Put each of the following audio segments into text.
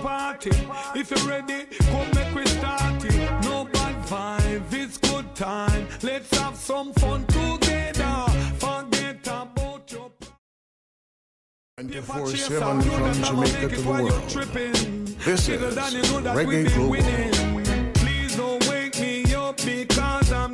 party. If you're ready, come make we start it. No bad vibe, it's good time. Let's have some fun together. Forget about your 24 7 from Jamaica to the world. This is Reggae Global. Please don't wake me up because I'm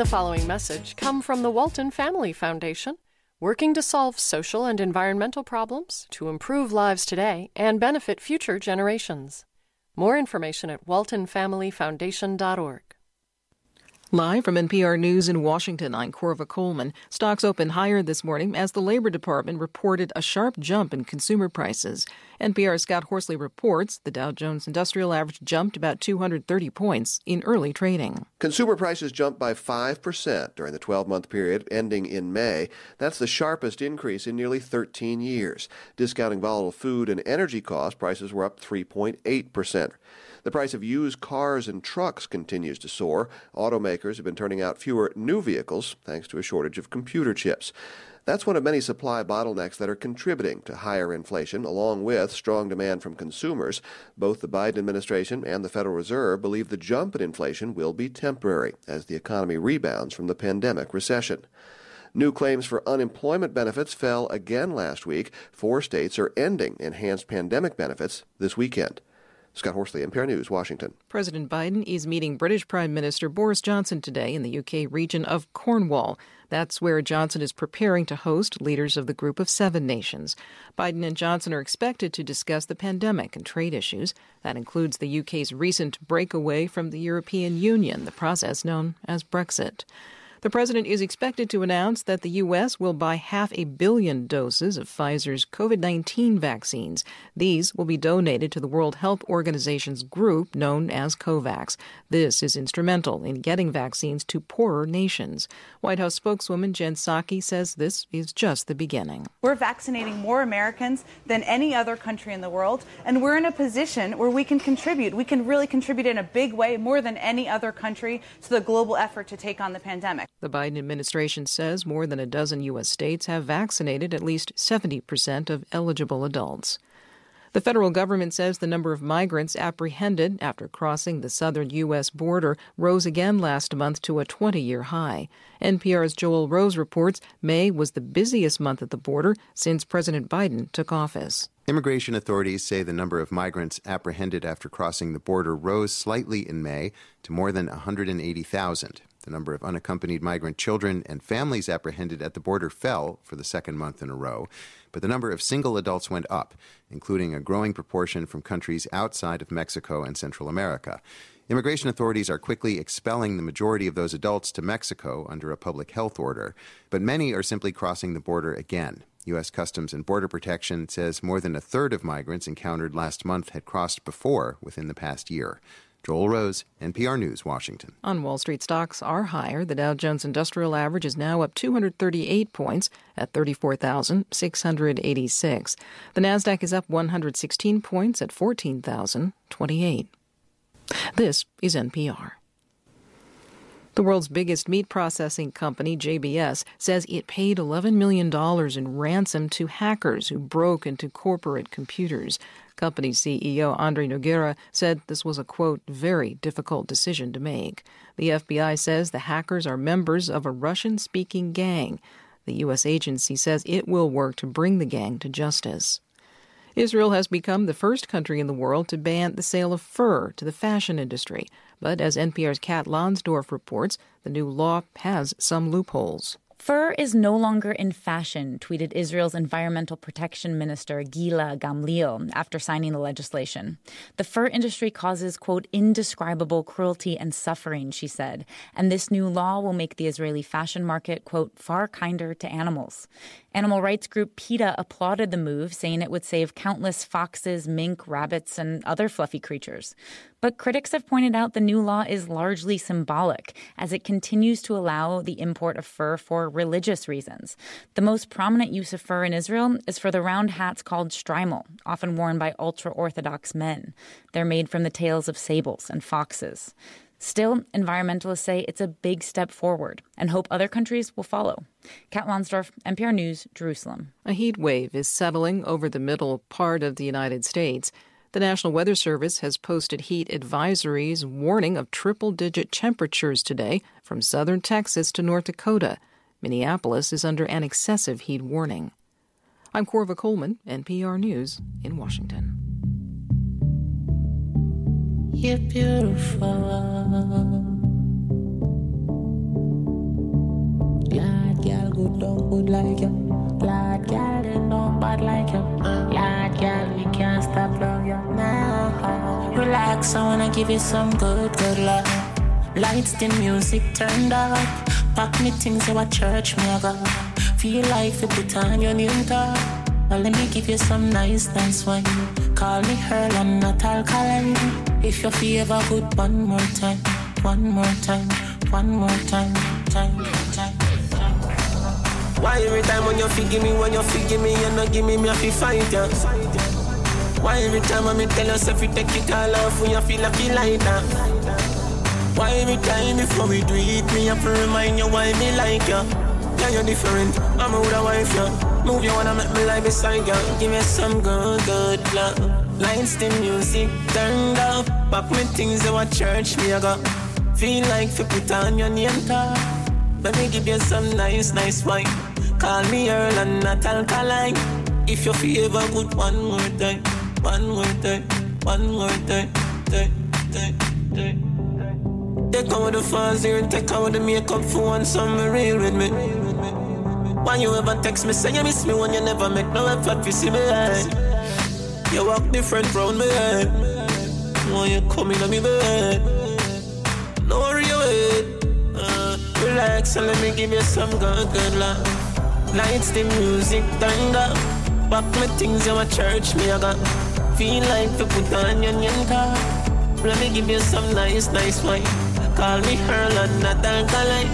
the following message come from the Walton Family Foundation, working to solve social and environmental problems to improve lives today and benefit future generations. More information at waltonfamilyfoundation.org. Live from NPR News in Washington, I'm Korva Coleman. Stocks opened higher this morning as the Labor Department reported a sharp jump in consumer prices. NPR's Scott Horsley reports the Dow Jones Industrial Average jumped about 230 points in early trading. Consumer prices jumped by 5% during the 12 month period ending in May. That's the sharpest increase in nearly 13 years. Discounting volatile food and energy costs, prices were up 3.8%. The price of used cars and trucks continues to soar. Automakers have been turning out fewer new vehicles thanks to a shortage of computer chips. That's one of many supply bottlenecks that are contributing to higher inflation, along with strong demand from consumers. Both the Biden administration and the Federal Reserve believe the jump in inflation will be temporary as the economy rebounds from the pandemic recession. New claims for unemployment benefits fell again last week. Four states are ending enhanced pandemic benefits this weekend. Scott Horsley, NPR News, Washington. President Biden is meeting British Prime Minister Boris Johnson today in the UK region of Cornwall. That's where Johnson is preparing to host leaders of the Group of Seven Nations. Biden and Johnson are expected to discuss the pandemic and trade issues. That includes the UK's recent breakaway from the European Union, the process known as Brexit. The president is expected to announce that the U.S. will buy half a billion doses of Pfizer's COVID 19 vaccines. These will be donated to the World Health Organization's group known as COVAX. This is instrumental in getting vaccines to poorer nations. White House spokeswoman Jen Psaki says this is just the beginning. We're vaccinating more Americans than any other country in the world, and we're in a position where we can contribute. We can really contribute in a big way, more than any other country, to the global effort to take on the pandemic. The Biden administration says more than a dozen U.S. states have vaccinated at least 70% of eligible adults. The federal government says the number of migrants apprehended after crossing the southern U.S. border rose again last month to a 20 year high. NPR's Joel Rose reports May was the busiest month at the border since President Biden took office. Immigration authorities say the number of migrants apprehended after crossing the border rose slightly in May to more than 180,000. The number of unaccompanied migrant children and families apprehended at the border fell for the second month in a row, but the number of single adults went up, including a growing proportion from countries outside of Mexico and Central America. Immigration authorities are quickly expelling the majority of those adults to Mexico under a public health order, but many are simply crossing the border again. U.S. Customs and Border Protection says more than a third of migrants encountered last month had crossed before within the past year. Joel Rose, NPR News, Washington. On Wall Street, stocks are higher. The Dow Jones Industrial Average is now up 238 points at 34,686. The Nasdaq is up 116 points at 14,028. This is NPR. The world's biggest meat processing company, JBS, says it paid $11 million in ransom to hackers who broke into corporate computers. Company CEO Andre Nogueira said this was a quote, very difficult decision to make. The FBI says the hackers are members of a Russian speaking gang. The U.S. agency says it will work to bring the gang to justice. Israel has become the first country in the world to ban the sale of fur to the fashion industry. But as NPR's Kat Lonsdorf reports, the new law has some loopholes. Fur is no longer in fashion, tweeted Israel's environmental protection minister Gila Gamliel after signing the legislation. The fur industry causes, quote, indescribable cruelty and suffering, she said, and this new law will make the Israeli fashion market, quote, far kinder to animals. Animal rights group PETA applauded the move, saying it would save countless foxes, mink, rabbits, and other fluffy creatures. But critics have pointed out the new law is largely symbolic, as it continues to allow the import of fur for religious reasons. The most prominent use of fur in Israel is for the round hats called shtreimel, often worn by ultra Orthodox men. They're made from the tails of sables and foxes. Still, environmentalists say it's a big step forward and hope other countries will follow. Kat Lonsdorf, NPR News, Jerusalem. A heat wave is settling over the middle part of the United States. The National Weather Service has posted heat advisories warning of triple digit temperatures today from southern Texas to North Dakota. Minneapolis is under an excessive heat warning. I'm Korva Coleman, NPR News in Washington. You're beautiful. Girl, good, good like you. They know bad like you. Girl, we can't stop love you now. Relax, I wanna give you some good, good love. Lights, the music turned up. Pack me things to a church, me I go. Feel like to put on your new top. Well, let me give you some nice, nice wine. Call me Earl, I'm not alkaline. If you feel ever good, one more time, one more time, one more time, time. Why every time when you give me, when you give me, you not give me, me I feel fight ya. Why every time I me tell yourself you take it all off when you feel like you like that? Why every time before we do it, me have to remind you why me like ya? Yeah, you're different. I'm a a wife, yeah. Move you wanna make me lie beside you. Give me some good, good love. Lights, the music turned up. Pop me things that what church me I got. Feel like to put on your name tag. Let me give you some nice, nice wine. Call me Earl and not alkaline. If you feel ever good, one more time, one more time, one more time, time, time, time. Take out the fans here, take out the makeup for one summer real with me. Why you ever text me, say you miss me when you never make no effort to see me You walk different round me head. When you come in on me bed. No worry your. Uh, relax and let me give you some good, good love. Lights, the music up. Back me things you a church me I got. Feel like to put on your tag. Let me give you some nice, nice wine. Call me Earl and not alkaline.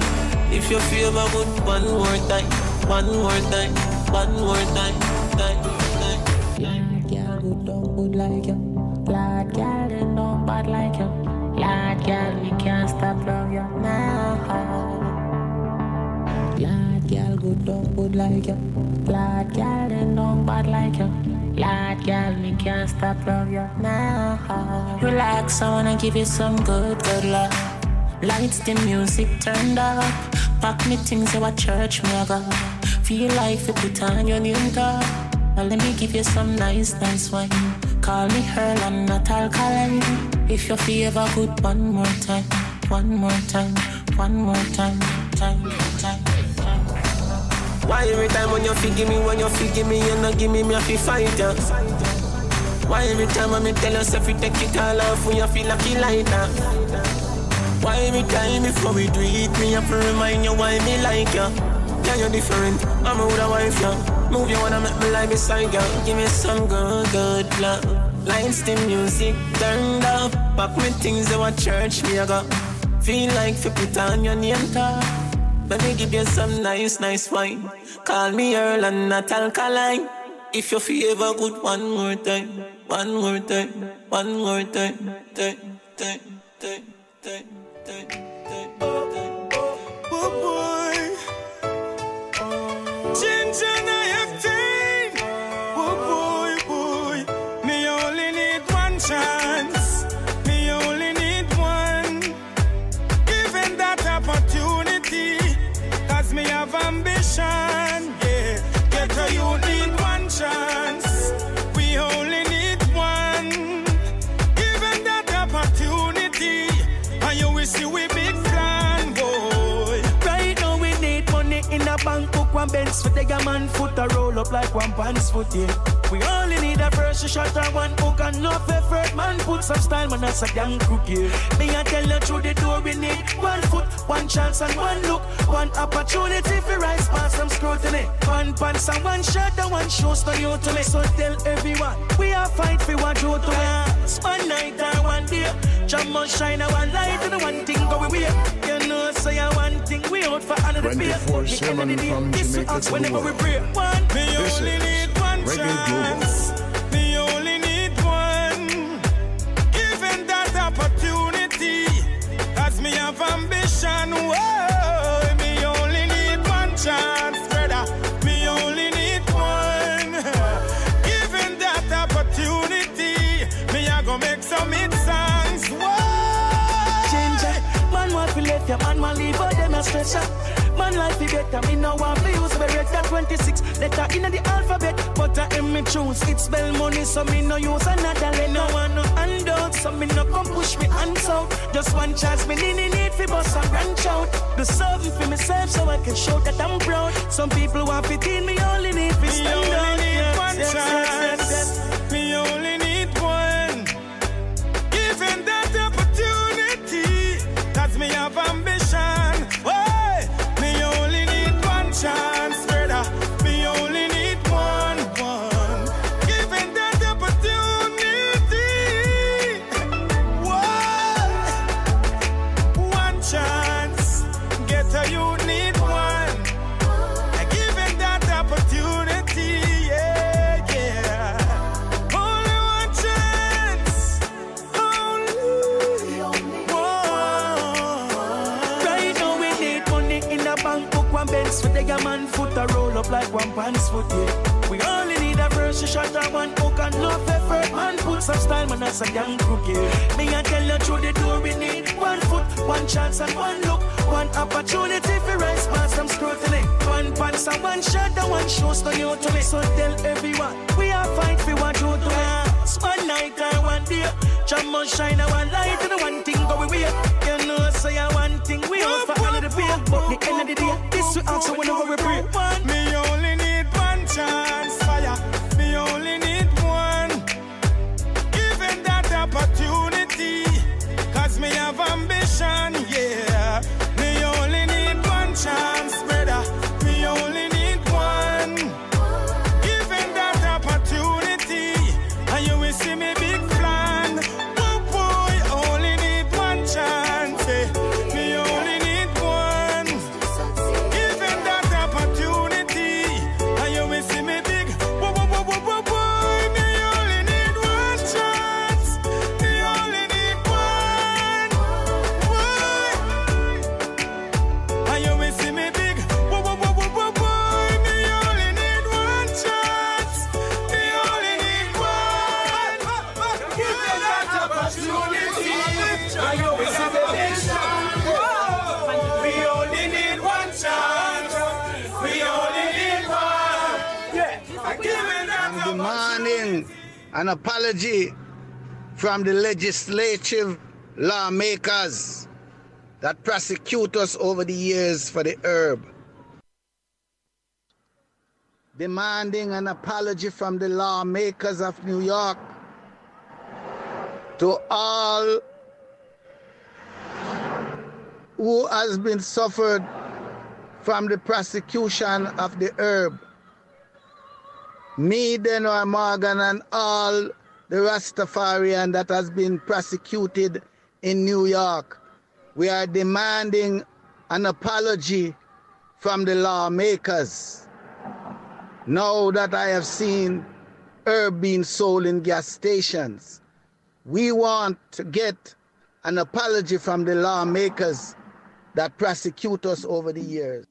If you feel my good, one more time, one more time, one more time, time, time. Lad, girl, good, don't good like you. Lad, girl, they know bad like you. Lad, girl, we can't stop love you now. Lad, girl, good, don't good like you. Lad, girl, they know bad like you. Lad, girl, we can't stop love you now. Relax, I wanna give you some good, good love. Lights, the music turned up. Pack me things to a church, me I go. Feel like to put on your new top. Well, let me give you some nice, nice wine. Call me Earl, I'm not alkaline. If you feel ever good, one more time, one more time, one more time, time, time. Why every time when you give me, when you give me, you not give me, me I feel fight ya. Why every time I me tell yourself you take it all off when you feel like you like? Why every time before we do it, me have to remind you why me like ya? Yeah, you're different. I'm a a wife, yeah. Move you wanna make me lie beside ya. Give me some good, good love. Lights, the music turned up. Pop me things that what church me I got. Feel like to put on your name tag. Let me give you some nice, nice wine. Call me Earl and not alkaline. If you feel ever good, one more time, one more time, one more time, time, time, time, time, Oh boy. Ginger Benz for the man foot a roll up like one pants foot, yeah. We only need a first shot and one hook and no effort, man. Put some style, man, that's a damn crook, yeah. Me I tell you through the door, we need one foot, one chance and one look, one opportunity for rise past some scrutiny. One pants and one shot and one shows no you to me. So tell everyone, we are fight for what you to us. One night or one day, jump must shine a one light and one thing go we You know, say so one thing we out for another beer. 24 7 from Jamaica to the world. This is Reggae Global. Me only need one. Given that opportunity, as me have ambition. Whoa, me only need one chance, brother. Me only need one. Given that opportunity, me I go make some hit songs. Whoa. Change it. Man want to left your man want leave, but them a stress up. Man life be better, me no want to use the red 26 letter in the alphabet, but I am me choose. It spell money, so me no use another letter. No one no handout, so me no come push me hands out. Just one chance, me need need fi bust and branch out. Do something for myself, so I can show that I'm proud. Some people want fit in, me only need fi stand out. one chance. Yeah. We only need a first shot and one hook and no effort, man. Put some style, man, that's a damn crook, yeah. Me I tell you through the door, we need one foot, one chance and one look, one opportunity for rise past some scrutiny. One pants and one shot and one shows no you to me. So tell everyone, we are fight for what you do. One night or one day, jam must shine a one light and the one thing go we way. You know, say a one thing we out for another beer, but the end of the day, this we also whenever we pray. An apology from the legislative lawmakers that prosecute us over the years for the herb. Demanding an apology from the lawmakers of New York to all who has been suffered from the prosecution of the herb me, Denroy Morgan, and all the Rastafarian that has been prosecuted in New York. We are demanding an apology from the lawmakers. Now that I have seen herb being sold in gas stations, we want to get an apology from the lawmakers that prosecute us over the years.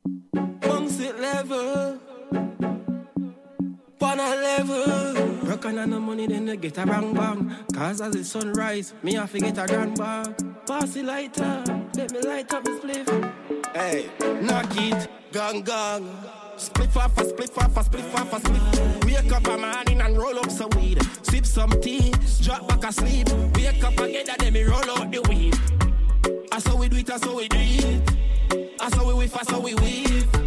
On a level. Broken on the money, then they get a bang bang. Cause as the sunrise, me have to get a grand bag. Pass the lighter, let me light up this spliff. Hey, knock it, gang gang. Split off a split off a split off a split. Wake up a morning and roll up some weed. Sip some tea, drop back asleep. Wake up again and then me roll out the weed. I saw we do it, I saw we do it. I saw we whiff, I saw we weave.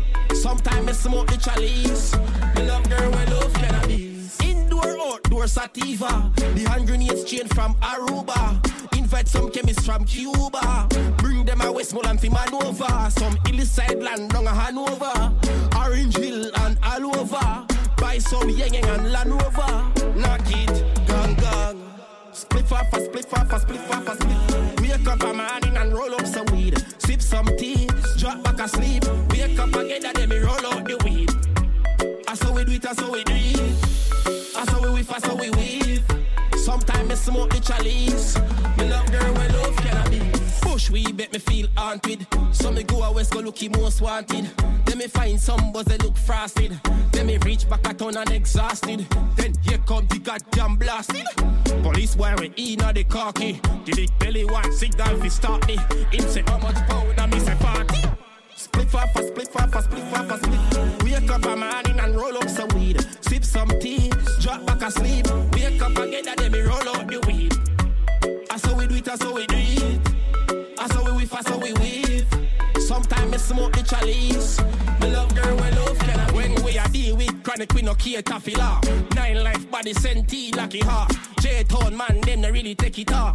Sometimes I smoke the chalice. Me love girl, we love cannabis. Indoor, outdoor sativa. The hand grenades chain from Aruba. Invite some chemists from Cuba. Bring them a Westmoreland for Manova. Some illicit land down a Hanover. Orange Hill and all over. Buy some Yang and Land Rover. Knock it, gang gang. Split off split off split off a split. Wake up a morning and roll up some weed. Sip some tea, drop back asleep. Wake up again and then me roll out the weed. I saw we do it, I saw we do it. I saw we whiff, I saw we weave. Sometimes me smoke the chalice. Me love girl when love cannabis. Push we bet me feel haunted. So me go a west go looky most wanted. Then me find some buzz they look frosted. Then me reach back a town and exhausted. Then here come the goddamn blasted. Police wearing in the khaki. The big belly one signal fi start me. Him say how much pound and me say party. Split off a split off a split off a split. Wake up a morning and roll up some weed. Sip some tea, drop back asleep. Wake up again and then me roll out the weed. I saw we do it, I saw we do it. I saw we whiff, I saw we whiff. Sometimes me smoke the chalice. Me love girl, we love can When we a deal with chronic, we no cater for law. Nine life body senti lucky heart. J-Town man, them no really take it off.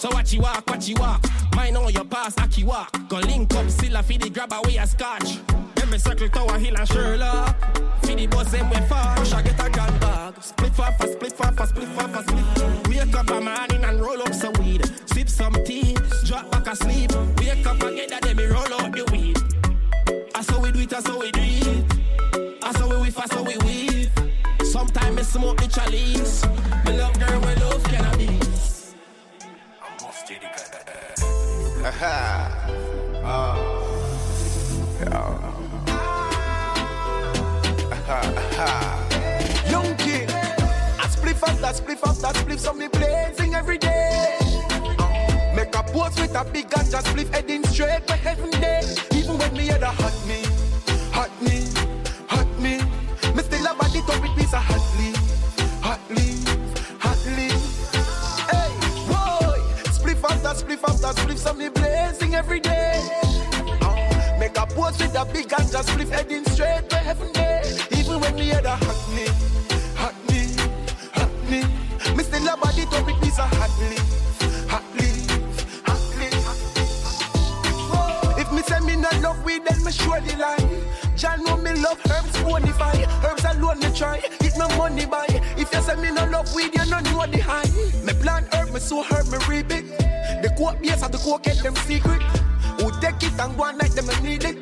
So watch you walk, watch you walk. Mine on your past, Aki walk. Go link up, still a feed grab away a scotch. Me circle Tower Hill and Sherlock. Feed the boss them way far. Push I get a gun bag. Split off a split off a split off a split. Wake up a morning and roll up some weed. Sip some tea, drop back asleep. Wake up again and then me roll out the weed. I saw we do it, I saw we do it. I saw we whiff, I saw we whiff. Sometimes me smoke the chalice. Me love girl, we love cannabis. Young king. I spliff that spliff that spliff so me blazing every day. Make a post with a big ganja spliff heading straight for heaven day. Even when me head a hot me, hot me, every day. Uh, Make a post with a big just spliff heading straight to heaven day. Even when me head a hot me, hot me, me. Me still a body top with piece of leaf, hot leaf. If me say me not love weed, then me surely lie. Jah know me love herbs bonify. Herbs alone me try. It no money buy. If you say me no love weed, you no know the high. Me plant herb, me sow herb, me reap it. The coke base of the coke get them secret. Who take it and go and like them and need it.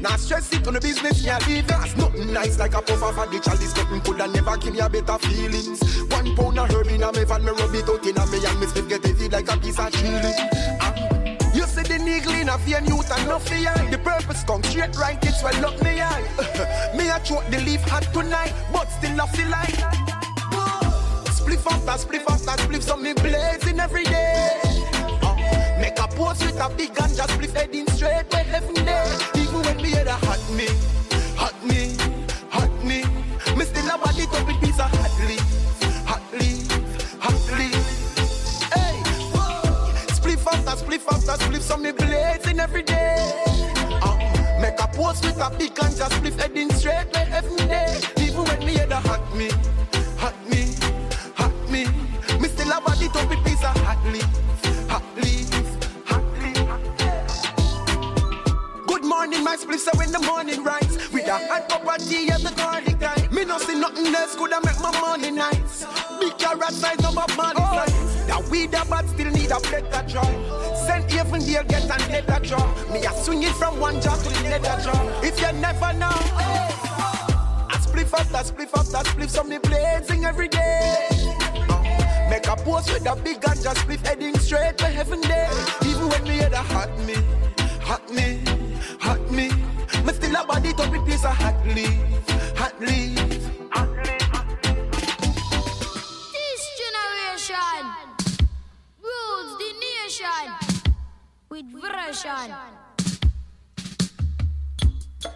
Now stress it on the business, yeah, leave it. Nothing nice like a puff of a ditch. All this nothing could have never give me a better feelings. One pound of herb in a me van, me rub it out in a me and me spit get it like a piece of chili. Ah. You see the needle in a vein, youth and no fear. The purpose come straight right, it's well look me eye. me a choke the leaf hot tonight, but still not feel like. Spliff after spliff after spliff, so me blazing every day. A post with a big ganja spliff heading straight to heaven day. Even when me head a hot me, hot me, hot me. Me still a body top with piece of hot leaf, hot leaf, hot leaf. Hey, spliff after spliff after spliff, so me blazing every day. Uh, make a post with a big ganja spliff heading straight to heaven day. Even when me head a hot me, hot me, hot me. Me still a body top My spliff, when the morning rise With a hot cup of tea at the garlic time Me no see nothing else could have make my morning nice. Big carrot size, no but money size That weed a bad still need a better draw Send even deal get an leather draw Me a swing it from one jaw to the leather draw If you never know I spliff after spliff after spliff So me blazing every day. Make a post with a big just spliff heading straight to heaven day. Even when me head a hot me, hot me, hot me Me still a body with piece of hot leaf, hot leaf, hot leaf This generation the nation with.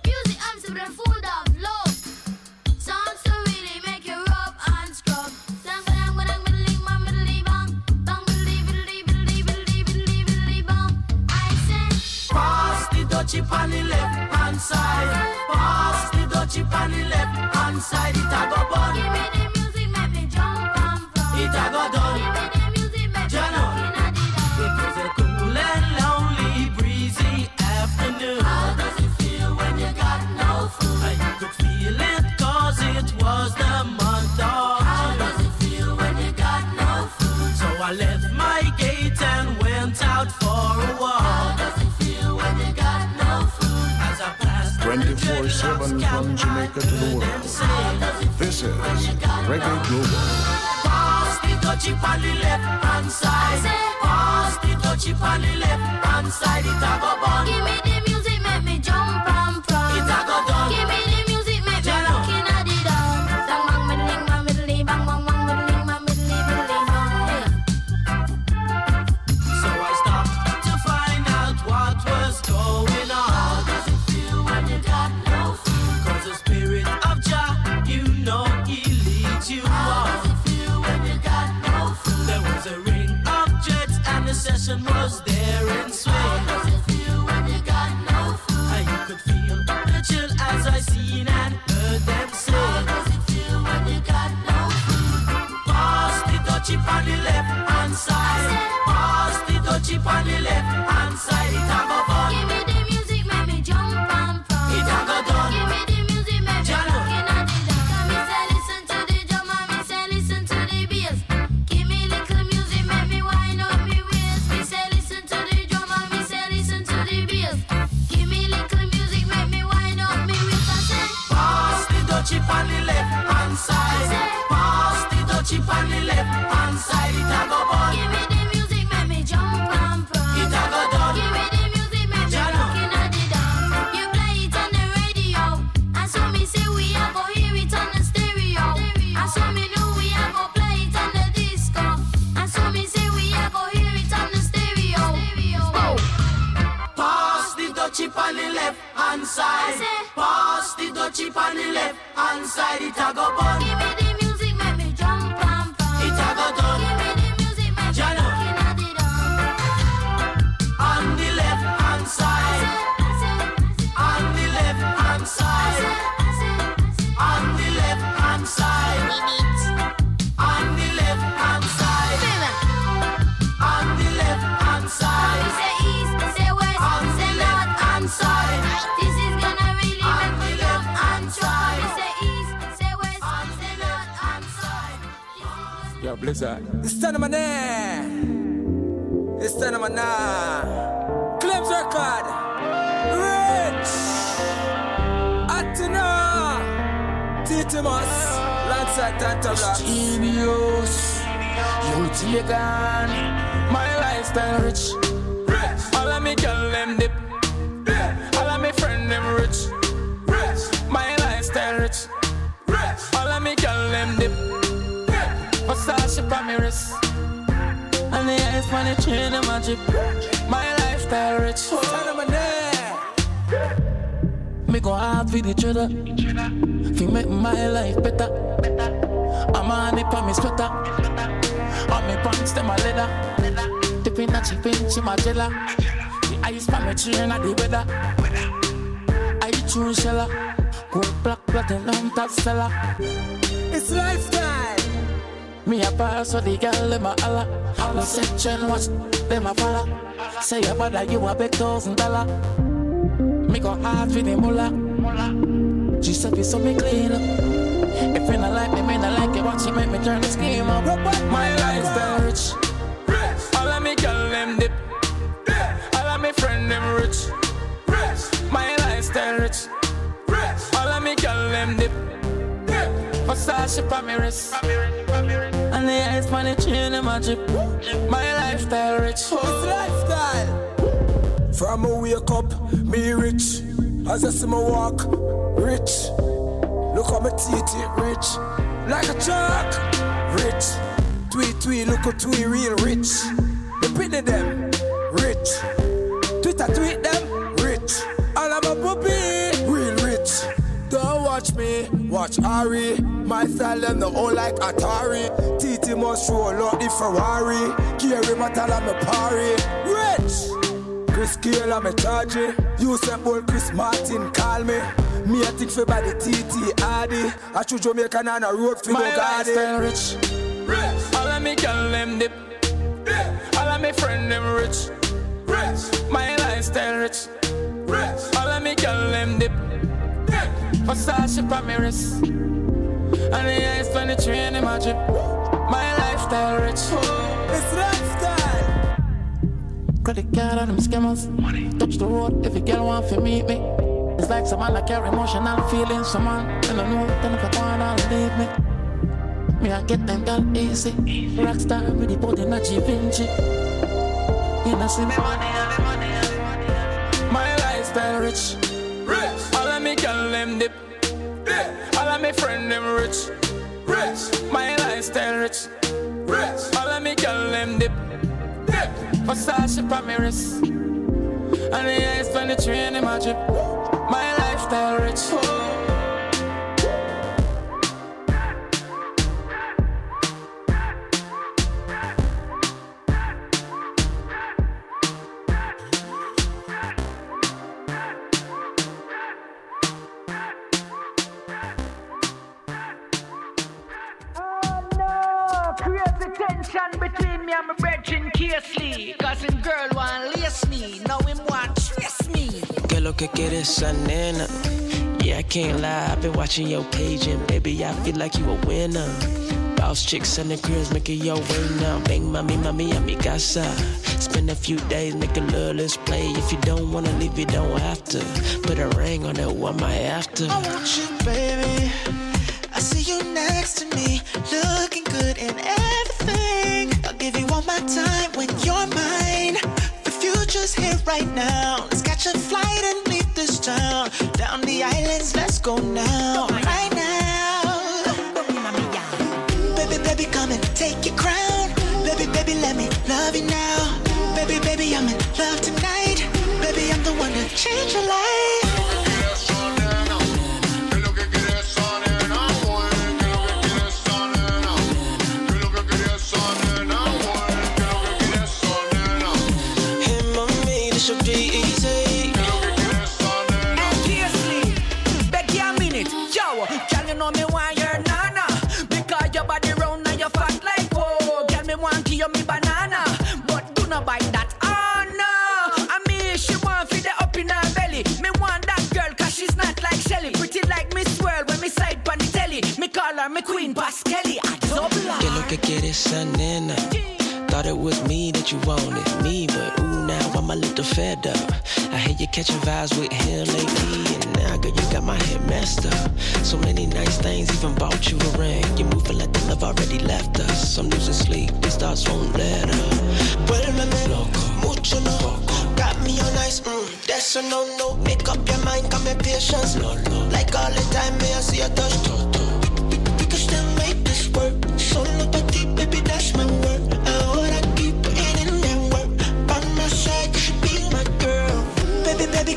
Music answer the food of love. Sounds Pass the dutchie left hand side. Pass the chip on the left hand side, it a go bun. 7 from Jamaica to the world. This is Reggae Global. Pass the touchy on the left hand side. Pass the touchy on the left hand side. It a go bun. Give me the and session was there in How does it feel when you got no food? And you could feel the chill as I seen and heard them say. How does it feel when you got no food? Pass the touchy on the left hand side. Pass the touchy on the It's time of there. It's time of now. Claims record. Rich. Atina. Titimus. Alongside Tanta Black. Genius, you on my lifestyle rich. All of me girl them dip, all of me friend them rich. Versace on me wrist, and the ice on the chain of magic. My lifestyle rich. Time of there. Me go hard for the cheddar, fi make my life better. I'm on it for me sweater, on me pants them a leather. Dipping a chip in chimagella, the ice for me chain at the weather. I true sheller, gold black platinum top seller. It's lifestyle. Me a pass so the girl them a holla. Holla section watch them a follow. Say your bother you a big thousand dollar. Me go hard for the mullah. She said so me clean up. If you not like me, me not like it. Watch she make me turn the scheme up. My lifestyle rich. rich. All of me girl them dip. All of me friend them rich. rich. My lifestyle rich. All of me girl them dip. Versace on me wrist. And the ice on the chain of my drip. My lifestyle rich. It's lifestyle. From a wake up, me rich. As I see me walk, rich. Look how my teeth it rich. Like a chalk, rich. Tweet, tweet, look at tweet, real rich. The pinny them, rich. Twitter tweet them, rich. Watch Ari. My style them the like Atari. TT must roll out the Ferrari. Carry my tell I'm party. Rich. Chris Kayla, me charge it. You sent boy Chris Martin, call me. Me a tick for body TT Hardy. I should Jamaica on a road for My lifestyle rich. Rich. All of me girl them dip. All of me friend them rich. Rich. My lifestyle rich. Rich. All of me girl them dip. Versace pa me wrist. And the ice 23 in my drip. My lifestyle rich. It's lifestyle. Credit card and them scammers. Money. Touch the road if a girl want to meet me. It's like someone that carry emotional feelings. Someone and I know then if I go on, I'll leave me. Me I get them girl easy. Rockstar with the body not Vinci. You know see me money, me money, me money. My lifestyle rich. Rich. All of me girl them dip. Dip. All of me friend them rich. Rich. My lifestyle rich. Rich. All of me girl them dip. Dip. Versace pa me wrist. And the ice 23 in my drip. My lifestyle rich. No, tension between me and my brethren Casely. Cause him girl want lace me, now him want trace me. ¿Qué lo que quieres, esa nena? Yeah, I can't lie, I've been watching your page and baby, I feel like you a winner. Boss chicks and the girls making your way now. Bang, mommy, mommy, I'm casa. Spend a few days, make a little let's play. If you don't wanna leave, you don't have to. Put a ring on it, what might have to. I want you, baby. I see you next to me, looking good in everything. My time when you're mine. The future's here right now. Let's catch a flight and leave this town. Down the islands, let's go now. Right now. Baby, baby, come and take your crown. Baby, baby, let me love you now. Baby, baby, I'm in love tonight. Baby, I'm the one to change your life. Me call her me Queen Paskelly, I double her. ¿Qué lo que quieres, esa nena? Thought it was me that you wanted, me, but ooh, now I'm a little fed up. I hear you catching vibes with him lately, and now, girl, you got my head messed up. So many nice things, even bought you a ring. You're moving like the love already left us. I'm losing sleep, these thoughts won't let up. Vuélveme loco, mucho no. Got me on ice, mm, that's a no no. Make up your mind, come and patience. No, no. Like all the time, may I see a touch. We,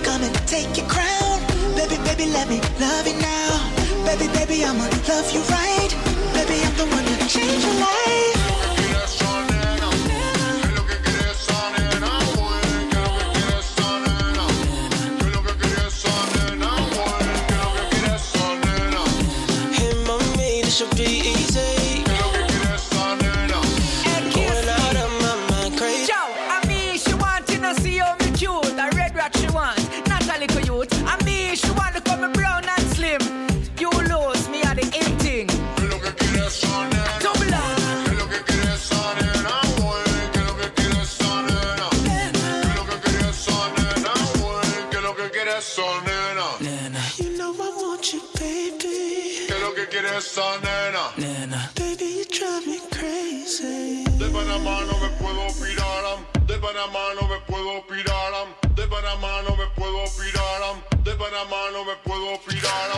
come and take your crown. Baby, baby, let me love you now. Baby, baby, I'ma love you right. Baby, I'm the one to change your life. Should be easy. Esa nena? Nena. Baby, you drive me crazy. De Panamá no me puedo pirar, de Panamá no me puedo pirar, de Panamá no me puedo pirar, de Panamá no me puedo pirar.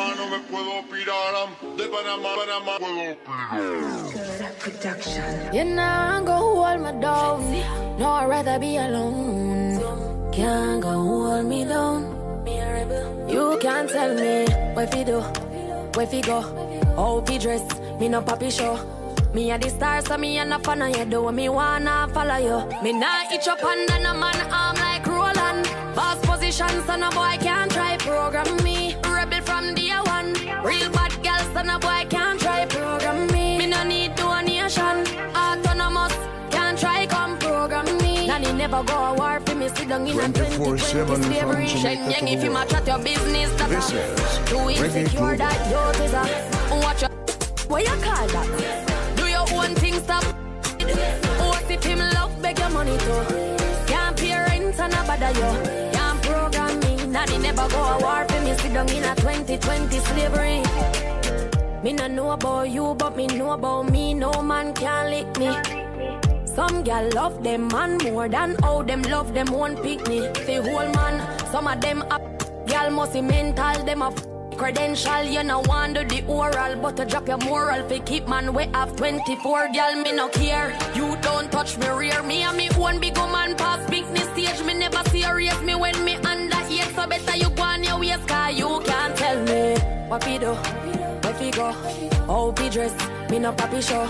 Panamá me puedo pirar, de Panamá, Panamá puedo pirar. Production. You know, go hold me down. No, I'd rather be alone. Can't go hold me down. You can't tell me what fi do, where fi go, oh, how fi dress. Me no papi show. Me a the star, so me a no fan of you. Do me wanna follow you. Me nah itch up under no man arm like Roland. Boss position, so no boy can't try program me. So no boy can't try program me. Me no need donation. Autonomous, can't try come program me. Nanny never go a war for me. Sit down in a 2020 24/7 slavery. from Shen yang if you match at your business. That This is too insecure that you is a watch your what you call that? Do your own thing, stop. What if him love beg your money too? Can't pay rent and a bother you. Can't program me. Nanny never go a war for me. Sit down in a 2020 slavery. Me no know about you, but me know about me. No man can lick me. Some gal love them man more than how them love them one pick me. The whole man, some of them up. Gal must be mental, them a credential. You know want do the oral, but to drop your moral fi keep man we have 24. Gal me no care. You don't touch me rear. Me and me one big woman pass picnic stage. Me never serious me when me under eight. So better you go on your waist, cause you can't tell me what fi do, go, how fi dress. Me no papi show.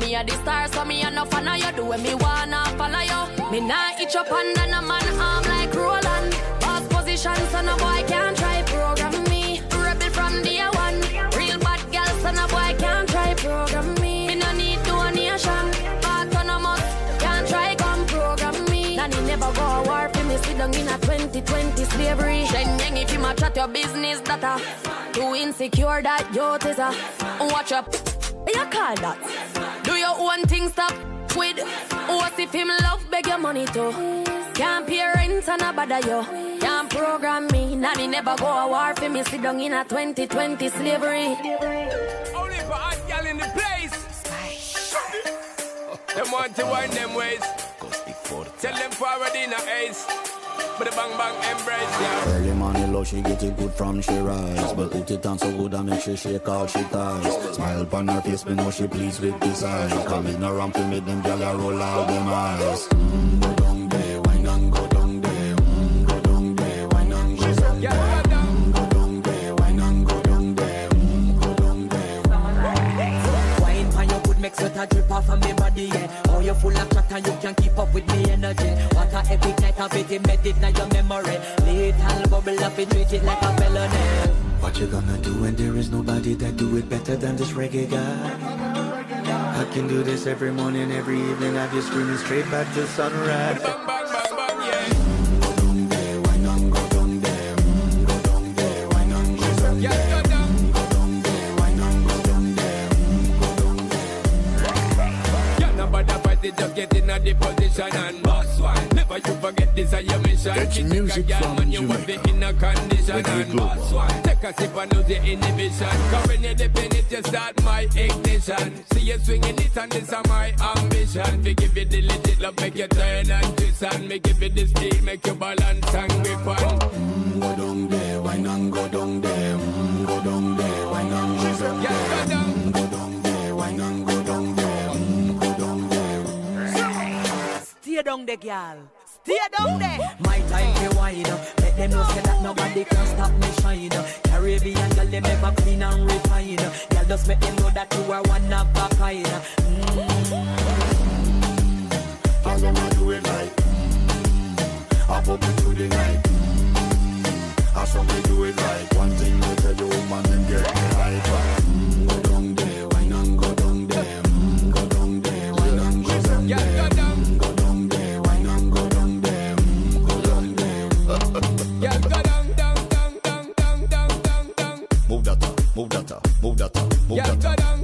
Me a the star, so me a no fan of you. Do me wanna follow you. Me nah itch up under no man arm like Roland. Boss position, so no boy can't your business, that a too insecure that you is a watch up. You call that? Do your own thing, stop with. What if him love beg your money too? Can't pay rent and a bother you. Can't program me. Nanny never go a war for me. Sit down in a 2020 slavery. Only for hot gal in the place. Them want to wind them ways. Tell them forward in a ace. But the bang bang embrace, yeah. Early morning love, she get it good from she rise. But put it on so good and make she shake all she ties. Smile upon her face, me know she pleased with this eyes Coming around to make them gyal roll out them eyes. Mm, Go down there, wine and go down there. Mm, Go down there, wine and go down there a drip off of me body, yeah. Oh, you full of chat and you can keep up with me energy. What a epic night of it, embedded in your memory. Little bubble up, it treat it like a felony. What you gonna do when there is nobody that do it better than this reggae guy? I can do this every morning, every evening, have you screaming straight back to sunrise. It, just get in a the position and boss one. Never you forget this is your mission. That's music girl, from man, you Jamaica. be in a condition and boss one. Take a sip and lose the inhibition. Cause when you dip in it, you start my ignition. See you swinging it and this is my ambition. We give you the legit love, make you turn and twist and me give you the steel, make you balance and grip on. Mm, go down there, wine and go down there. Mm, go down there, wine and go down there. Mm, go down there, wine and go Stay down there, girl. Stay down there. My time to wine. Let them know say that nobody can stop me shine. Caribbean girl, them ever clean and refine. Girl, just make them know that you are one of a kind. Girl, them a do it like mm, I bubble through the night mm, I saw me do it like One thing to tell you, man, them get me hyper up, move that move that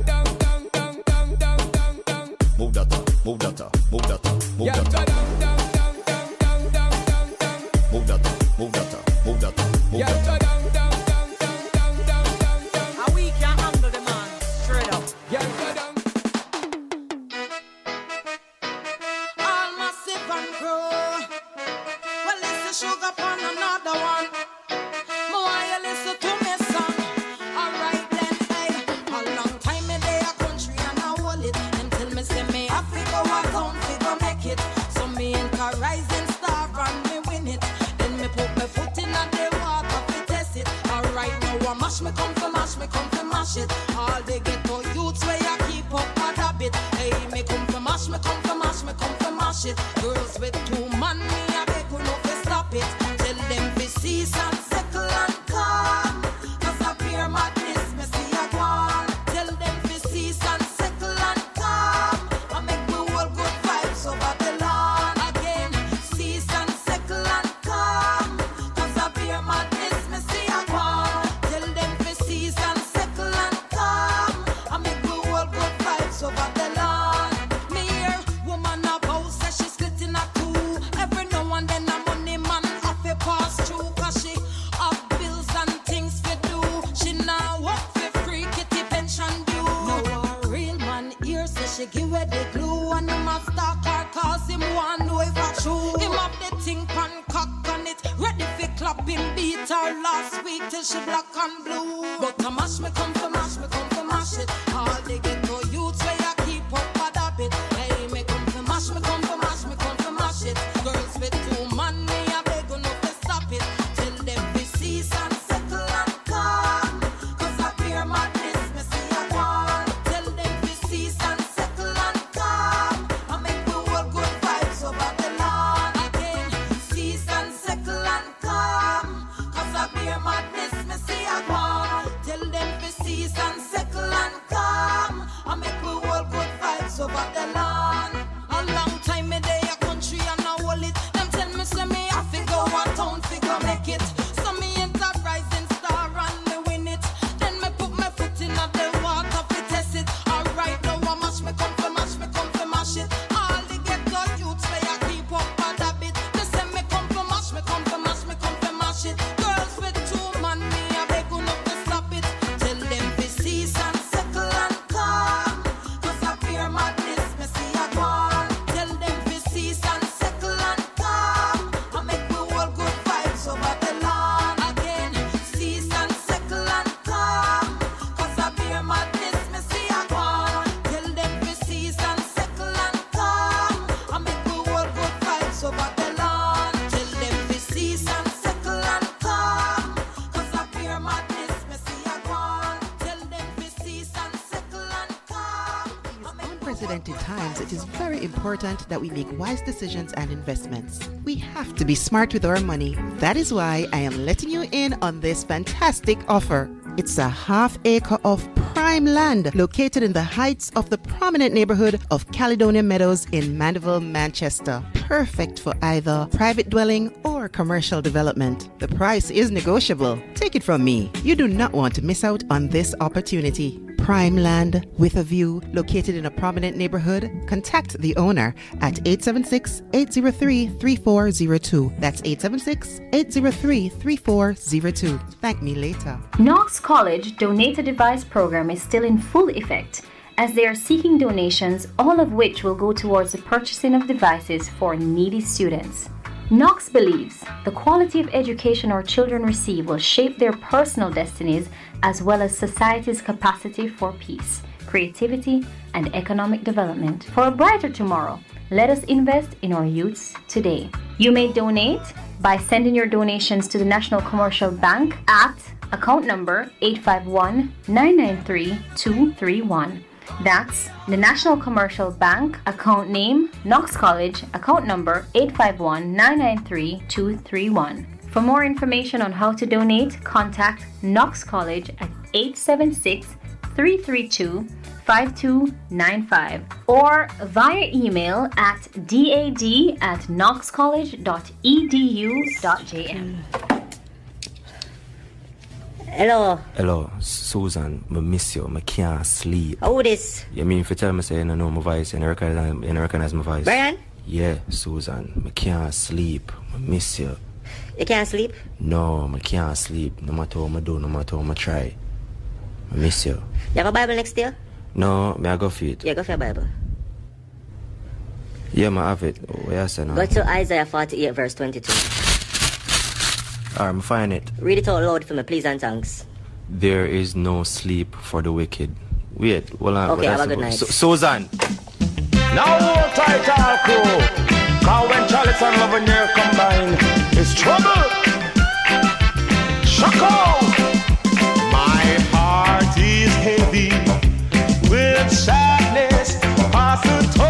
important that we make wise decisions and investments. We have to be smart with our money. That is why I am letting you in on this fantastic offer. It's a half acre of prime land located in the heights of the prominent neighborhood of Caledonia Meadows in Mandeville, Manchester. Perfect for either private dwelling or commercial development. The price is negotiable. Take it from me. You do not want to miss out on this opportunity. Prime land with a view located in a prominent neighborhood? Contact the owner at 876 803 3402. That's 876 803 3402. Thank me later. Knox College Donate a Device program is still in full effect as they are seeking donations, all of which will go towards the purchasing of devices for needy students. Knox believes the quality of education our children receive will shape their personal destinies as well as society's capacity for peace, creativity, and economic development. For a brighter tomorrow, let us invest in our youths today. You may donate by sending your donations to the National Commercial Bank at account number 851 993 231. That's the National Commercial Bank, account name Knox College, account number 851 993 231. For more information on how to donate, contact Knox College at 876 332 5295 or via email at dad at knoxcollege.edu.jm. Hello. Hello, Susan. I miss you. I can't sleep. Who this? You mean if you tell me say you don't know my voice, you don't recognize, you don't recognize my voice? Brian? Yeah, Susan. I can't sleep. I miss you. You can't sleep? No, I can't sleep. No matter what I do, no matter what I try. I miss you. You have a Bible next to you? No, may I go for it? Yeah, go for your Bible. Yeah, I have it. Oh, what you say now? Go to Isaiah 48, verse 22. Alright, I'm find it. Read it out loud for me, please and thanks. There is no sleep for the wicked. Wait, hold on. Okay, what have a that's good about- night. Su- Susan! Now hold tight all crew. Cause when Chalice and Lavinier combine, it's trouble. Choco. My heart is heavy with sadness. Possible.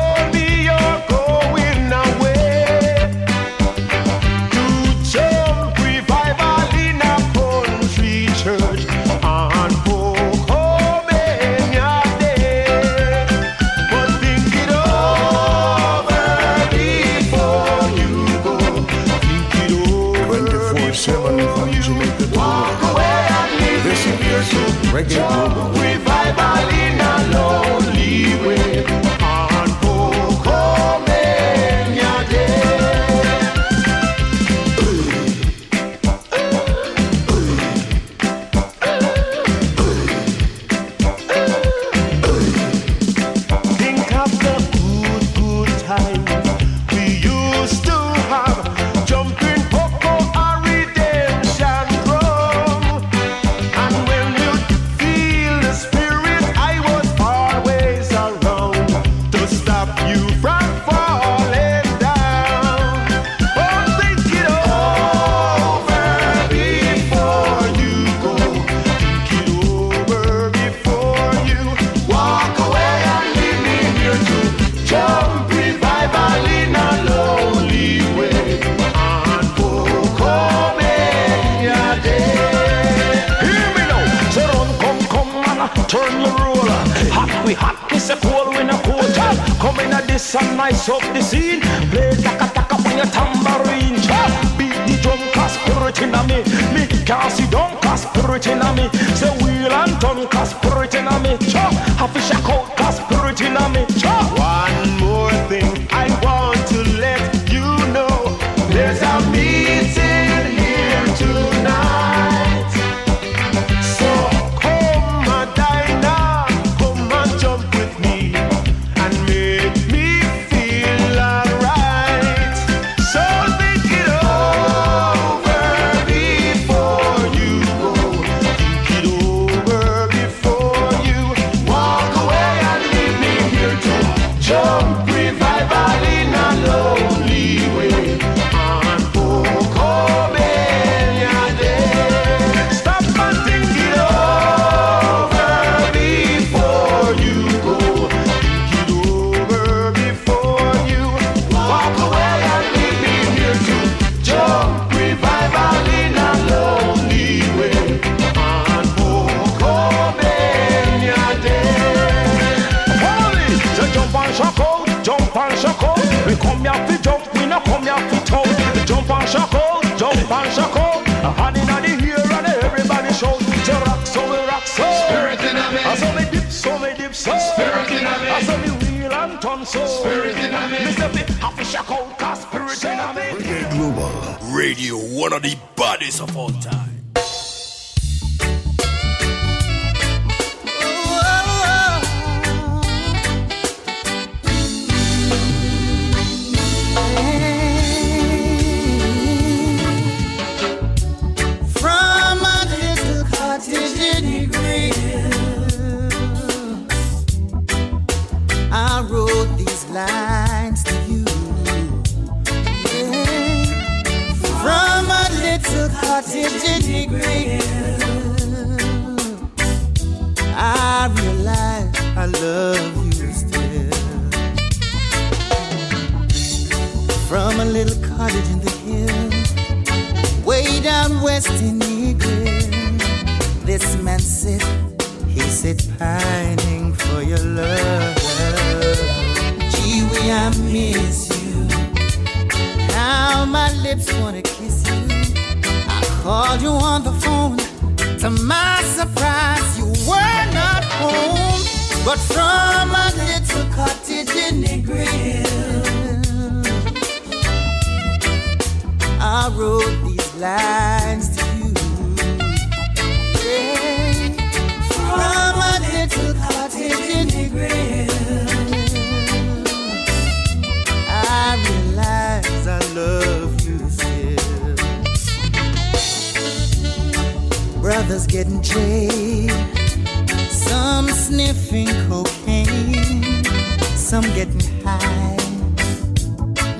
getting high.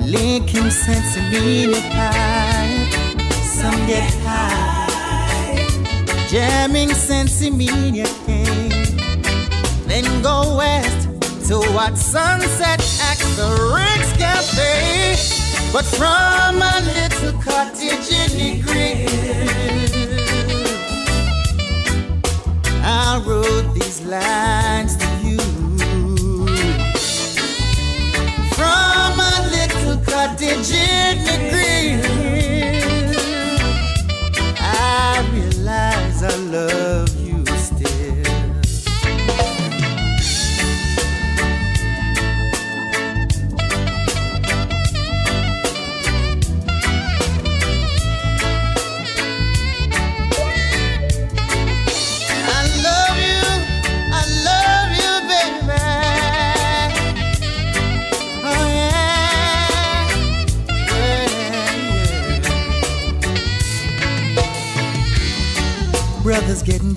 linking sent Selena pie. Some get high. Jamming Sensimilia came. Then go west to watch sunset at the Ritz Cafe. But from a little cottage in the green, I wrote these lines. digit degree. I realize I love.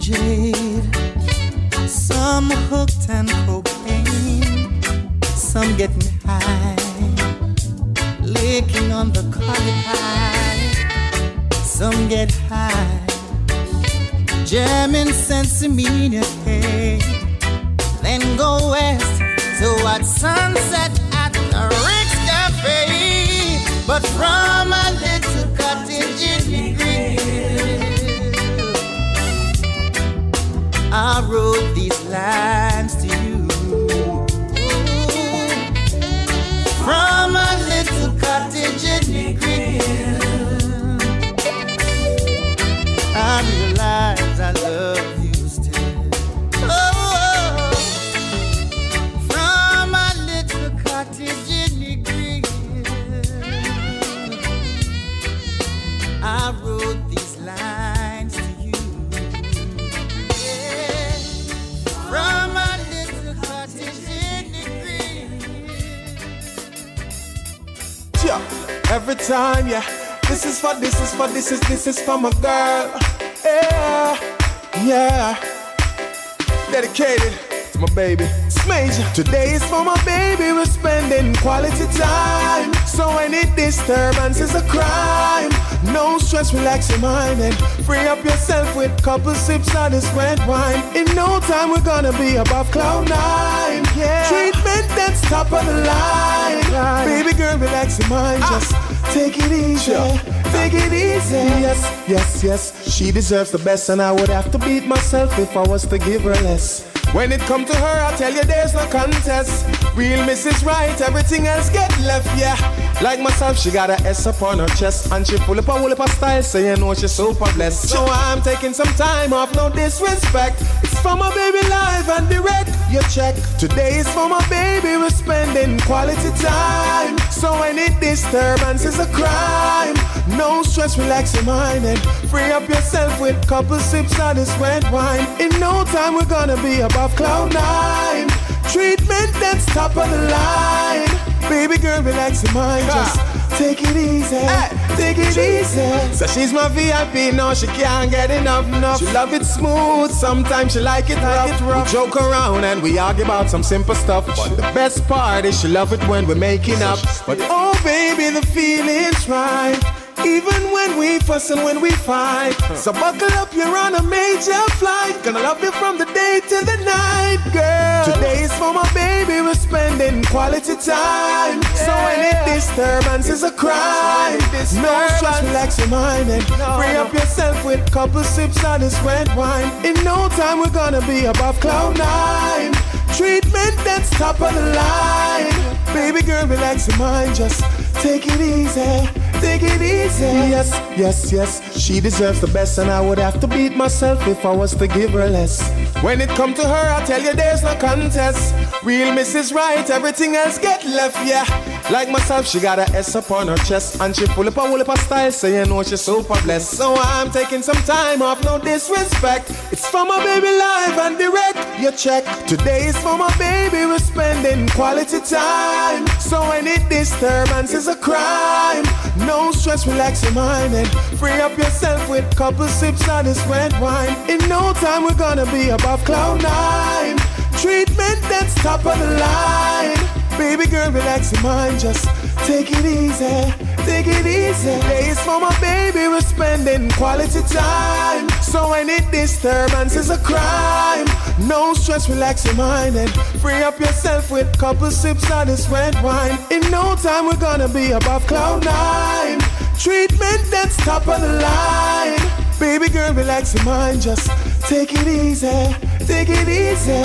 jade. Some hooked and cocaine, some getting high, licking on the collie high. Some get high, jamming sensimina cake, then go west to watch sunset at the Ritz Cafe. But from I wrote these lines. Time, yeah. This is for, this is for, this is, this is for my girl. Yeah, yeah. Dedicated to my baby. It's major. Today is for my baby. We're spending quality time. So any disturbance is a crime. No stress, relax your mind and free up yourself with couple sips of this red wine. In no time, we're gonna be above cloud nine. Yeah. Treatment that's top of the line. Baby girl, relax your mind. Ah. Just take it easy. Take it easy. Yes, yes, yes. She deserves the best, and I would have to beat myself if I was to give her less. When it come to her, I tell you there's no contest. Real Mrs. Right, everything else get left, yeah. Like myself, she got a S up on her chest, and she full up a whole up style, so you know she's super blessed. So I'm taking some time off, no disrespect. It's for my baby live and direct. You check. Today is for my baby, we're spending quality time. So any disturbance is a crime. No stress, relax your mind and free up yourself with couple sips of this red wine. In no time, we're gonna be above cloud nine. Treatment that's top of the line. Baby girl, relax your mind. Just take it easy. Take it easy. So she's my VIP, no, she can't get enough, enough. She love it smooth, sometimes she like it rough. We joke around and we argue about some simple stuff. But the best part is she love it when we're making up. But oh baby, the feeling's right. Even when we fuss and when we fight. So buckle up, you're on a major flight. Gonna love you from the day to the night, girl. Today is for my baby, we're spending quality time. So any disturbance is a crime. No stress, relax your mind and free up yourself with a couple sips of this red wine. In no time, we're gonna be above cloud nine. Treatment that's top of the line. Baby girl, relax your mind, just take it easy. Take it easy. Yes, yes, yes. She deserves the best, and I would have to beat myself if I was to give her less. When it come to her, I tell you there's no contest. Real Mrs. Right, everything else get left, yeah. Like myself, she got a S up on her chest, and she pull up a whole up style, so you know she's super blessed. So I'm taking some time off, no disrespect. It's for my baby live and direct. You check. Today is for my baby, we're spending quality time. So any disturbance is a crime. No stress, relax your mind and free up yourself with couple sips of this red wine. In no time, we're gonna be above cloud nine. Treatment that's top of the line. Baby girl, relax your mind, just take it easy, take it easy. Days for my baby, we're spending quality time. So any disturbance is a crime. No stress, relax your mind and free up yourself with couple sips of this red wine. In no time, we're gonna be above cloud nine. Treatment that's top of the line. Baby girl, relax your mind, just take it easy, take it easy.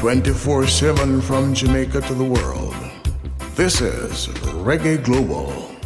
Twenty-four seven from Jamaica to the world. This is Reggae Global.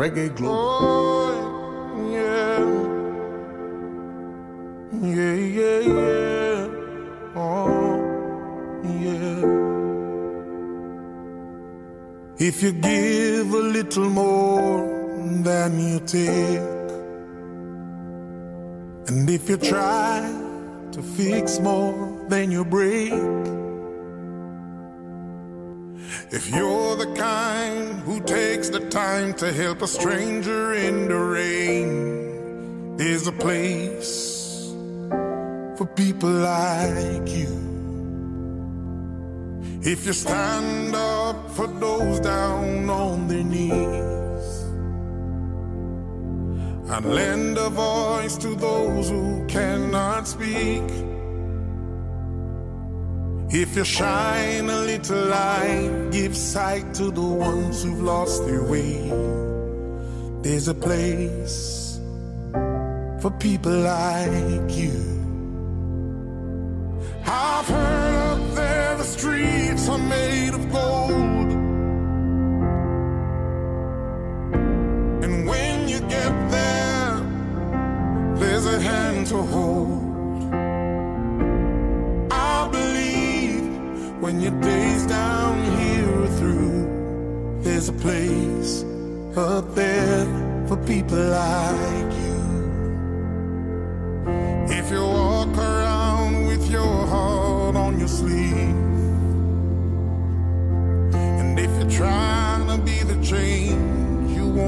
reggae global.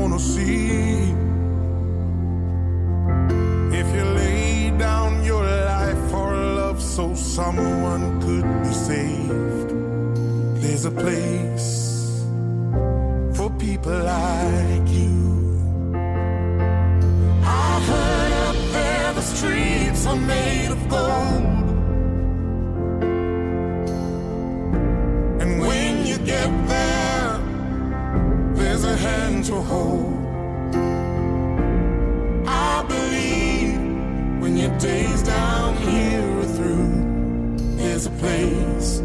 wanna see. If you lay down your life for love so someone could be saved, there's a place for people like you. I've heard up there the streets are made of gold. to hold. I believe when your days down here are through, there's a place.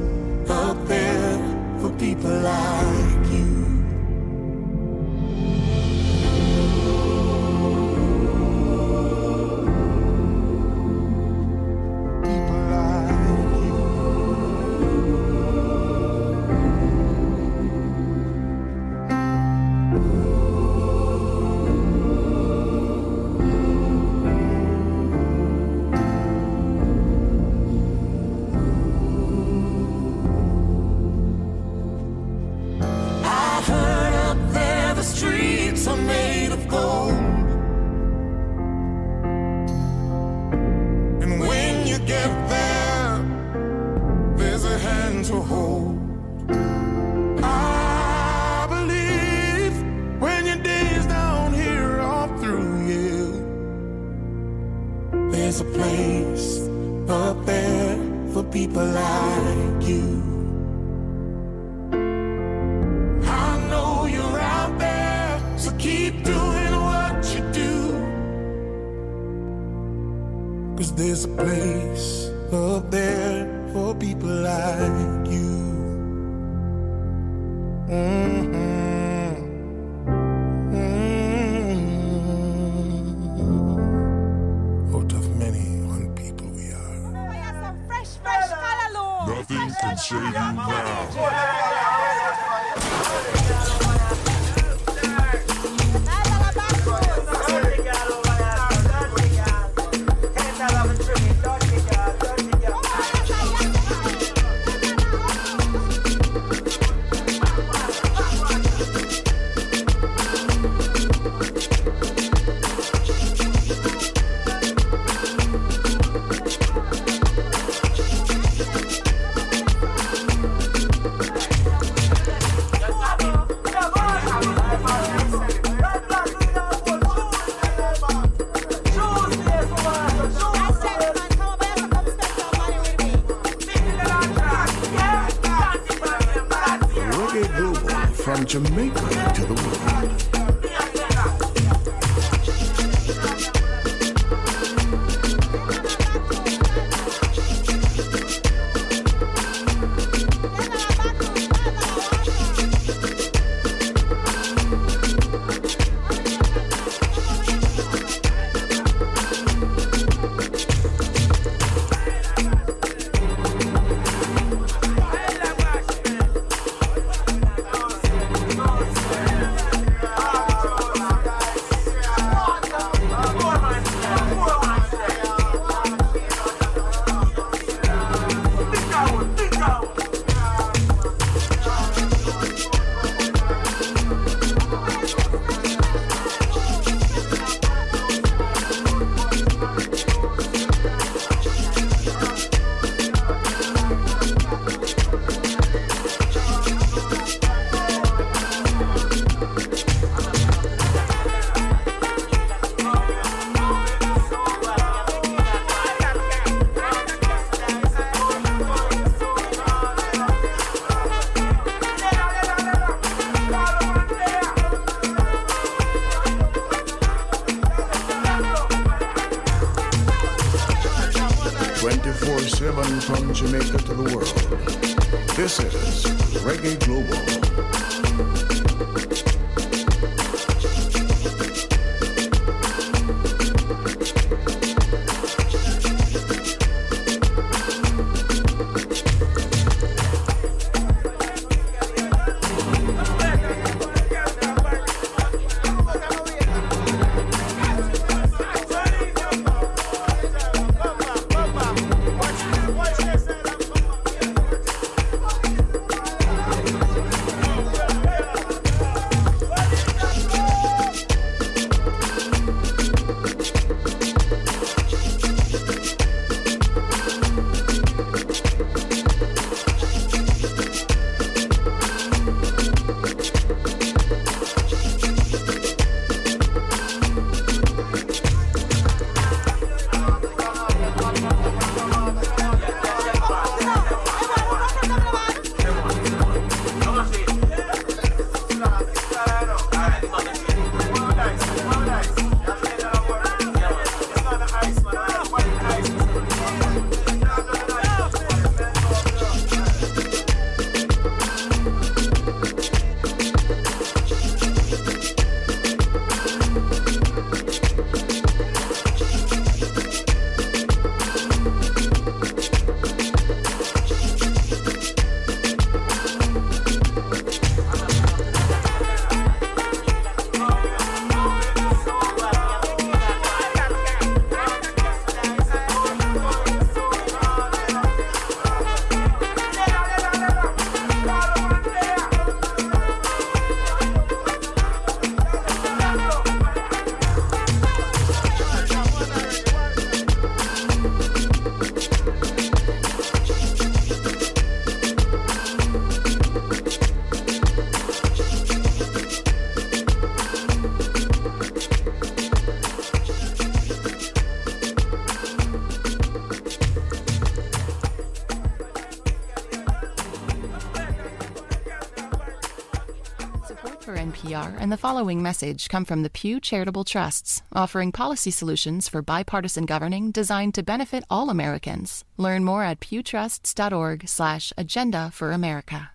NPR and the following message come from the Pew Charitable Trusts, offering policy solutions for bipartisan governing designed to benefit all Americans. Learn more at pewtrusts.org/agenda for America.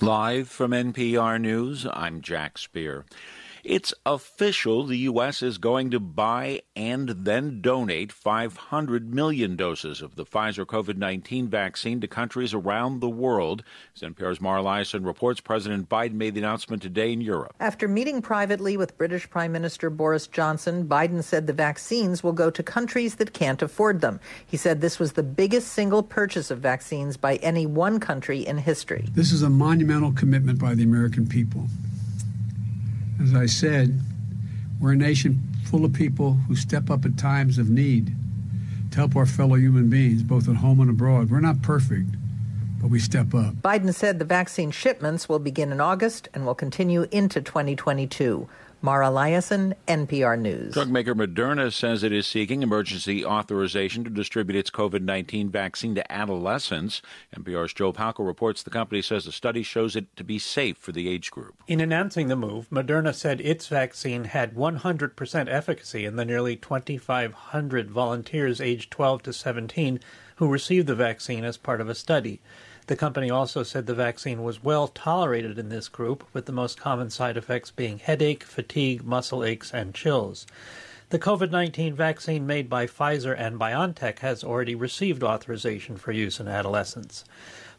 Live from NPR News, I'm Jack Speer. It's official the U.S. is going to buy and then donate 500 million doses of the Pfizer COVID 19 vaccine to countries around the world. As NPR's Mara Liasson reports, President Biden made the announcement today in Europe. After meeting privately with British Prime Minister Boris Johnson, Biden said the vaccines will go to countries that can't afford them. He said this was the biggest single purchase of vaccines by any one country in history. This is a monumental commitment by the American people. As I said, we're a nation full of people who step up at times of need to help our fellow human beings, both at home and abroad. We're not perfect, but we step up. Biden said the vaccine shipments will begin in August and will continue into 2022. Mara Liasson, NPR News. Drug maker Moderna says it is seeking emergency authorization to distribute its COVID 19 vaccine to adolescents. NPR's Joe Palca reports the company says the study shows it to be safe for the age group. In announcing the move, Moderna said its vaccine had 100% efficacy in the nearly 2,500 volunteers aged 12 to 17 who received the vaccine as part of a study. The company also said the vaccine was well tolerated in this group, with the most common side effects being headache, fatigue, muscle aches, and chills. The COVID 19 vaccine made by Pfizer and BioNTech has already received authorization for use in adolescents.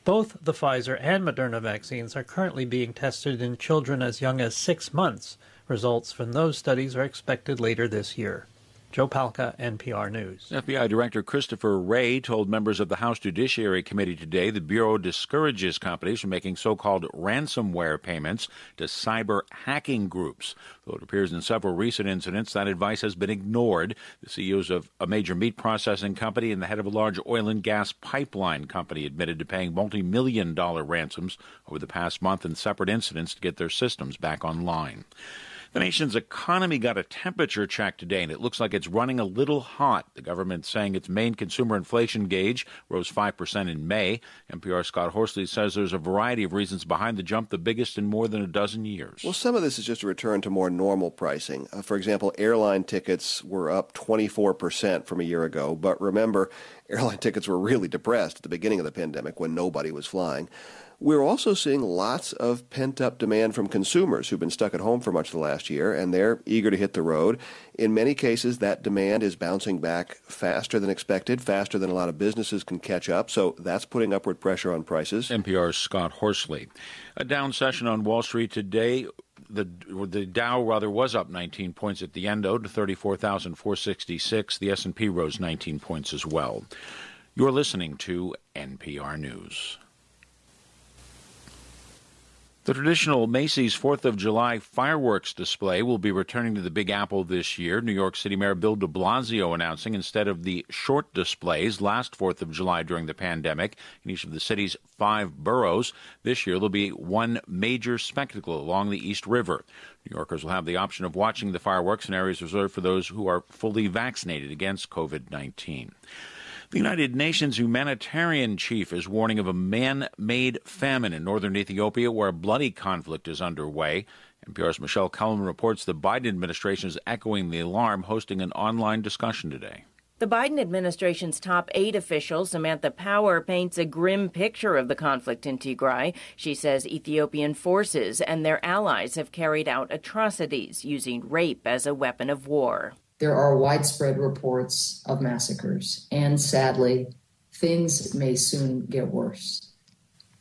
Both the Pfizer and Moderna vaccines are currently being tested in children as young as six months. Results from those studies are expected later this year. Joe Palca, NPR News. FBI Director Christopher Wray told members of the House Judiciary Committee today the Bureau discourages companies from making so called ransomware payments to cyber hacking groups. Though it appears in several recent incidents that advice has been ignored, the CEOs of a major meat processing company and the head of a large oil and gas pipeline company admitted to paying multi million dollar ransoms over the past month in separate incidents to get their systems back online. The nation's economy got a temperature check today, and it looks like it's running a little hot. The government saying its main consumer inflation gauge rose 5% in May. NPR Scott Horsley says there's a variety of reasons behind the jump, the biggest in more than a dozen years. Well, some of this is just a return to more normal pricing. Uh, for example, airline tickets were up 24% from a year ago. But remember, airline tickets were really depressed at the beginning of the pandemic when nobody was flying. We're also seeing lots of pent up demand from consumers who've been stuck at home for much of the last year, and they're eager to hit the road. In many cases, that demand is bouncing back faster than expected, faster than a lot of businesses can catch up. So that's putting upward pressure on prices. NPR's Scott Horsley. A down session on Wall Street today. The the Dow rather was up 19 points at the end, though, to 34,466. The S&P rose 19 points as well. You're listening to NPR News. The traditional Macy's 4th of July fireworks display will be returning to the Big Apple this year. New York City Mayor Bill de Blasio announcing instead of the short displays last 4th of July during the pandemic in each of the city's five boroughs, this year there'll be one major spectacle along the East River. New Yorkers will have the option of watching the fireworks in areas reserved for those who are fully vaccinated against COVID 19. The United Nations humanitarian chief is warning of a man made famine in northern Ethiopia where a bloody conflict is underway. NPR's Michelle Cullen reports the Biden administration is echoing the alarm, hosting an online discussion today. The Biden administration's top aid official, Samantha Power, paints a grim picture of the conflict in Tigray. She says Ethiopian forces and their allies have carried out atrocities using rape as a weapon of war there are widespread reports of massacres, and sadly, things may soon get worse.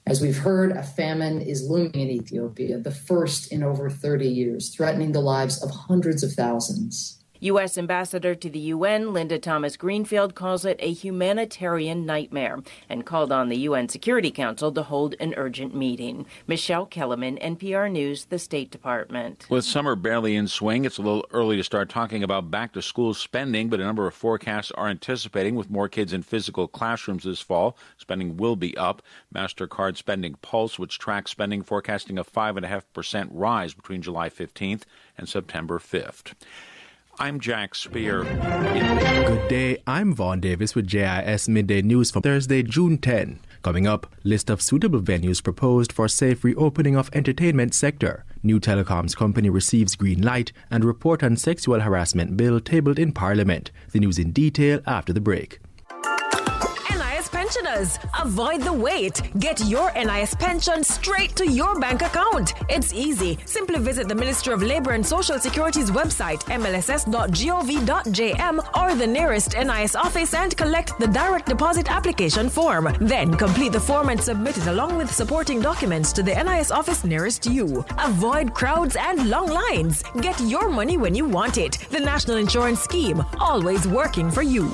As we've heard, a famine is looming in Ethiopia, the first in over 30 years, threatening the lives of hundreds of thousands. U.S. Ambassador to the UN, Linda Thomas Greenfield, calls it a humanitarian nightmare and called on the UN Security Council to hold an urgent meeting. Michele Kelemen, NPR News, the State Department. With summer barely in swing, it's a little early to start talking about back to school spending, but a number of forecasts are anticipating with more kids in physical classrooms this fall, spending will be up. MasterCard Spending Pulse, which tracks spending, forecasting a 5.5% rise between July 15th and September 5th. I'm Jack Speer. Good day. I'm Vaughn Davis with JIS Midday News for Thursday, June 10. Coming up, list of suitable venues proposed for safe reopening of entertainment sector. New telecoms company receives green light and report on sexual harassment bill tabled in Parliament. The news in detail after the break pensioners. Avoid the wait. Get your NIS pension straight to your bank account. It's easy. Simply visit the Ministry of Labor and Social Security's website, mlss.gov.jm, or the nearest NIS office and collect the direct deposit application form. Then complete the form and submit it along with supporting documents to the NIS office nearest you. Avoid crowds and long lines. Get your money when you want it. The National Insurance Scheme, always working for you.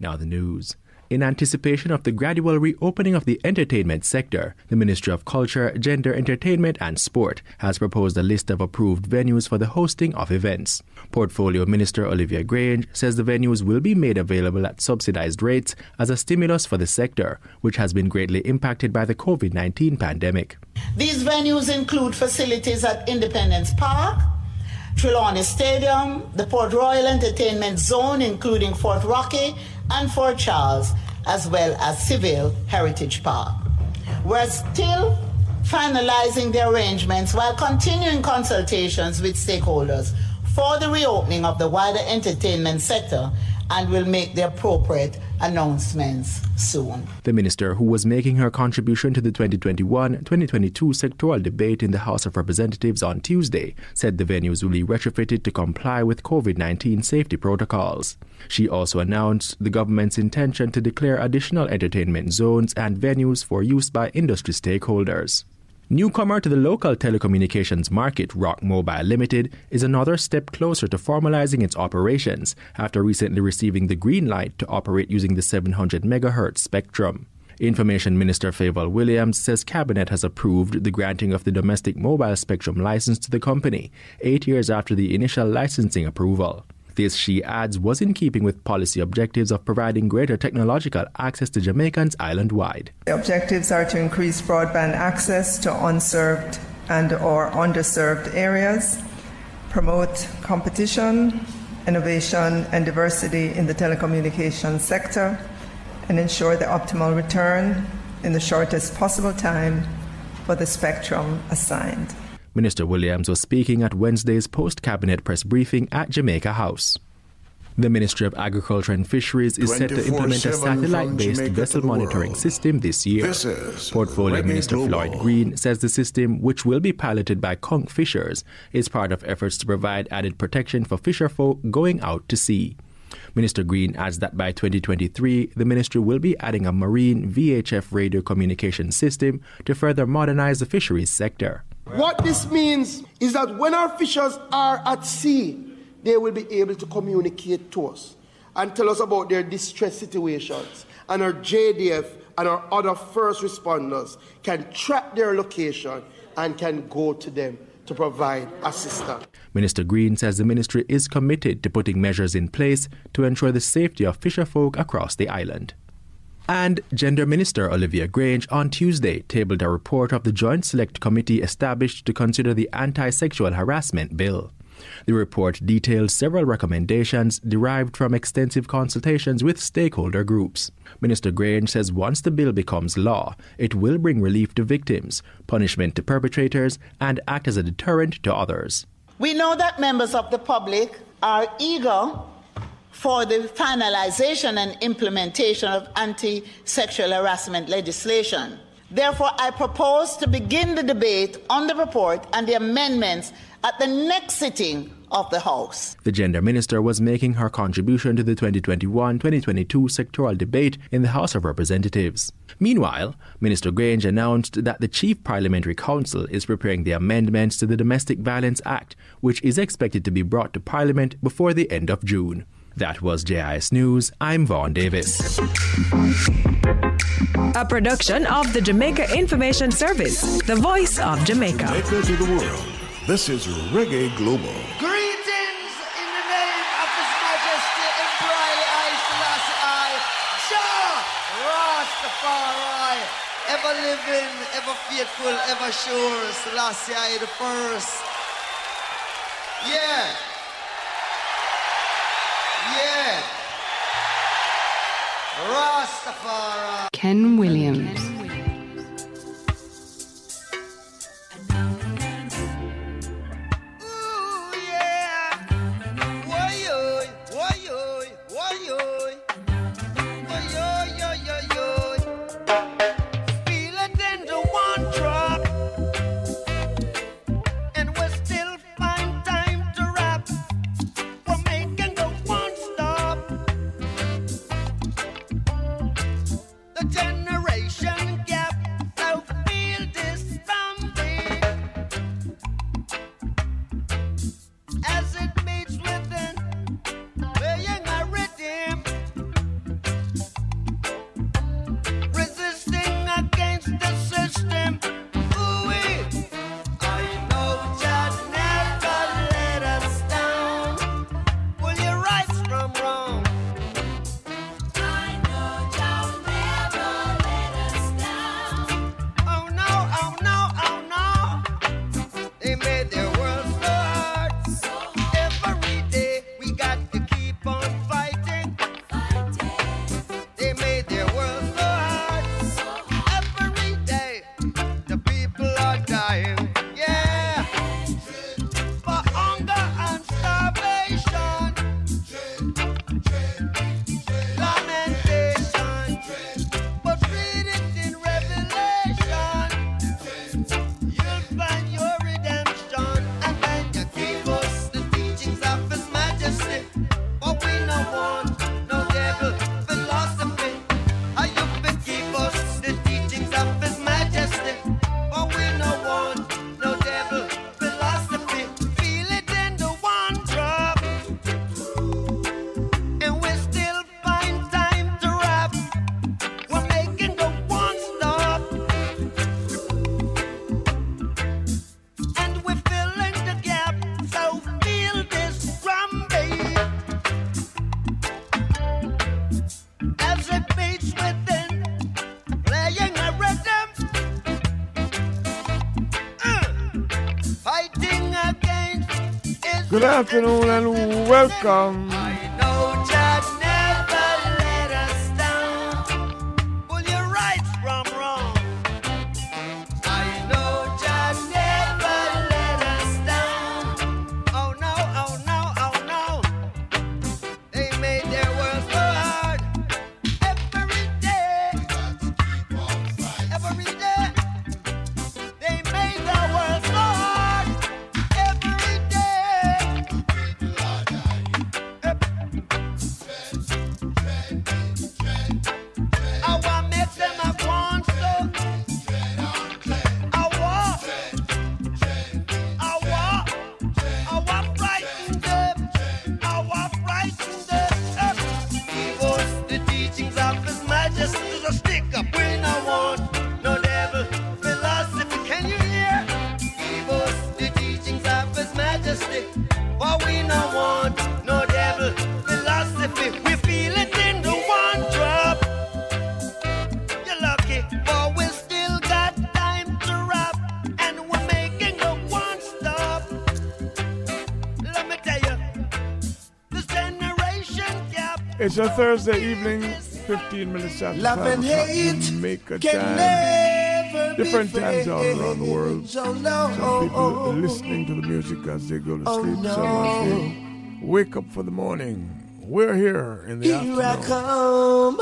Now the news. In anticipation of the gradual reopening of the entertainment sector, the Ministry of Culture, Gender, Entertainment and Sport has proposed a list of approved venues for the hosting of events. Portfolio Minister Olivia Grange says the venues will be made available at subsidized rates as a stimulus for the sector, which has been greatly impacted by the COVID 19 pandemic. These venues include facilities at Independence Park, Trelawny Stadium, the Port Royal Entertainment Zone, including Fort Rocky and Fort Charles, as well as Seville Heritage Park. We're still finalizing the arrangements while continuing consultations with stakeholders for the reopening of the wider entertainment sector and will make the appropriate announcements soon. The minister, who was making her contribution to the 2021 2022 sectoral debate in the House of Representatives on Tuesday, said the venues will be retrofitted to comply with COVID 19 safety protocols. She also announced the government's intention to declare additional entertainment zones and venues for use by industry stakeholders. Newcomer to the local telecommunications market, Rock Mobile Limited, is another step closer to formalizing its operations after recently receiving the green light to operate using the 700 MHz spectrum. Information Minister Fayval Williams says Cabinet has approved the granting of the domestic mobile spectrum license to the company, eight years after the initial licensing approval. This, she adds, was in keeping with policy objectives of providing greater technological access to Jamaicans island wide. The objectives are to increase broadband access to unserved and or underserved areas, promote competition, innovation, and diversity in the telecommunications sector, and ensure the optimal return in the shortest possible time for the spectrum assigned. Minister Williams was speaking at Wednesday's post cabinet press briefing at Jamaica House. The Ministry of Agriculture and Fisheries is set to implement a satellite based vessel monitoring system this year. This Portfolio Reggae Minister Global. Floyd Green says the system, which will be piloted by conch fishers, is part of efforts to provide added protection for fisherfolk going out to sea. Minister Green adds that by 2023, the ministry will be adding a marine VHF radio communication system to further modernize the fisheries sector. What this means is that when our fishers are at sea, they will be able to communicate to us and tell us about their distress situations. And our JDF and our other first responders can track their location and can go to them to provide assistance. Minister Green says the ministry is committed to putting measures in place to ensure the safety of fisherfolk across the island. And Gender Minister Olivia Grange on Tuesday tabled a report of the Joint Select Committee established to consider the Anti Sexual Harassment Bill. The report details several recommendations derived from extensive consultations with stakeholder groups. Minister Grange says once the bill becomes law, it will bring relief to victims, punishment to perpetrators, and act as a deterrent to others. We know that members of the public are eager for the finalization and implementation of anti sexual harassment legislation. Therefore, I propose to begin the debate on the report and the amendments at the next sitting of the House. The gender minister was making her contribution to the 2021 2022 sectoral debate in the House of Representatives. Meanwhile, Minister Grange announced that the Chief Parliamentary Counsel is preparing the amendments to the Domestic Violence Act, which is expected to be brought to Parliament before the end of June. That was JIS News. I'm Vaughn Davis. A production of the Jamaica Information Service, the voice of Jamaica. Jamaica to the world. This is Reggae Global. Greetings in the name of His Majesty Emperor I Selassie I, Jah Rastafari, ever living, ever faithful, ever sure, Selassie I the first. Yeah. Yeah. Rastafari. Ken Williams. afternoon and welcome. It's a Thursday evening, 15 minutes after Love time and Jamaica time. Different times all around the world. Some people are listening to the music as they go to sleep. Some as they wake up for the morning. We're here in the here afternoon.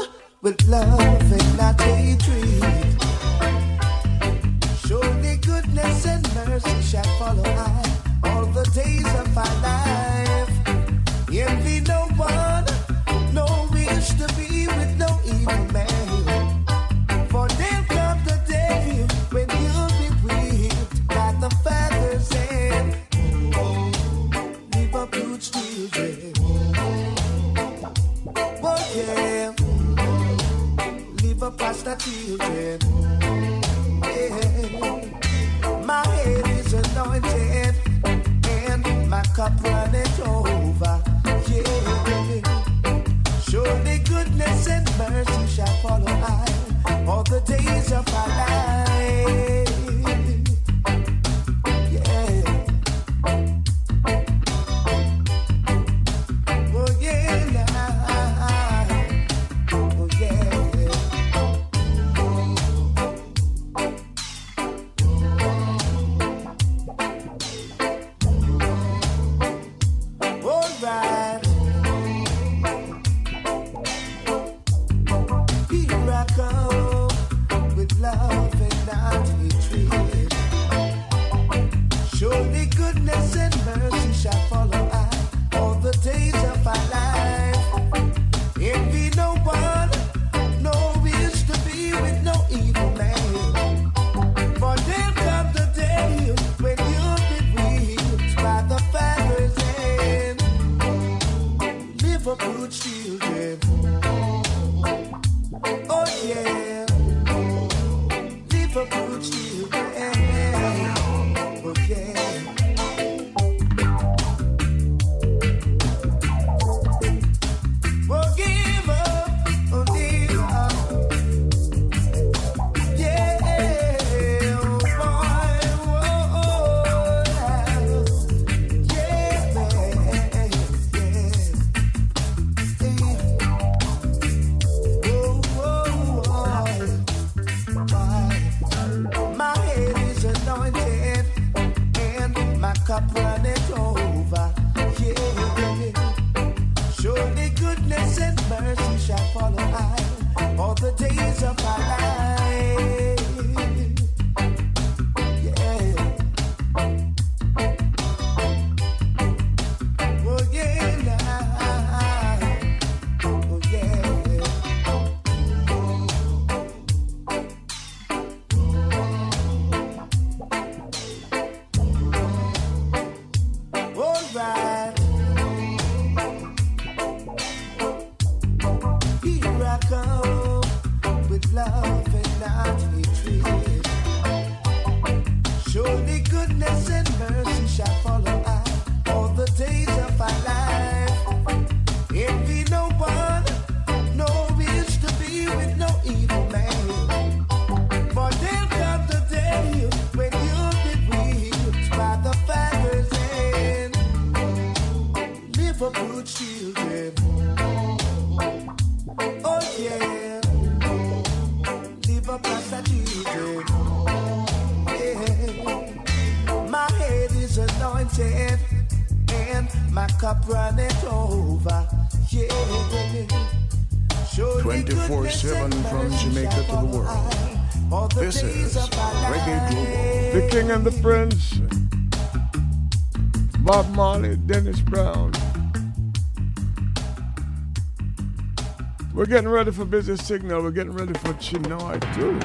Getting ready for Busy Signal. We're getting ready for Chinoy too.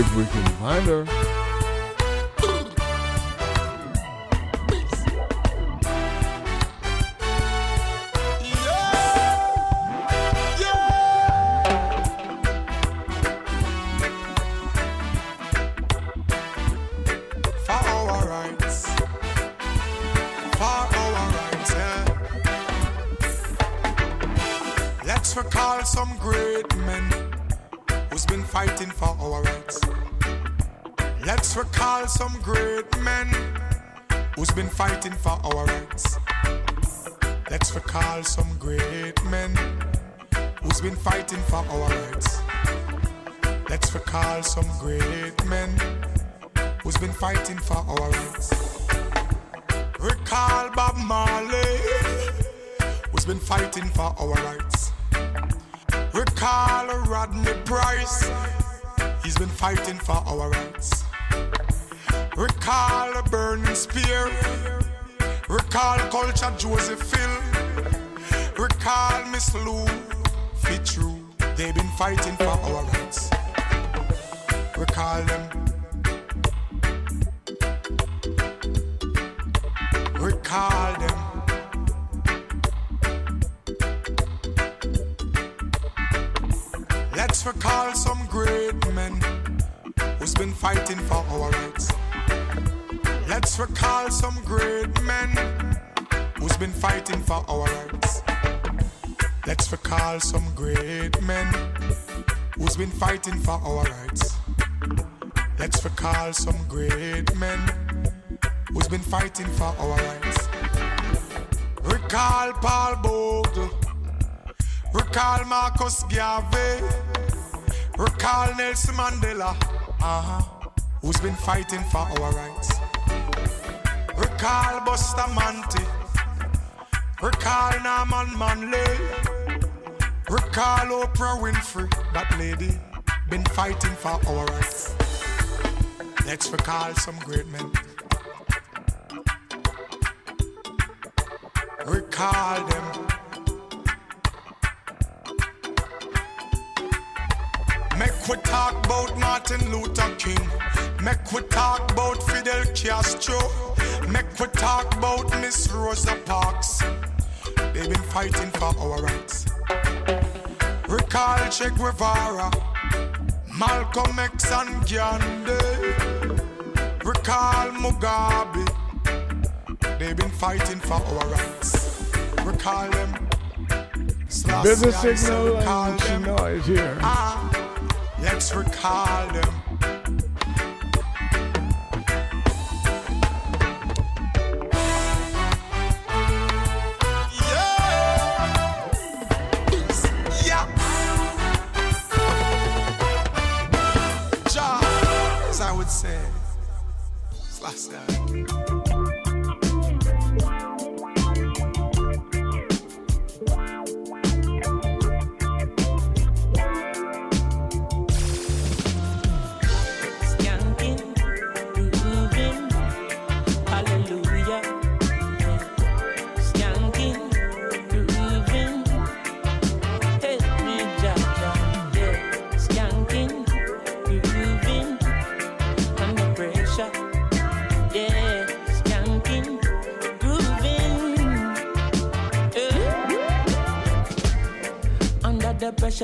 If we can find her. Recall Culture Joseph Hill, recall Miss Lou Fitzroy, they've been fighting Recall some great men who's been fighting for our rights. Recall Paul Bogle. Recall Marcus Garvey. Recall Nelson Mandela. Uh-huh. Who's been fighting for our rights. Recall Bustamante. Recall Norman Manley. Recall Oprah Winfrey. That lady been fighting for our rights. Let's recall some great men. recall them. Make we talk about Martin Luther King. Make we talk about Fidel Castro. Make we talk about Miss Rosa Parks. They've been fighting for our rights. Recall Che Guevara, Malcolm X and Gandhi. Recall Mugabe. They've been fighting for our rights. Recall them. Selassie Busy I say Signal and them. Chinoy is here. Ah,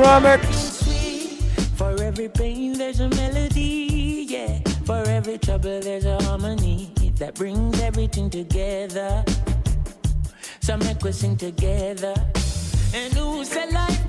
Chronixx. For every pain, there's a melody, yeah. For every trouble, there's a harmony that brings everything together. So make we sing together. And who said life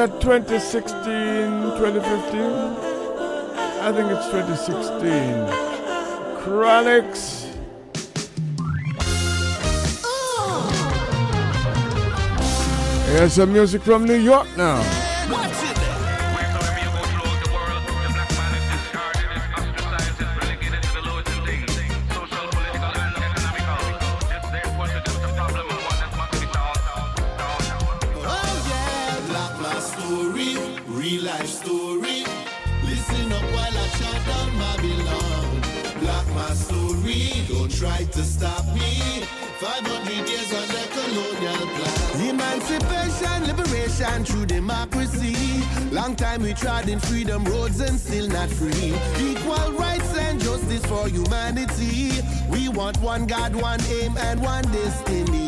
that 2016, 2015. I think it's 2016. Chronixx. Here's some music from New York now. Want one God, one aim, and one destiny.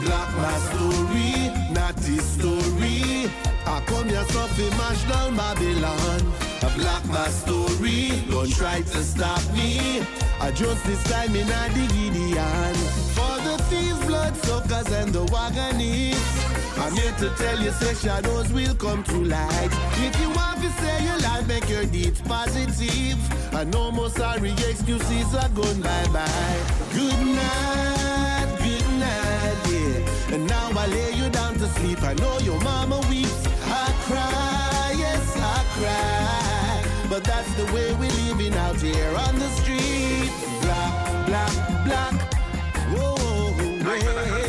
Black my story, not his story. I come here so fi mash down Babylon. I black my story, don't try to stop me. I just this time in a Gideon. For the thieves, blood suckers, and the wagonists. I'm here to tell you, say shadows will come to light. If you want to say your life, make your deeds positive. And no more sorry excuses are gone bye bye. Good night, good night, yeah. And now I lay you down to sleep. I know your mama weeps. I cry, yes, I cry. But that's the way we're living out here on the street. Black, black, black. Whoa, hey. Black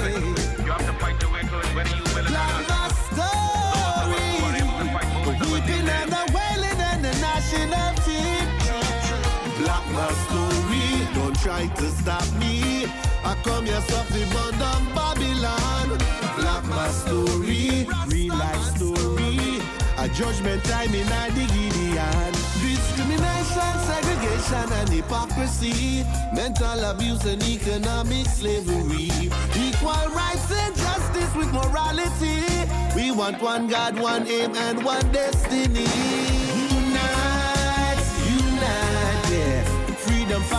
my story. Don't try to stop me. I come here suffering but on Babylon. Black my story. Real life story. A judgment time in a the Gideon. Discrimination, segregation, and hypocrisy. Mental abuse and economic slavery. Equal rights and justice with morality. We want one God, one aim, and one destiny.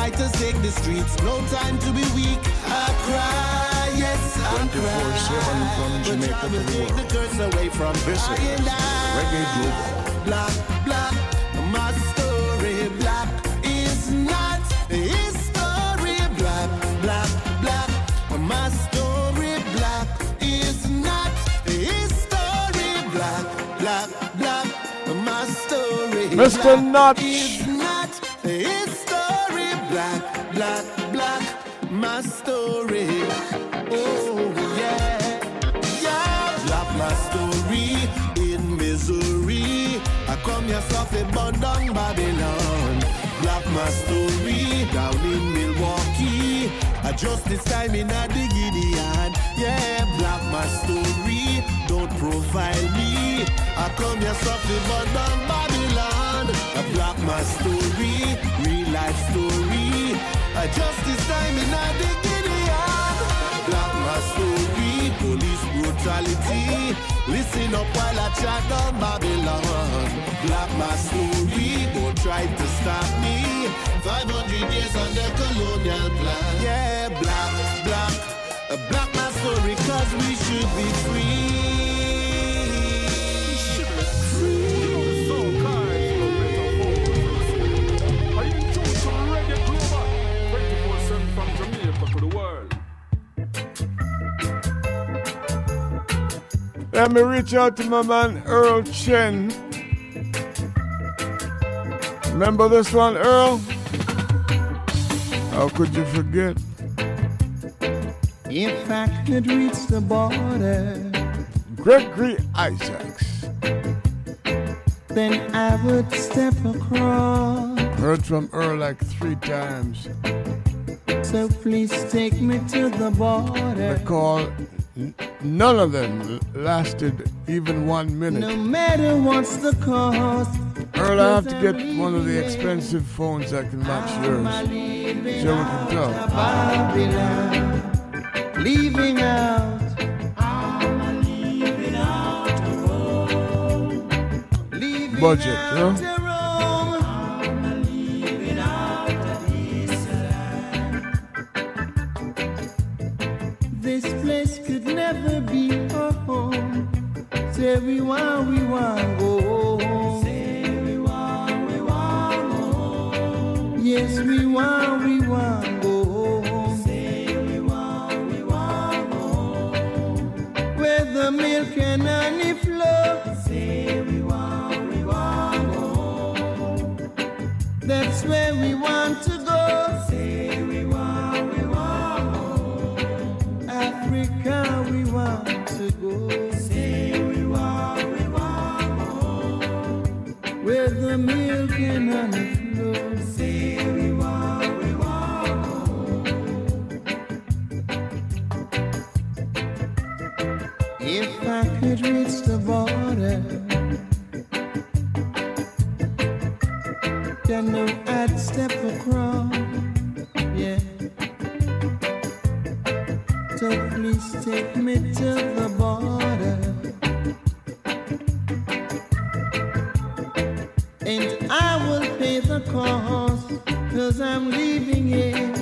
Fighters take the streets. No time to be weak. I cry, yes, I 24/7 from. Jamaica to will the take world. the curse away from This is. Reggae Global. Black, black, my story. Black is not history. Black, black, black, my story. Black is not history. Black, black, black, my story. Mr. Notch. My story down in Milwaukee. I just this time in a Gideon. Yeah, black my story. Don't profile me. I come here softly bound down Babylon. I black my story, real life story. I just this time in a Listen up while I chat down Babylon. Black my story, don't try to stop me. 500 years on the colonial plan. Yeah, black, black, black my story, cause we should be free. Let me reach out to my man Earl Chin. Remember this one, Earl? How could you forget? If I could reach the border, Gregory Isaacs. then I would step across. Heard from Earl like three times. So please take me to the border. Recall, n- none of them lasted even one minute. No matter what's the cost. Earl, I have to get one of the expensive phones that can match yours. So we can talk. Babylon, leaving out. Budget, you know? Home. Say we want, we want go home. Say we want, we want go home. Yes, we want, we want go home. Say we want, we want go home. Where the milk and honey flow. Say we want, we want go home. That's where we want to go. If I could reach the border, I'd step across. Yeah. So please take me to the border. Pay the cost, cause I'm leaving it.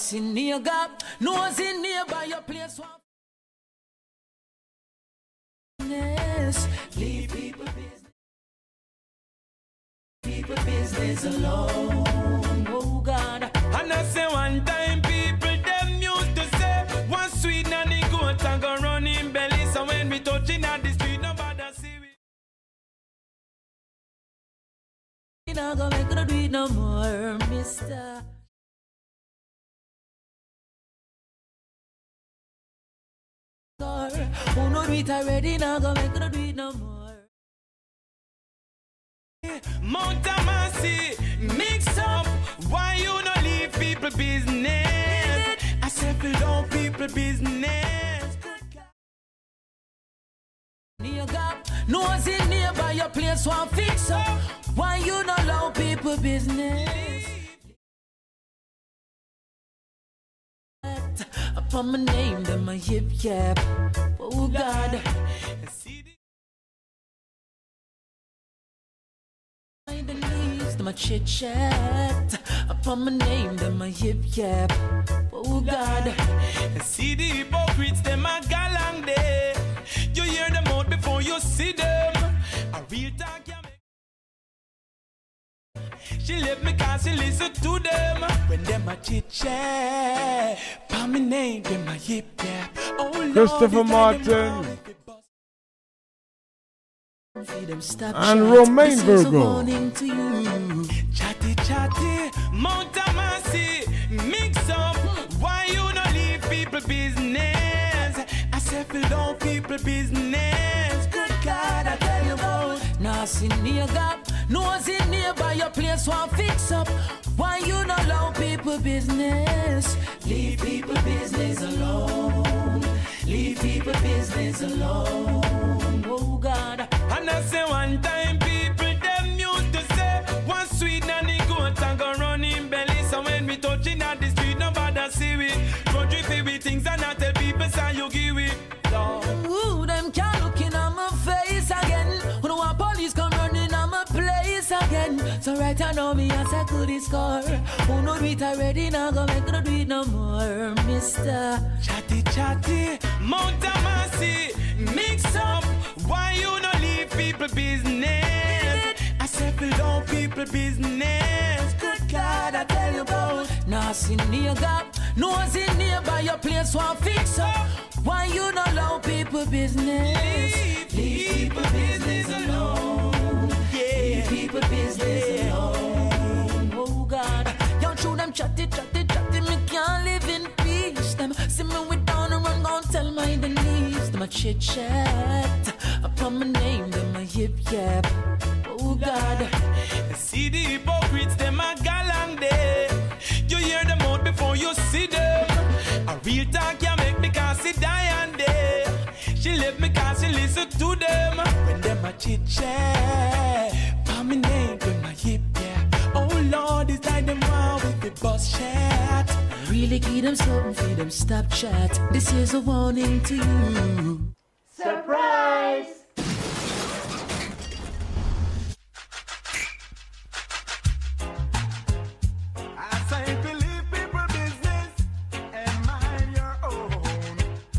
See near gap, no see nearby your place. Leave people business. People business alone. Oh God. And I say one time people them used to say one sweet nanny goat and go run in belly. So when we touching at the street, nobody see we. Not gonna make no do it no more, mister. Who know do it already, not gonna make no do it no more. Mount Amasi, mix up. Why you not leave people business? I fill down people business. Near gap, nose in nearby your place, one fix up. Why you not allow people business? Upon my name, then my hip yap. Oh God. the leaves, then my chit chat. Upon my name, then my hip yap. Oh God. See the hypocrites, them a galang day. You hear them out before you see them. A real yeah. She left me cause she listen to them When them a chit chat Upon my name, them my hip yap Oh Lord, Christopher Martin and Romain Virgo. Chatty chatty, Mount Amasi, mix up. Why you not leave people business? I said down people business. Good God, I tell you about. Now see near gap, nose in nearby your place one fix up. Why you not allow people business? Leave people business alone. Leave people business alone. Oh God. And I say one time know me as I could score. Who know it already now go make no do it no more, Mister. Chatty chatty, Mount Amasi, mix up. Why you not leave people business? I said fill down people business. Good God, I tell you about. See near gap, nose in nearby your place one fix up. Why you not allow people business? Leave, leave people business alone. Yeah. Leave people business alone. True them chatty chatty chatty, me can't live in peace. Them see me with down and run, gon' tell my the knees. Them a chit chat upon my name, them a hip yap. Oh God, see the hypocrites, them a galang day. You hear them out before you see them. A real talk can make me she die and day. She left me cause she listen to them. When them a chit chat, upon my name, them a hip yap. Oh Lord, it's like them wow with the bus chat. Really give them something, feed them stop chat. This is a warning to you. Surprise!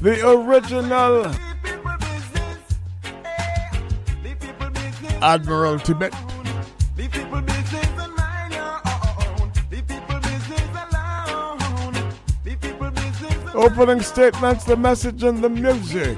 The original Admiral Tibet. Opening statements, the message, and the music.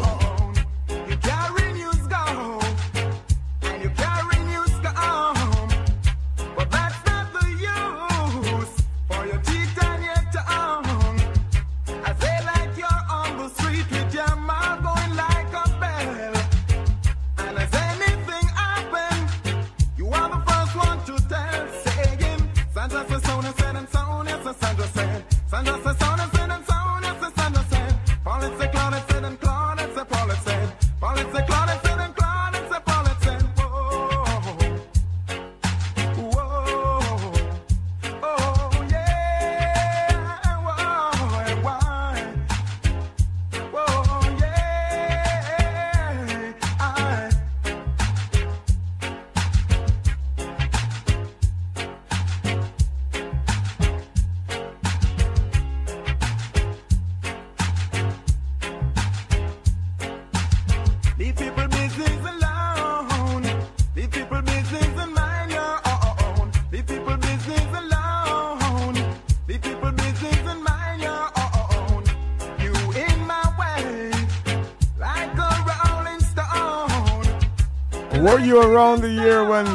Were you around the year when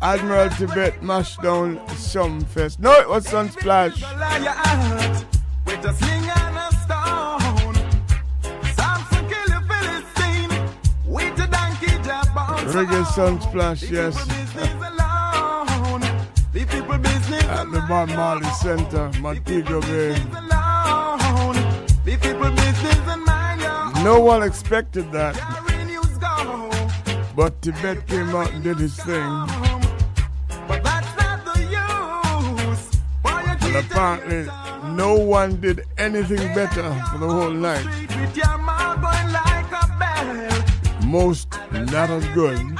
Admiral Tibet mashed down some fest? No, it was Sunsplash. Reggae Sunsplash, yes. At the Bob Marley Center, Montego Bay. No one expected that. But Tibet came out and did his thing. But that's not the use. And apparently, no one did anything better for the whole night. with your mouth going like a bell? Most not as good.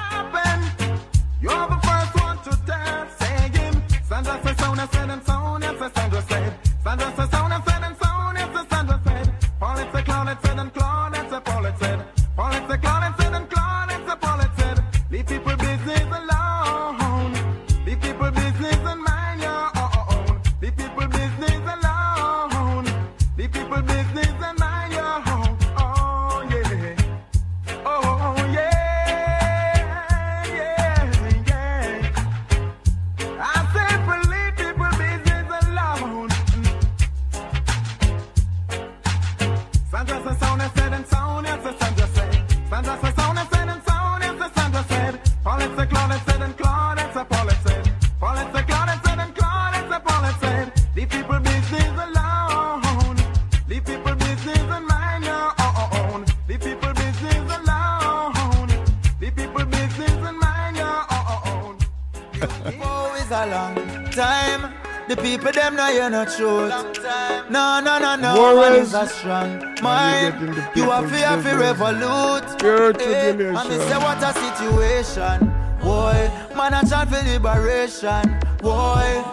Them you're not truth. No, no, no, no. Warriors. One is a strong mind. You are fear for revolute. Pure Eh. And me say what a situation. Boy, man a chant for liberation. Boy.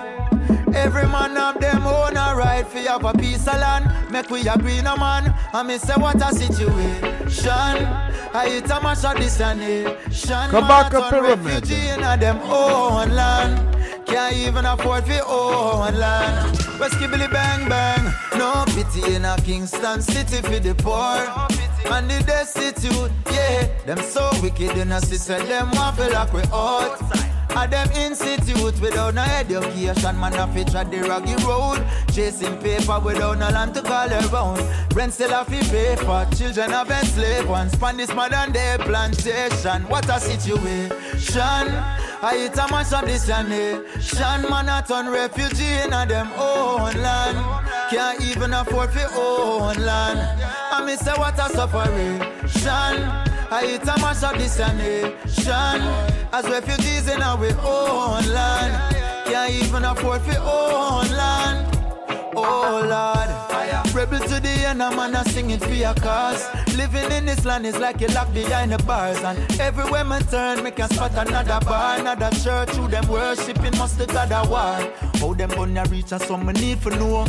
Every man have them own a right for have a piece of land. Make we agree no man. And me say what a situation. I hit a mash of this and nation. Kabaka Man a Pyramid. refugee in a them own land. Can't even afford for own land. West Kibble bang bang. No pity in a Kingston city for the poor. And the destitute, yeah. Them so wicked in a system, them to lock we out. And them institute without no education, man a fit tread the raggy road. Chasing paper without no land to call around. Rent still to pay for children have enslaved ones. Span this modern day plantation. What a situation. I hit a mash of this and nation. Man a turn refugee in a them own land. Can't even afford for own land. I me say what a sufferation. I hit a mash of this and nation. As refugees in our own land. Can't even afford for own land. Oh Lord, rebel to the end, a man a sing it for your cause. Living in this land is like you locked behind the bars, and everywhere me turn, me can spot another bar, another church. Who them worshiping must the God a war. How them gonna reach us? Some me need for know.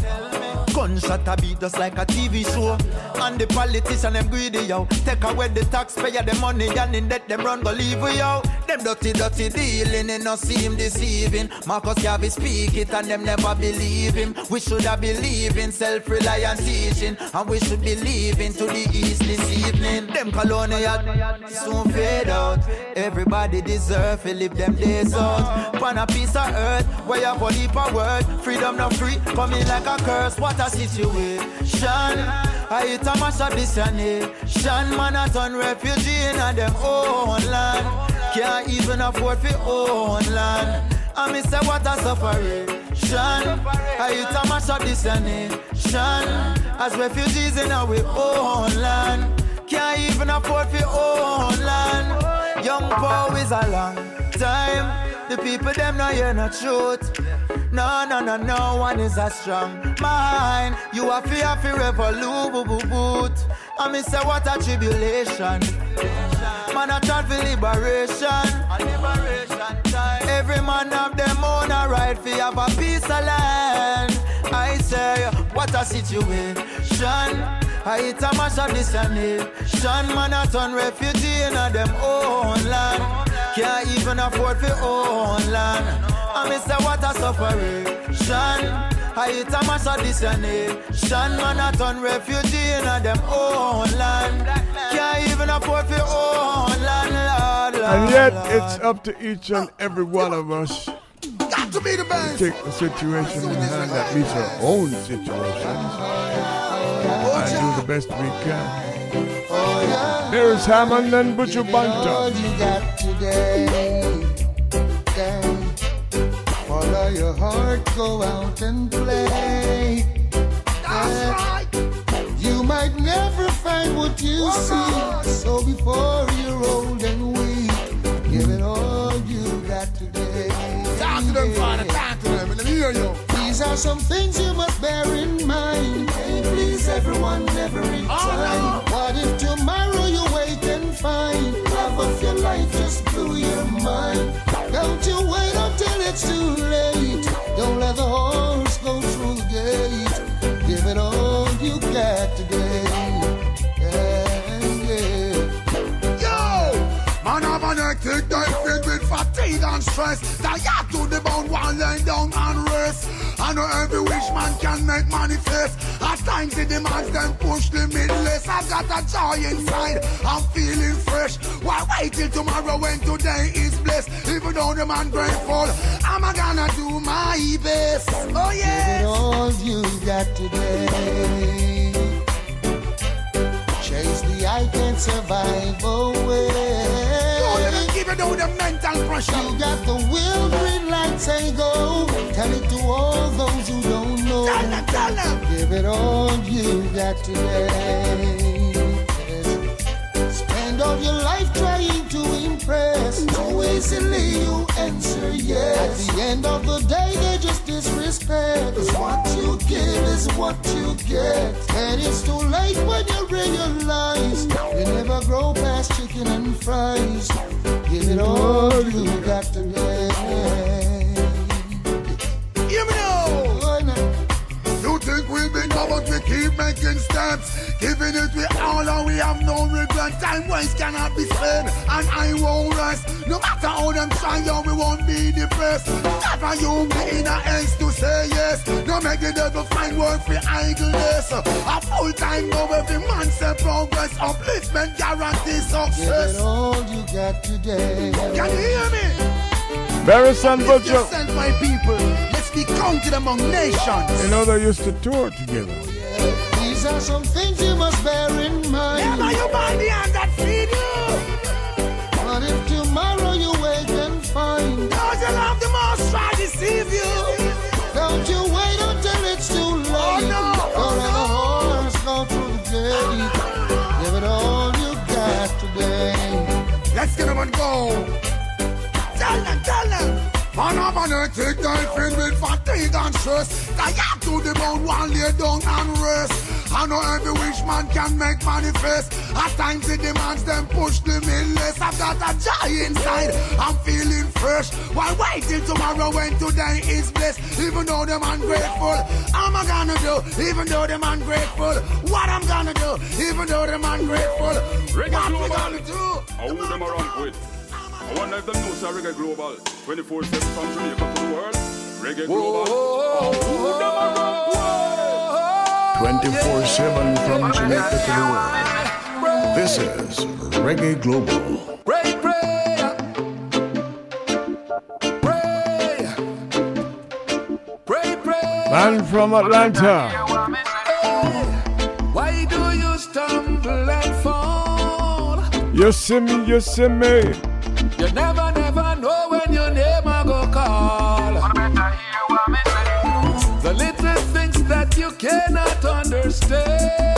Gunshot a beat just like a TV show. And the politician them greedy yo. Take away the taxpayer the money and in debt them run go leave we yo. Them dirty dirty dealing and not seem deceiving. Marcus Garvey speak it and them never believe him. We should have believed in self-reliant teaching and we should be leaving to the east this evening. Them colonial soon fade out. Everybody deserve to live them days out. Pan a piece of earth where you have a word. Freedom not free, coming like a curse. What a situation. I hit a mash of this nation. Man a turn refugee in a them own land. Can't even afford for own land. I me say what a sufferation. I hit a mash of this nation. As refugees in our own land. Can't even afford for own land. Young is a long time. The people them know you're not truth. No, no, no, no one is a strong mind. You are fear for revolution. I me say what a tribulation. Man a try for liberation. Every man have them own a right for have a piece of land. I say what a situation. I hit a mash of this and nation. Man a turn refugee in a them own land. Can't even afford for own land. I me say what a sufferation. I hit a mash of this and nation. Man a turn refugee in a them own land. Can't even afford for own land, Lord, And yet, it's up to each and every one of us Got to be the best. take the situation in hand that meets our own situations and do the best we can. There is Hammond and Butcher All Banton. you got today. Damn. Follow your heart, go out and play. That's right. You might never find what you seek. So before you're old and weak, give it all you got today. Talk to them, Father. Talk to them. Let me hear you. These are some things you must bear in mind. Can't please everyone every time. What if tomorrow you wait and find love of your life just blew your mind? Don't you wait until it's too late. Don't let the horse go through the gate. Give it all you got today. Yeah, yeah. Yo! Man have an filled with fatigue and stress. Tired to the bone while laying down and rest. I know every wish man can make manifest. At times it demands them push the limitless. I've got a joy inside. I'm feeling fresh. Why wait till tomorrow when today is blessed? Even though the man grateful, I'm gonna do my best. Oh yeah. all you got today. Chase the I can't survive oh, away. Let give it the mental pressure. You got the will, green light, say go. Tell it to all those who don't know. Tell them, tell them. Give it all you got today. Yes. Spend all your life trying to impress. Too easily you answer yes. At the end of the day, they just disrespect. 'Cause what you give is what you get. And it's too late when you realize you never grow past chicken and fries. Give it all you got to Hear think we'll be covered, we keep making steps. Giving it we all and we have no regret. Time waste cannot be spent, and I won't rest. No matter how them try, yo, we won't be depressed. Never you be in a haste to say yes. No make the devil find work for idleness. A full time go every man say progress. Upliftment guarantee Give success. it all you got today. Can you hear me? Beres and Uplift Butcher. yourself, my people. Let's be counted among nations. You know they used to tour together. These are some things you must bear in mind. Yeah, now you buy the hand that feed you. But if tomorrow you wake and find Those you love the most try to deceive you. Don't you wait until it's too late. Oh, no. Don't let the horse go through the gate. Give it all you got today. Let's get them and go. Tell them, tell them. Man up on earth, take time filled with fatigue and stress. Tired to the bone, one lay down and rest. I know every wish man can make manifest. At times it demands them push the limitless. I've got a joy inside, I'm feeling fresh. Why wait till tomorrow when today is blessed? Even though them ungrateful, I'm a gonna do. Even though them ungrateful, what I'm gonna do. Even though them ungrateful, what we gonna do? How them around with? I wonder if them know say reggae global. 24 7 from Jamaica to the world. Reggae global. Who them around with? 24 7 from Jamaica to the world. This is Reggae Global. Pray, pray. Pray. Pray, pray. Man from Atlanta. Why do you stumble and fall? You see me, you see me. You never, never know when your name I go call. The little things that you cannot understand.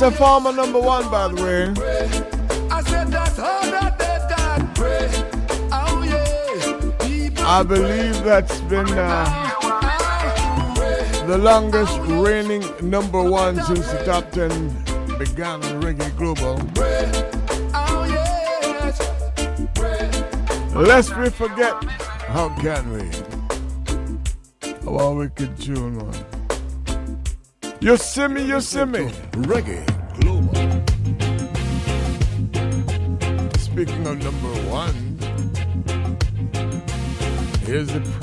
That's a farmer number one, by the way. I said that's all that they got. Pray. Oh, yeah. I believe that's been uh, the longest reigning number one since the top 10 began the Reggae Global. Oh, Lest we forget, how can we? Our wicked tune, man. You see me, you see me. Reggae.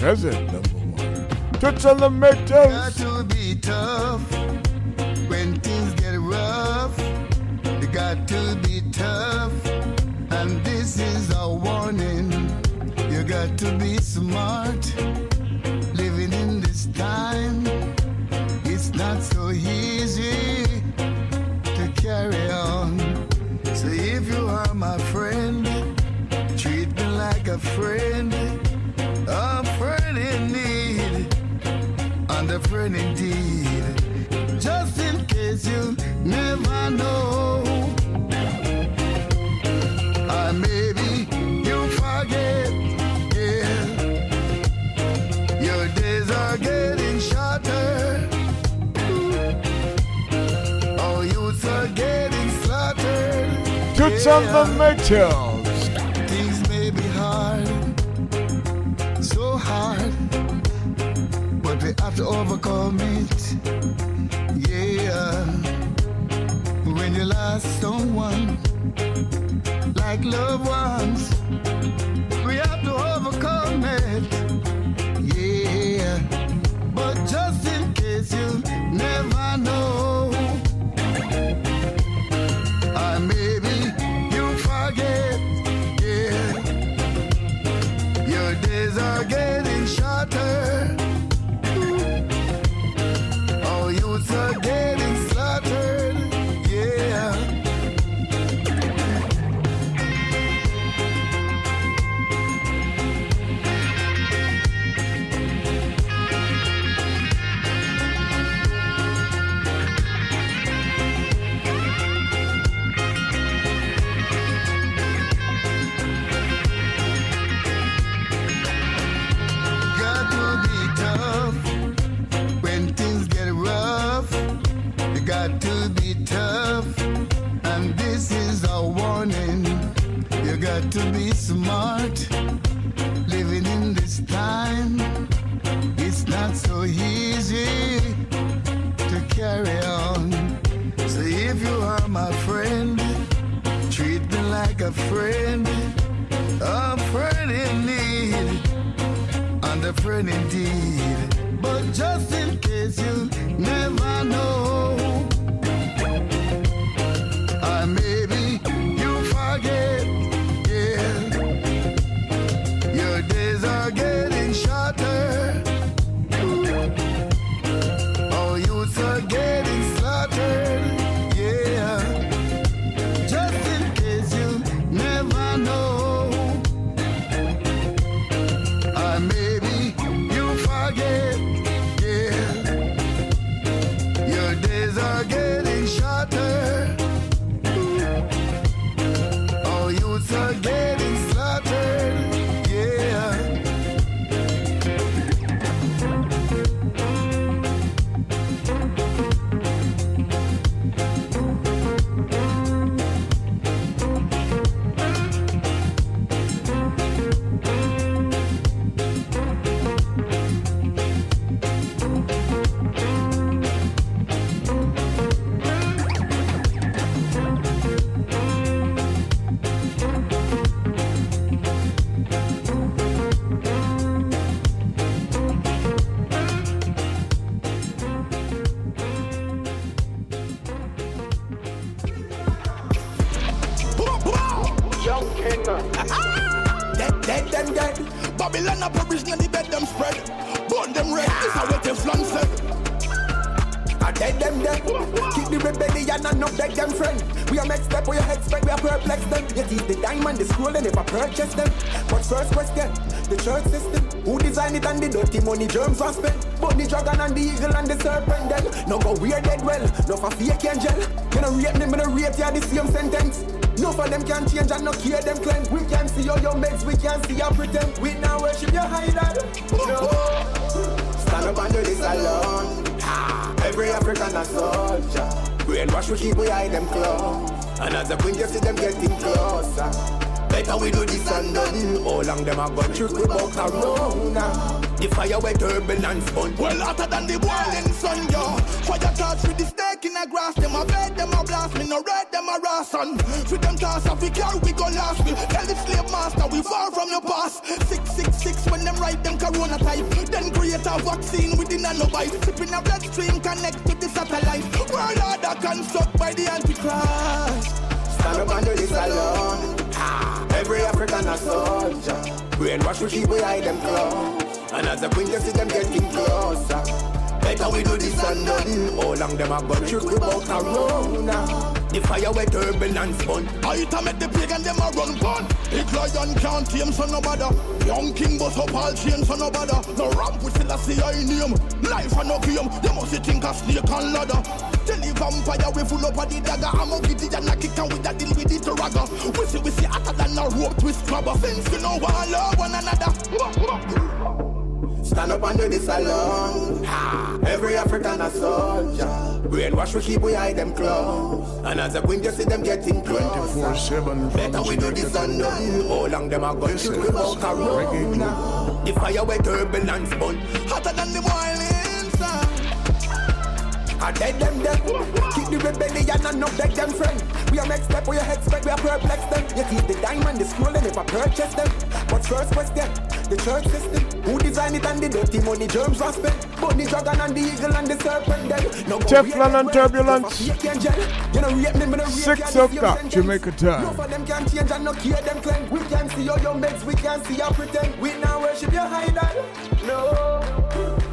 present number one. To the Metals. Be tough. The germs was spent? But the dragon and the eagle and the serpent them. No go weird dead well, no for fake angel. You know rate them, you know rate ya the same sentence. No for them can change and no care them cleanse. We can see all your meds, we can see your pretend. We now worship your idol. No. Stand up and do this alone. Every African a soldier. Brainwash we keep we hide them close. And as the queen you see them getting closer. Better we do this and done. How long them a go trick we bout corona? The fire where turbulence burn. Well, hotter than the boiling sun, yo. Fire touch with the snake in the grass. Them a bed, them a blast me. No red, them a ration. With them toss off, we carry, we go last. We tell the slave master, we far from your past. 666 when them write them corona type. Then create a vaccine within a bite. Sipping a bloodstream, connect to the satellite. World order construct by the Antichrist. Stand up do this alone. Ah, every African a soldier. Brainwash we keep we hide them close. And as the queen you see them getting closer. Better we do this and done. How long them a go trick we bout corona? The fire where turbulence burn. I to make the pagan them a run gun. Big lion can't tame so no bother. Young king bust up all chains so no bother. No ramp with still a see I name. Life and no game. You must think a snake and ladder. Tell the vampire we full up of the dagger. I'm a giddy and a kick and with a deal with it ragga. We see we see hotter than a rope twist grabber. Since we know one love one another. Stand up and do this alone. Ah, every African a soldier. Brainwash we keep we hide them close. And as the queen you see them getting closer. 24-7 Better we do this and done. How long them a go trick we bout corona? The fire where turbulence burn. Hotter than the boiling sun. I dead them dead. Keep the rebellion and not beg them friend. Are next step, we are expect, we are perplex them. Yet is the diamond, the scroll, and never purchase them. But first question, the church system. Who designed it and the dirty money germs was spent? The dragon and the eagle and the serpent them. No Teflon and turbulence. You know rate them, you Six o'clock, Jamaica your. Jamaica No for them can change and no care them claim. We can't see all your meds, we can't see your pretend. We now worship your idol. No.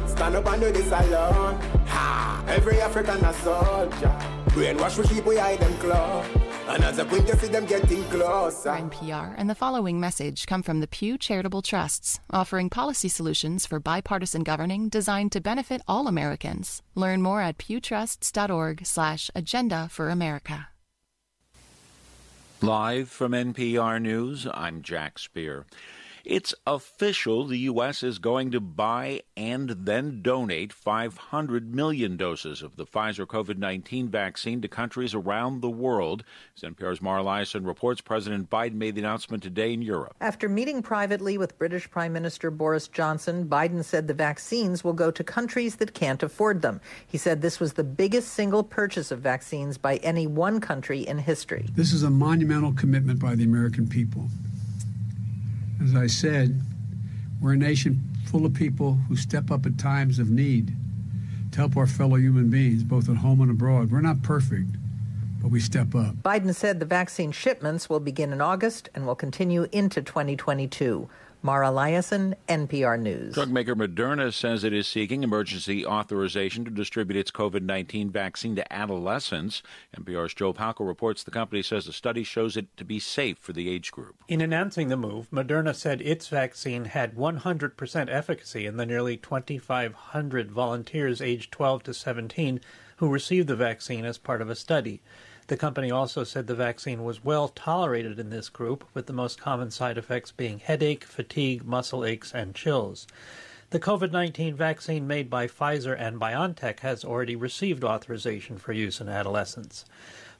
Stand up and do this alone. Ha! Every African a soldier. Brainwash we keep we hide them close. And as the queen you see them getting closer. NPR and the following message come from the Pew Charitable Trusts, offering policy solutions for bipartisan governing designed to benefit all Americans. Learn more at pewtrusts.org/slash agenda for America. Live from NPR News, I'm Jack Speer. It's official. The U.S. is going to buy and then donate 500 million doses of the Pfizer COVID 19 vaccine to countries around the world. As NPR's Mara Liasson reports, President Biden made the announcement today in Europe. After meeting privately with British Prime Minister Boris Johnson, Biden said the vaccines will go to countries that can't afford them. He said this was the biggest single purchase of vaccines by any one country in history. This is a monumental commitment by the American people. As I said, we're a nation full of people who step up at times of need to help our fellow human beings, both at home and abroad. We're not perfect, but we step up. Biden said the vaccine shipments will begin in August and will continue into 2022. Mara Liasson, NPR News. Drug maker Moderna says it is seeking emergency authorization to distribute its COVID 19 vaccine to adolescents. NPR's Joe Palca reports the company says the study shows it to be safe for the age group. In announcing the move, Moderna said its vaccine had 100% efficacy in the nearly 2,500 volunteers aged 12 to 17 who received the vaccine as part of a study. The company also said the vaccine was well tolerated in this group, with the most common side effects being headache, fatigue, muscle aches, and chills. The COVID 19 vaccine made by Pfizer and BioNTech has already received authorization for use in adolescents.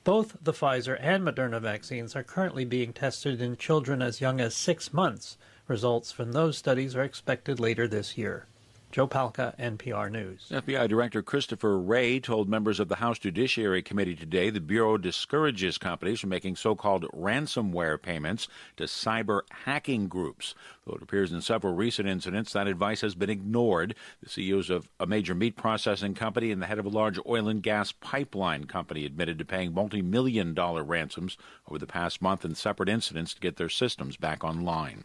Both the Pfizer and Moderna vaccines are currently being tested in children as young as six months. Results from those studies are expected later this year. Joe Palca, NPR News. FBI Director Christopher Wray told members of the House Judiciary Committee today the Bureau discourages companies from making so called ransomware payments to cyber hacking groups. Though it appears in several recent incidents that advice has been ignored. The CEOs of a major meat processing company and the head of a large oil and gas pipeline company admitted to paying multi million dollar ransoms over the past month in separate incidents to get their systems back online.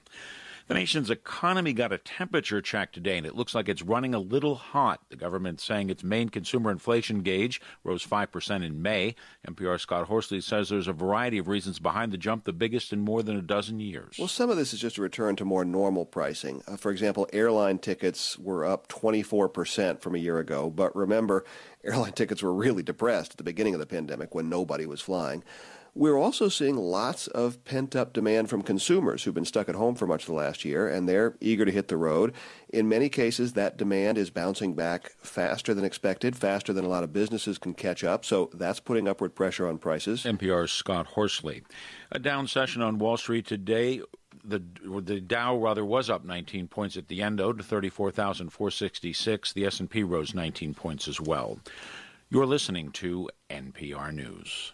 The nation's economy got a temperature check today, and it looks like it's running a little hot. The government saying its main consumer inflation gauge rose 5% in May. NPR Scott Horsley says there's a variety of reasons behind the jump, the biggest in more than a dozen years. Well, some of this is just a return to more normal pricing. Uh, for example, airline tickets were up 24% from a year ago, but remember, airline tickets were really depressed at the beginning of the pandemic when nobody was flying. We're also seeing lots of pent up demand from consumers who've been stuck at home for much of the last year, and they're eager to hit the road. In many cases, that demand is bouncing back faster than expected, faster than a lot of businesses can catch up, so that's putting upward pressure on prices. NPR's Scott Horsley. A down session on Wall Street today the the Dow rather was up 19 points at the end, though, to 34,466. The S&P rose 19 points as well. You're listening to NPR News.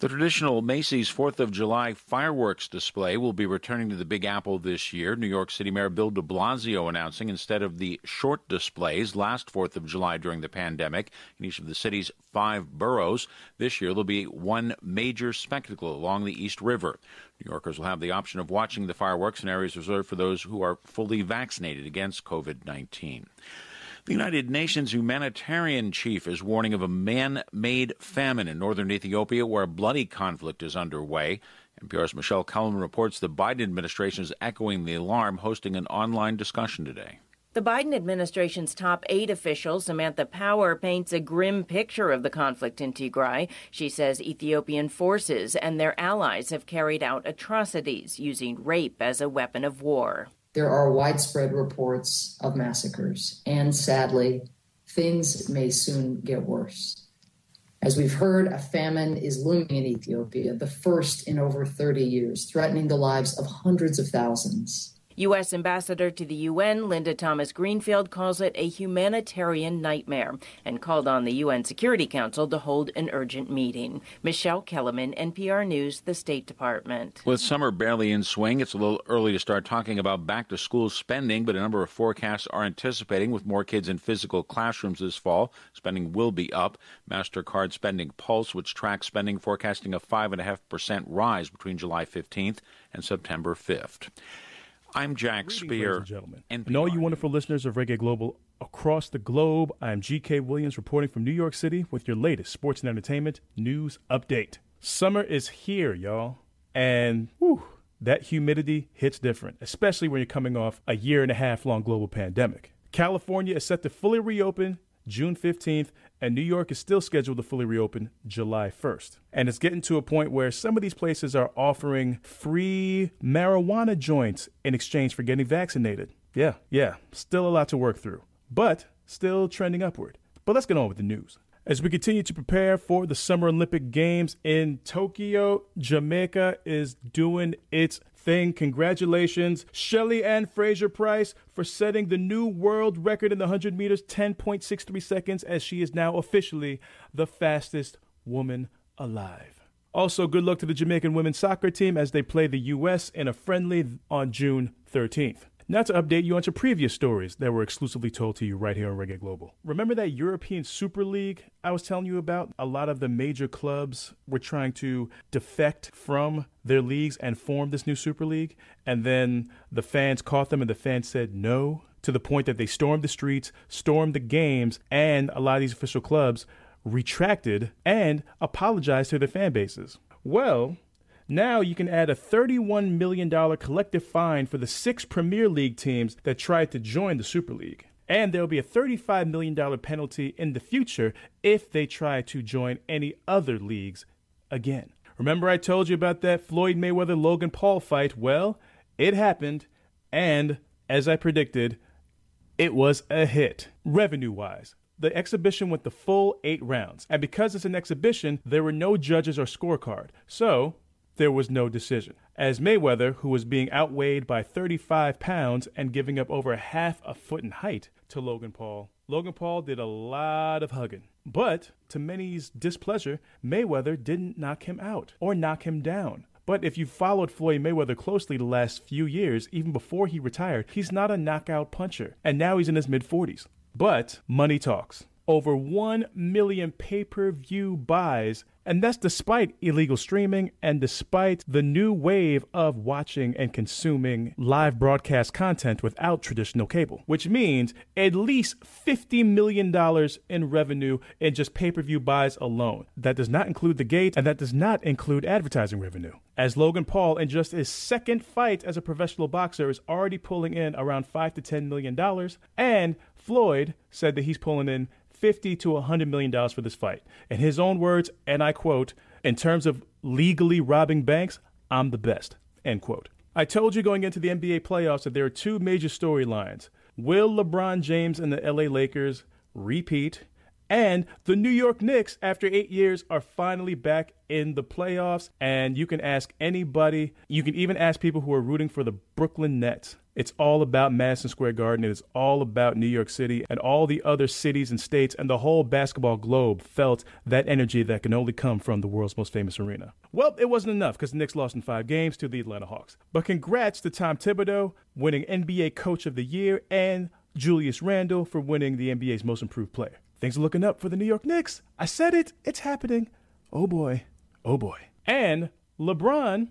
The traditional Macy's 4th of July fireworks display will be returning to the Big Apple this year. New York City Mayor Bill de Blasio announcing instead of the short displays last 4th of July during the pandemic in each of the city's five boroughs, this year there'll be one major spectacle along the East River. New Yorkers will have the option of watching the fireworks in areas reserved for those who are fully vaccinated against COVID 19. The United Nations humanitarian chief is warning of a man made famine in northern Ethiopia where a bloody conflict is underway. NPR's Michele Kelemen reports the Biden administration is echoing the alarm, hosting an online discussion today. The Biden administration's top aid official, Samantha Power, paints a grim picture of the conflict in Tigray. She says Ethiopian forces and their allies have carried out atrocities using rape as a weapon of war there are widespread reports of massacres, and sadly, things may soon get worse. As we've heard, a famine is looming in Ethiopia, the first in over 30 years, threatening the lives of hundreds of thousands. U.S. Ambassador to the UN, Linda Thomas Greenfield, calls it a humanitarian nightmare and called on the UN Security Council to hold an urgent meeting. Michele Kelemen, NPR News, the State Department. With summer barely in swing, it's a little early to start talking about back to school spending, but a number of forecasts are anticipating with more kids in physical classrooms this fall, spending will be up. MasterCard Spending Pulse, which tracks spending, forecasting a 5.5% rise between July 15th and September 5th. I'm Jack Speer. and gentlemen. And all you wonderful listeners of Reggae Global across the globe, I'm GK Williams reporting from New York City with your latest sports and entertainment news update. Summer is here, y'all. And whew, that humidity hits different, especially when you're coming off a year and a half long global pandemic. California is set to fully reopen June 15th, and New York is still scheduled to fully reopen July 1st. And it's getting to a point where some of these places are offering free marijuana joints in exchange for getting vaccinated. Yeah, yeah, still a lot to work through, but still trending upward. But let's get on with the news. As we continue to prepare for the Summer Olympic Games in Tokyo, Jamaica is doing its thing. Congratulations, Shelly Ann Fraser Pryce, for setting the new world record in the 100 meters, 10.63 seconds, as she is now officially the fastest woman alive. Also, good luck to the Jamaican women's soccer team as they play the U.S. in a friendly on June 13th. Now to update you on some previous stories that were exclusively told to you right here on Reggae Global. Remember that European Super League I was telling you about? A lot of the major clubs were trying to defect from their leagues and form this new Super League, and then the fans caught them and the fans said no to the point that they stormed the streets, stormed the games, and a lot of these official clubs retracted and apologized to their fan bases. Well, now you can add a $31 million collective fine for the six Premier League teams that tried to join the Super League. And there will be a $35 million penalty in the future if they try to join any other leagues again. Remember, I told you about that Floyd Mayweather Logan Paul fight? Well, it happened, and as I predicted, it was a hit, revenue wise. The exhibition went the full eight rounds, and because it's an exhibition, there were no judges or scorecard. So, there was no decision. As Mayweather, who was being outweighed by 35 pounds and giving up over half a foot in height to Logan Paul, Logan Paul did a lot of hugging. But to many's displeasure, Mayweather didn't knock him out or knock him down. But if you followed Floyd Mayweather closely the last few years, even before he retired, he's not a knockout puncher. And now he's in his mid 40s. But money talks. Over 1 million pay per view buys and that's despite illegal streaming and despite the new wave of watching and consuming live broadcast content without traditional cable, which means at least $50 million in revenue in just pay per view buys alone. That does not include the gate, and that does not include advertising revenue. As Logan Paul, in just his second fight as a professional boxer, is already pulling in around 5 to $10 million, and Floyd said that he's pulling in 50 to 100 million dollars for this fight. In his own words, and I quote, in terms of legally robbing banks, I'm the best. End quote. I told you going into the NBA playoffs that there are two major storylines. Will LeBron James and the LA Lakers repeat? And the New York Knicks, after eight years, are finally back in the playoffs. And you can ask anybody, you can even ask people who are rooting for the Brooklyn Nets. It's all about Madison Square Garden. It is all about New York City and all the other cities and states and the whole basketball globe felt that energy that can only come from the world's most famous arena. Well, it wasn't enough because the Knicks lost in five games to the Atlanta Hawks. But congrats to Tom Thibodeau winning NBA Coach of the Year and Julius Randle for winning the NBA's Most Improved Player. Things are looking up for the New York Knicks. I said it. It's happening. Oh boy. Oh boy. And LeBron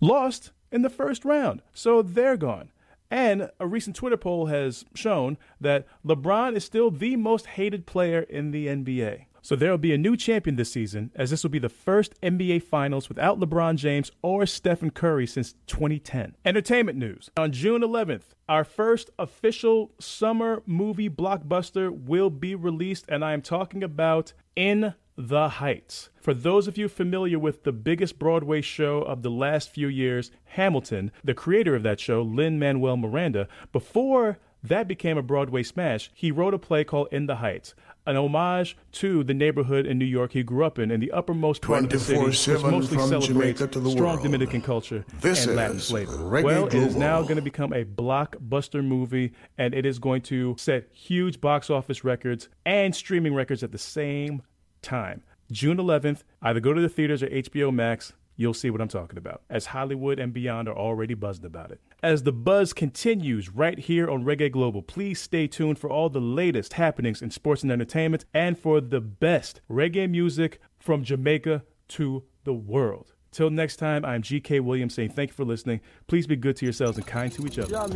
lost in the first round. So they're gone. And a recent Twitter poll has shown that LeBron is still the most hated player in the NBA. So there will be a new champion this season, as this will be the first NBA Finals without LeBron James or Stephen Curry since 2010. Entertainment news. On June 11th, our first official summer movie blockbuster will be released, and I am talking about In the Heights. For those of you familiar with the biggest Broadway show of the last few years, Hamilton, the creator of that show, Lin Manuel Miranda, before that became a Broadway smash, he wrote a play called In the Heights, an homage to the neighborhood in New York he grew up in, in the uppermost part of the city, which mostly celebrates Jamaica to the strong world. Dominican culture This and Latin flavor. Reggae well, it is now going to become a blockbuster movie, and it is going to set huge box office records and streaming records at the same time. June 11th, either go to the theaters or HBO Max. You'll see what I'm talking about, as Hollywood and beyond are already buzzed about it. As the buzz continues right here on Reggae Global, please stay tuned for all the latest happenings in sports and entertainment and for the best reggae music from Jamaica to the world. Till next time, I'm GK Williams saying thank you for listening. Please be good to yourselves and kind to each other. A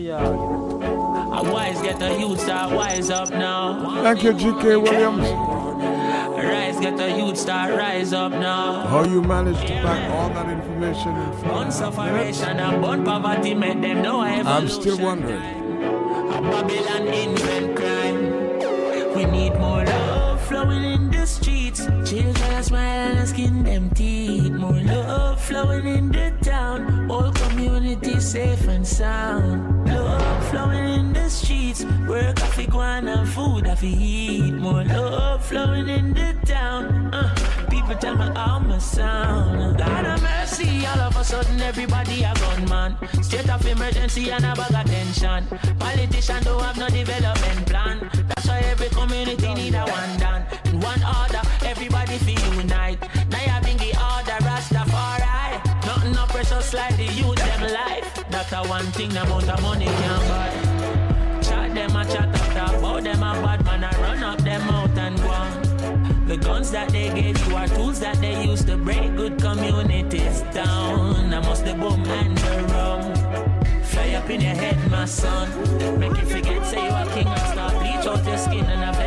wise get the youth start wise up now. Thank you, GK Williams. Rise get the youth start rise up now. How you manage to pack all that information in five sufferation and poverty make them know. I'm still wondering. Babylon invent crime. We need more love flowing in the streets. Children and skin them teeth. More love flowing in the town. All community safe and sound. Love flowing in the streets. Work coffee, guan and food I fi eat. More love flowing in the town. Uh, people tell me I'm a sound. God of mercy, all of a sudden everybody a gunman. State of emergency and a bag of tension. Politicians don't have no development plan. That's why every community need a one done. In one order, everybody feel unite. Now you bring the order, Rastafari. Nothing no precious like the youth them life. That's a one thing the amount of money can buy. Talk about them a bad man I run up them out and go on. The guns that they gave you are tools that they use to break good communities down. I must the boom and the rum. Fly up in your head, my son. Make you forget, say you a king and start bleach out your skin and a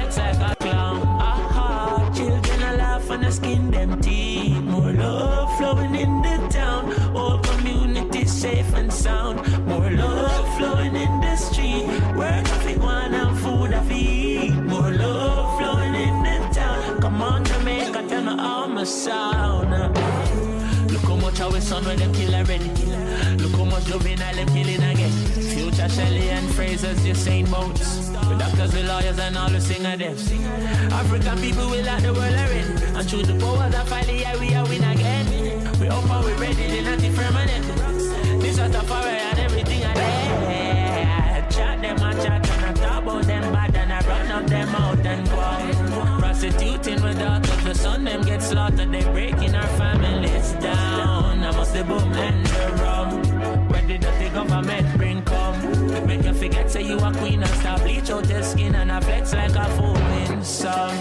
my sound. Look how much our son when them kill already. Look how much juvenile them killing again. Future Shelley and Fraser's just ain't modes. The doctors, the lawyers, and all the singer. African people will like the world already. And through the powers of folly, yeah, we are win again. We up and we ready, they not permanent. This was the fire and everything I did. Chat them and chat and I talk about them bad and I run up them out and go. Prostituting with daughters, the son them get slaughtered. They breaking our families down. I must the boom and the rum. Where did the government bring come? Make you forget, say you a queen and start bleach out your skin and a flex like a foaming song.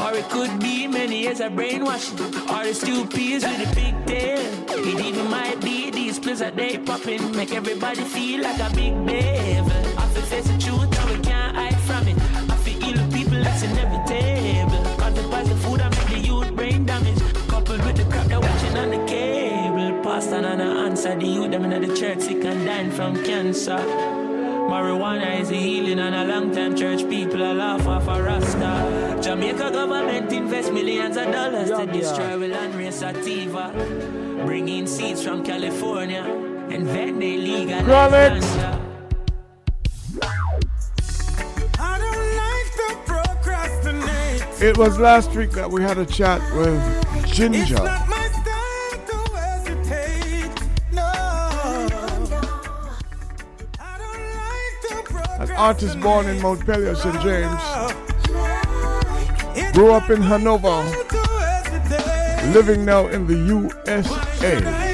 Or it could be many years of brainwashing. Or the stupids with a big tail. It even might be these pills that they popping. Make everybody feel like a big devil. I feel face the truth and we can't hide from it. I feel ill people that's inevitable. Cause and I answer the youth them in the church sick and dying from cancer. Marijuana is a healing and a long time church people are laugh off a rasta. Jamaica government invest millions of dollars to destroy the land race sativa. Bring in seeds from California and then they legalize Gromit. ganja. I don't like to procrastinate. It was last week that we had a chat with Ginger. Artist born in Montpelier, St. James. Grew up in Hanover. Living now in the USA.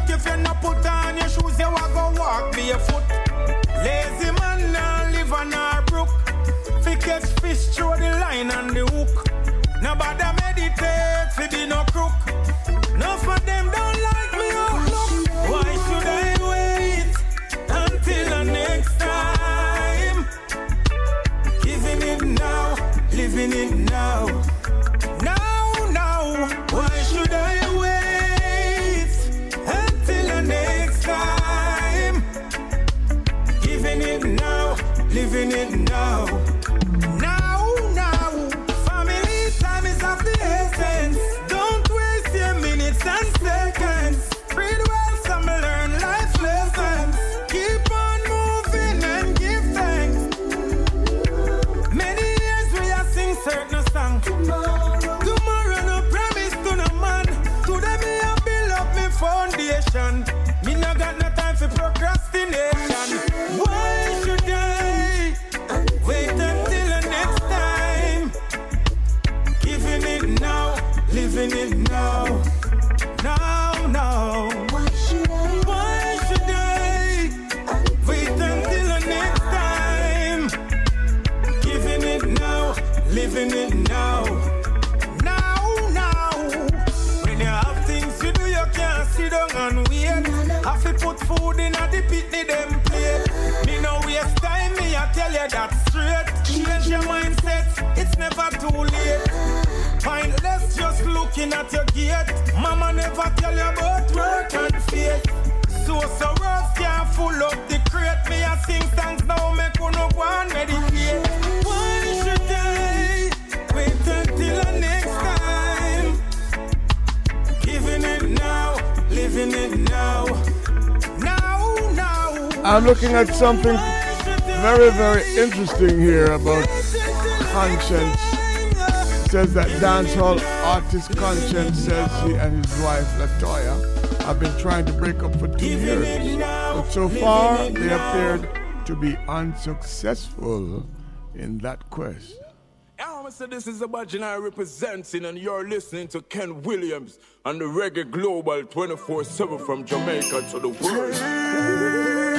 Book. If you not put on your shoes, you a go walk barefoot. Lazy man now live on our brook. Fi catch fish through the line and the hook. Nobody meditate, looking at something very, very interesting here about Konshens. Says that dancehall artist Konshens says he and his wife Latoya have been trying to break up for two years, but so far they appeared to be unsuccessful in that quest. Said this is Imaginary representing, and you're listening to Ken Williams on the Reggae Global 24 7 from Jamaica to the world.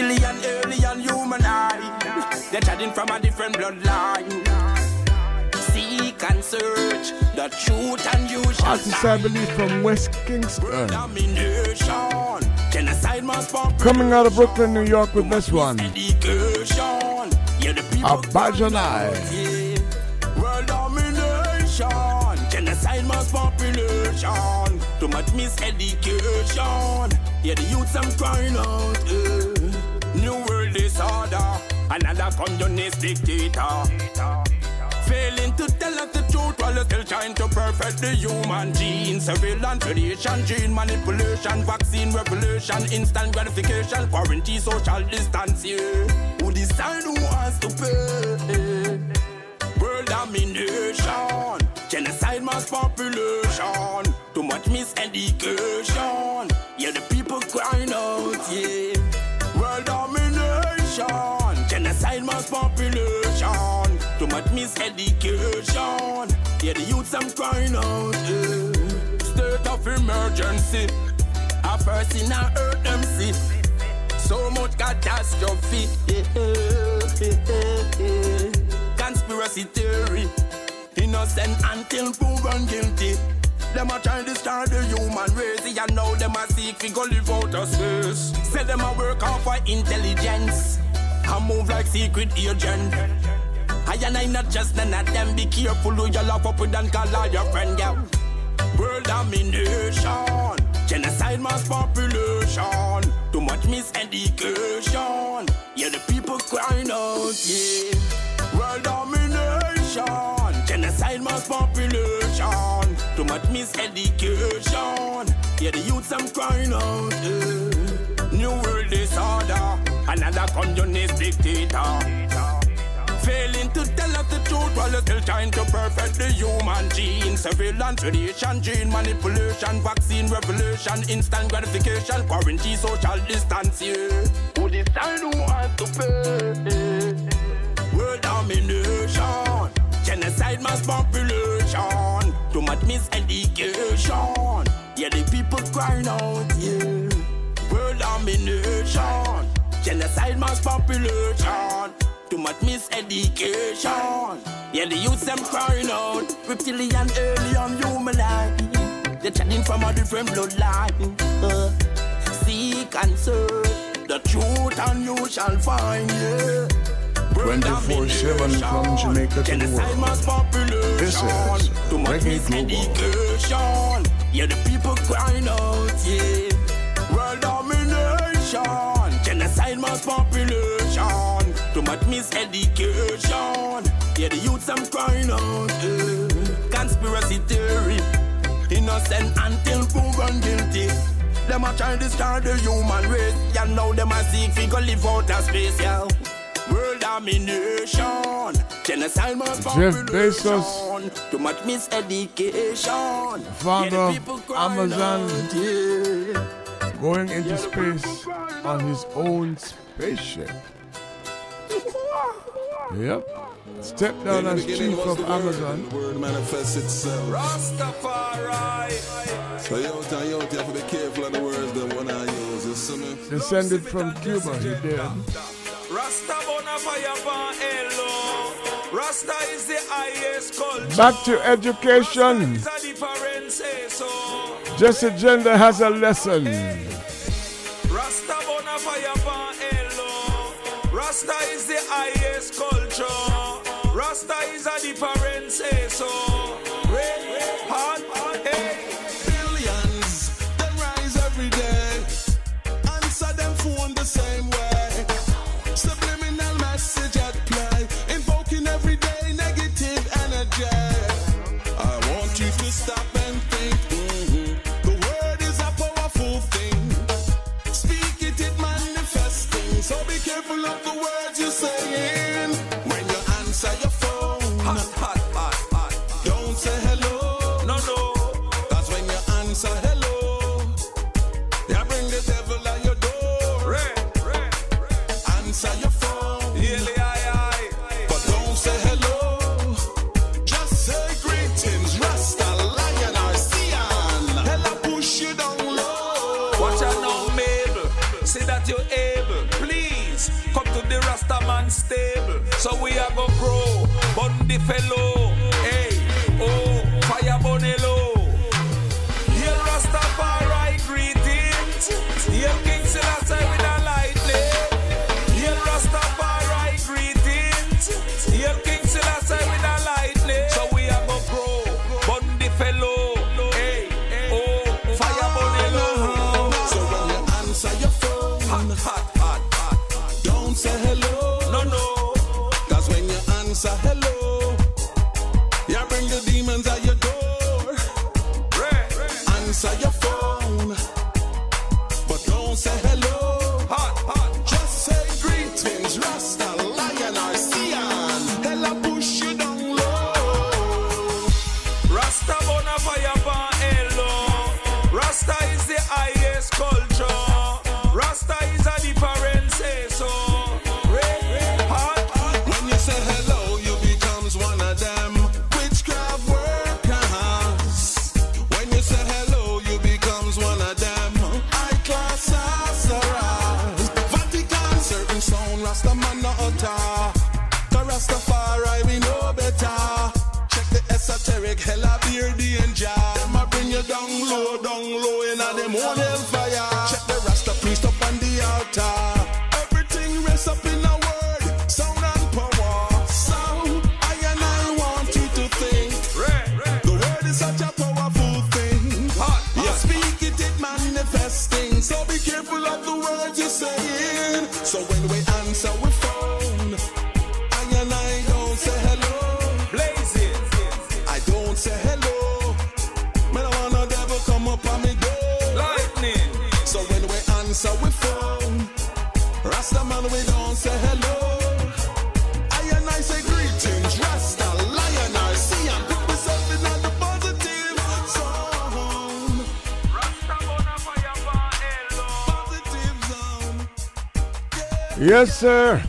Reptilian, alien, human eye. They're chatting from a different bloodline. Seek and search the truth and you shall Artist, I believe, from West Kingston. domination. Genocide must pop. Coming out of Brooklyn, New York with this one. Education. Yeah, the people. Abajanai. World domination. Genocide mass population. Too much miseducation. Yeah, the youths I'm crying out. eh. Disorder. Another communist dictator. Failing to tell us the truth while they're still trying to perfect the human gene. Surveillance, radiation, gene manipulation, vaccine revolution, instant gratification, quarantine, social distancing. Who decide who wants to pay? World domination, genocide mass population, too much miseducation. Yeah, the people crying out, yeah. World genocide mass population, too much miseducation. Yeah, the youths I'm crying out, yeah. State of emergency, a first in a earth them. So much catastrophe. Conspiracy theory. Innocent until proven guilty. Them a try to start the human race. And now them a seek fi go live out of space. Say them a work off for intelligence. I move like secret agent. I and I not just none of them. Be careful who you love up with and call all your friend, yeah. World domination, genocide mass population, too much miseducation. Yeah, the people crying out, yeah. World domination, genocide mass population, much miseducation. Yeah, the youths I'm crying out, yeah. New world disorder, another communist dictator. Failing to tell us the truth while you're still trying to perfect the human gene. Surveillance, radiation, gene manipulation, vaccine revolution, instant gratification, quarantine, social distance, yeah. Who decide who has to pay? World domination, genocide mass population, too much miseducation. Yeah, the people crying out, yeah. World domination, genocide mass population. Too much miseducation. Yeah, the youths them crying out. Reptilian, alien, human life. They're chatting from a different bloodline. Uh, seek and search the truth, and you shall find. Yeah. 24 7 from Jamaica to the world. This is Global. Education. Yeah, the people crying out, yeah. World domination, genocide mass population, too much miseducation. Yeah, the youths I'm crying out, yeah. Conspiracy theory, innocent until proven guilty. Them a try to start the human race, yeah. Now them a seek fi go live out of space, yeah domination. Genocide must Jeff Bezos. Too much miseducation. Father of Amazon going into space on his own spaceship. yep. Step down as chief of Amazon. The word manifests itself. Rastafari. So you have to be careful of the words that one I use. Descended from Cuba, he did. Rasta Bonafaya hello. Rasta is the highest culture. Back to education. Just agenda has a lesson. Rasta bonafire hello. Rasta is the highest culture. Rasta is a difference, so. the fellow. Yes, sir.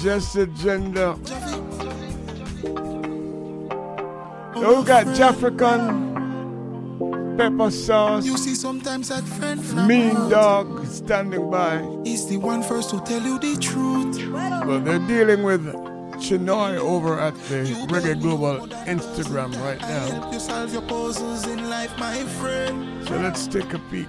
Just agenda. So got Jafrican pepper sauce. You see sometimes that friend mean dog standing by. He's the one first to tell you the truth. Well, they're dealing with Chinoy over at the Reggae Global Instagram right now. So let's take a peek.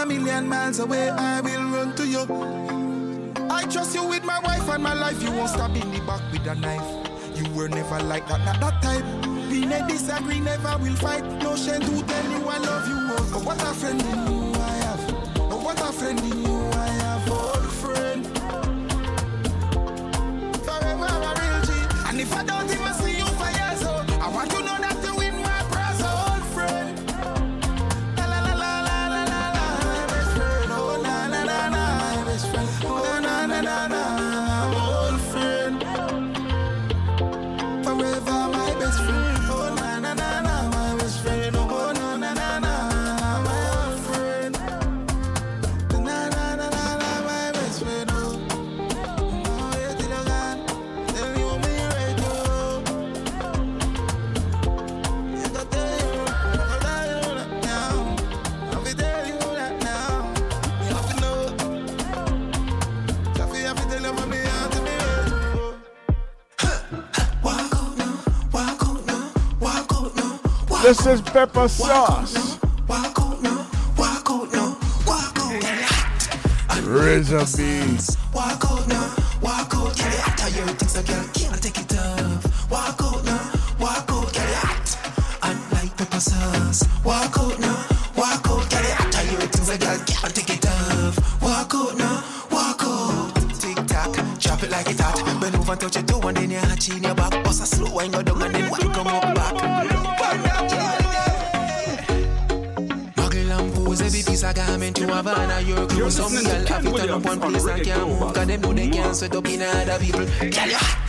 a million miles away, I will run to you. I trust you with my wife and my life. You won't stab in the back with a knife. You were never like that, not that type. We may disagree, never will fight. No shame to tell you I love you. Oh, what a friend in you I have. Oh, what a friend in you I have. Old friend. Forever a real G. And if I don't This is pepper sauce. Rizzo beans. other people. Tell you hot.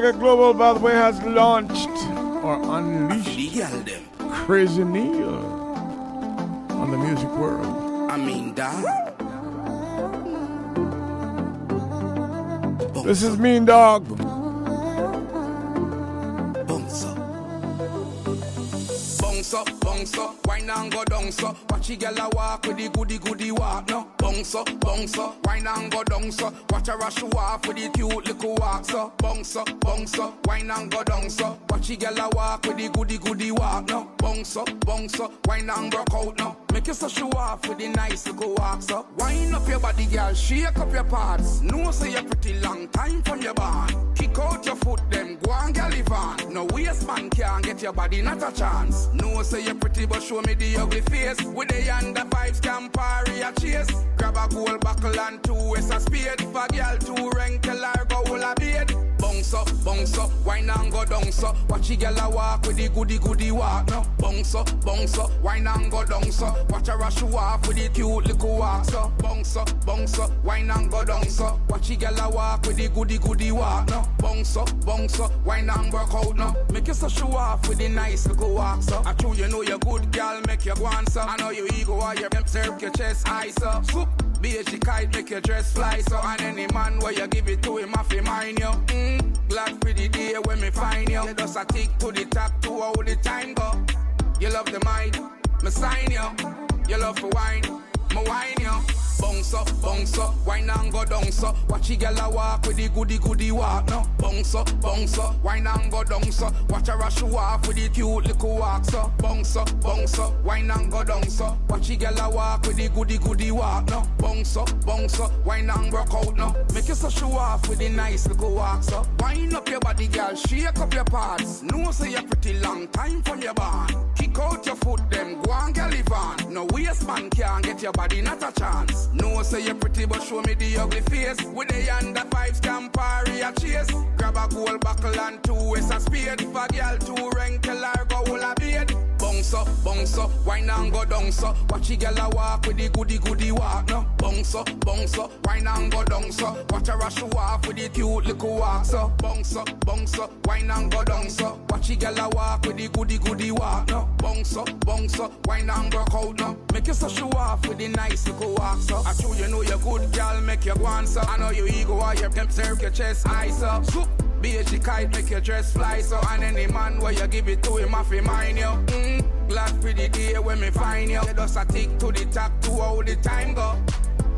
Reggae Global, by the way, has launched or unleashed Crazy Neil on the music world. I mean, dog. This is Mean Dog. Bounce up, bounce up, bounce up, wine and go down so. Watch a girl a walk with the goody goody walk no. Bounce up, bounce up, wine and go down so. Watch her show walk with the cute little walk, so bounce up, bounce up, wine and go down, so watch the girl a walk with the goody goody walk, no bounce up, bounce up, wine and rock out, no make you so walk off with the nice little walk, so Wine up your body, girl, shake up your parts. No say you pretty long time from your barn. Kick out your foot, them go and gallivant. No waste man can't get your body, not a chance. No say you pretty, but show me the ugly face. With the under vibes, can parry a chase. Grab a gold buckle and two waist a spade. A girl two tell her go hold a beard. Bounce up, bounce up, wine and go down so. Watch the girl a walk with the goody goody walk no. Bounce up, bounce up, wine and go down so. Watch her rush off with the cute little walk so. Bounce up, bounce up, wine and go down so. Watch the girl a walk with the goody goody walk no. Bounce up, bounce up, wine and work out no. Make you so show off with the nice little walk so. I true you know you're good girl, make you go so. I know you ego or your serve your chest high so. Swoop. BH kite make your dress fly so and any man where you give it to him I fi mind you mm, Glad for the day when me find you. Just a tick to the top to how the time go. You love the mind, me sign you. You love for wine, me wine you Bounce up, bounce up, wine and go down so Watch the girl a walk with the goody goody walk no. Bounce up, bounce up, wine and go down so Watch her rush off with the cute little walk so Bounce up, bounce up, wine and go down so Watch the girl a walk with the goody goody walk no. Bounce up, bounce up, wine and work out no. Make you so show off with the nice little walk so Wind up your body girl, shake up your parts. No say you're pretty long time from your barn Kick out your foot them, go and gallivant. No waste man can't get your body, not a chance no say you're pretty, but show me the ugly face. With the under vibes, can parry a chase. Grab a gold buckle and two waist a spade. If a girl two rank, tell her go hold a beard. Bounce up, bounce up, wine and go down so. Watch the girl a walk with the goody goody walk no. Bounce up, bounce up, wine and go down so. Watch her rush off with the cute little walk so. Bounce up, bounce up, wine and go down so. Watch the girl a walk with the goody goody walk no. Bounce up, bounce up, wine and work out no. Make you so show off with the nice little walk so. I true you know you're good girl, make you go on. I know you ego or you can serve your chest high so. Swoop. BH kite make your dress fly so and any man where you give it to him I fi mind you mm, Glad for the day when me find you You just a tick to the top to how the time go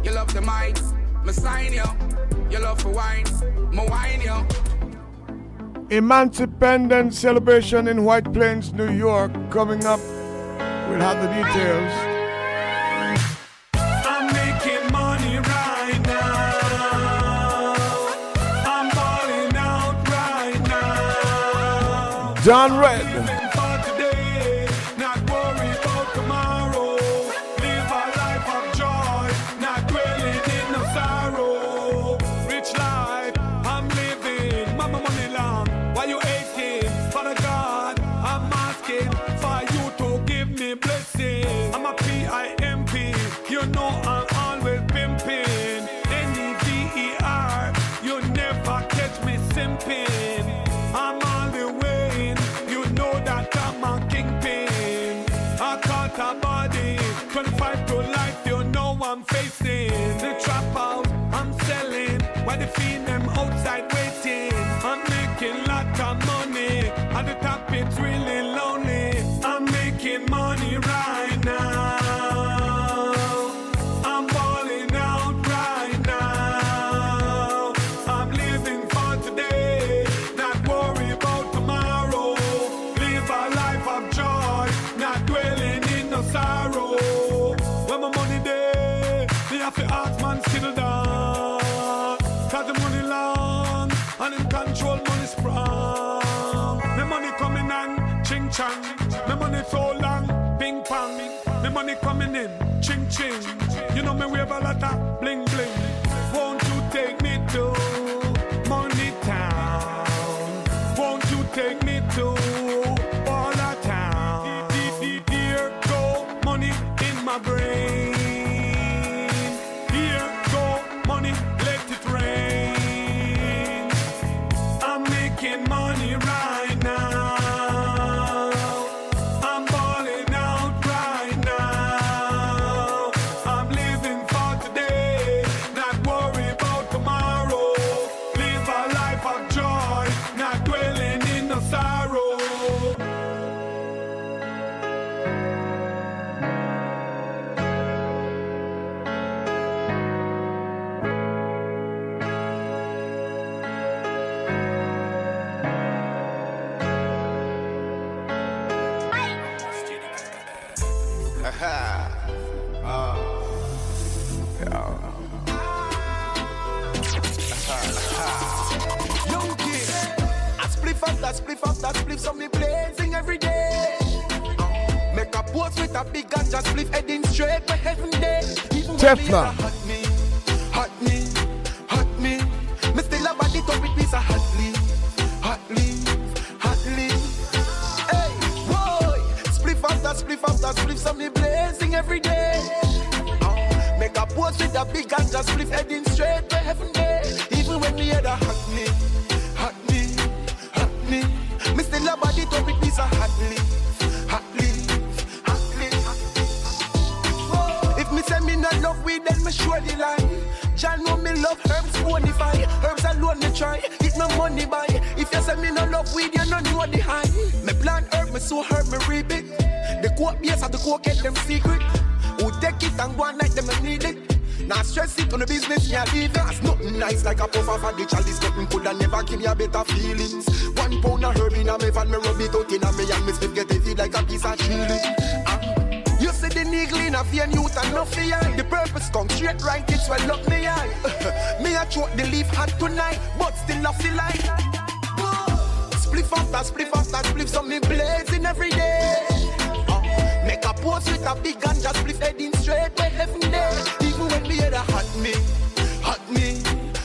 You love the mind, me sign you You love for wine, me wine you Emancipendence celebration in White Plains, New York, coming up. We'll have the details. John Red. Spliff after spliff, so me blazing every day. Make a post with a big ganja spliff, heading straight for heaven day. Even Teflon. a hot me, hot me, hot me. Me still a body with piece of hot leaf, hot leaf, hot leaf. Hey, boy, spliff after spliff after spliff, so me blazing every day. Uh, Make a post with a big ganja spliff, heading straight to heaven day. Even when me head a hot me, hot me, hot me. Me still a body top with piece of hot leaf, hot leaf, hot leaf. If me say me not love weed, then me surely lie. John know me love herbs bonify. Herbs alone me try. It no money buy. If you say me no love weed, you no know the high. Me plant herb, me sow herb, me reap it. The coke base of the coke get them secret. Who take it and go and like them and need it. Now stress it on the business, me a leave it. It's nothing nice like a puff of a ditch. All this nothing could have never give me a better feelings. One pound of herb in a me van, me rub it out in a me and me slip get heavy like a piece of chili. Ah. You see the needle in a vein, youth and no fear. The purpose come straight right, it's well up me eye. me a choke the leaf hot tonight, but still off the light. Spliff after spliff after spliff, so me blazing every day. Uh, make a post with a big ganja spliff, heading straight to heaven day. Me head a hot me, hot me,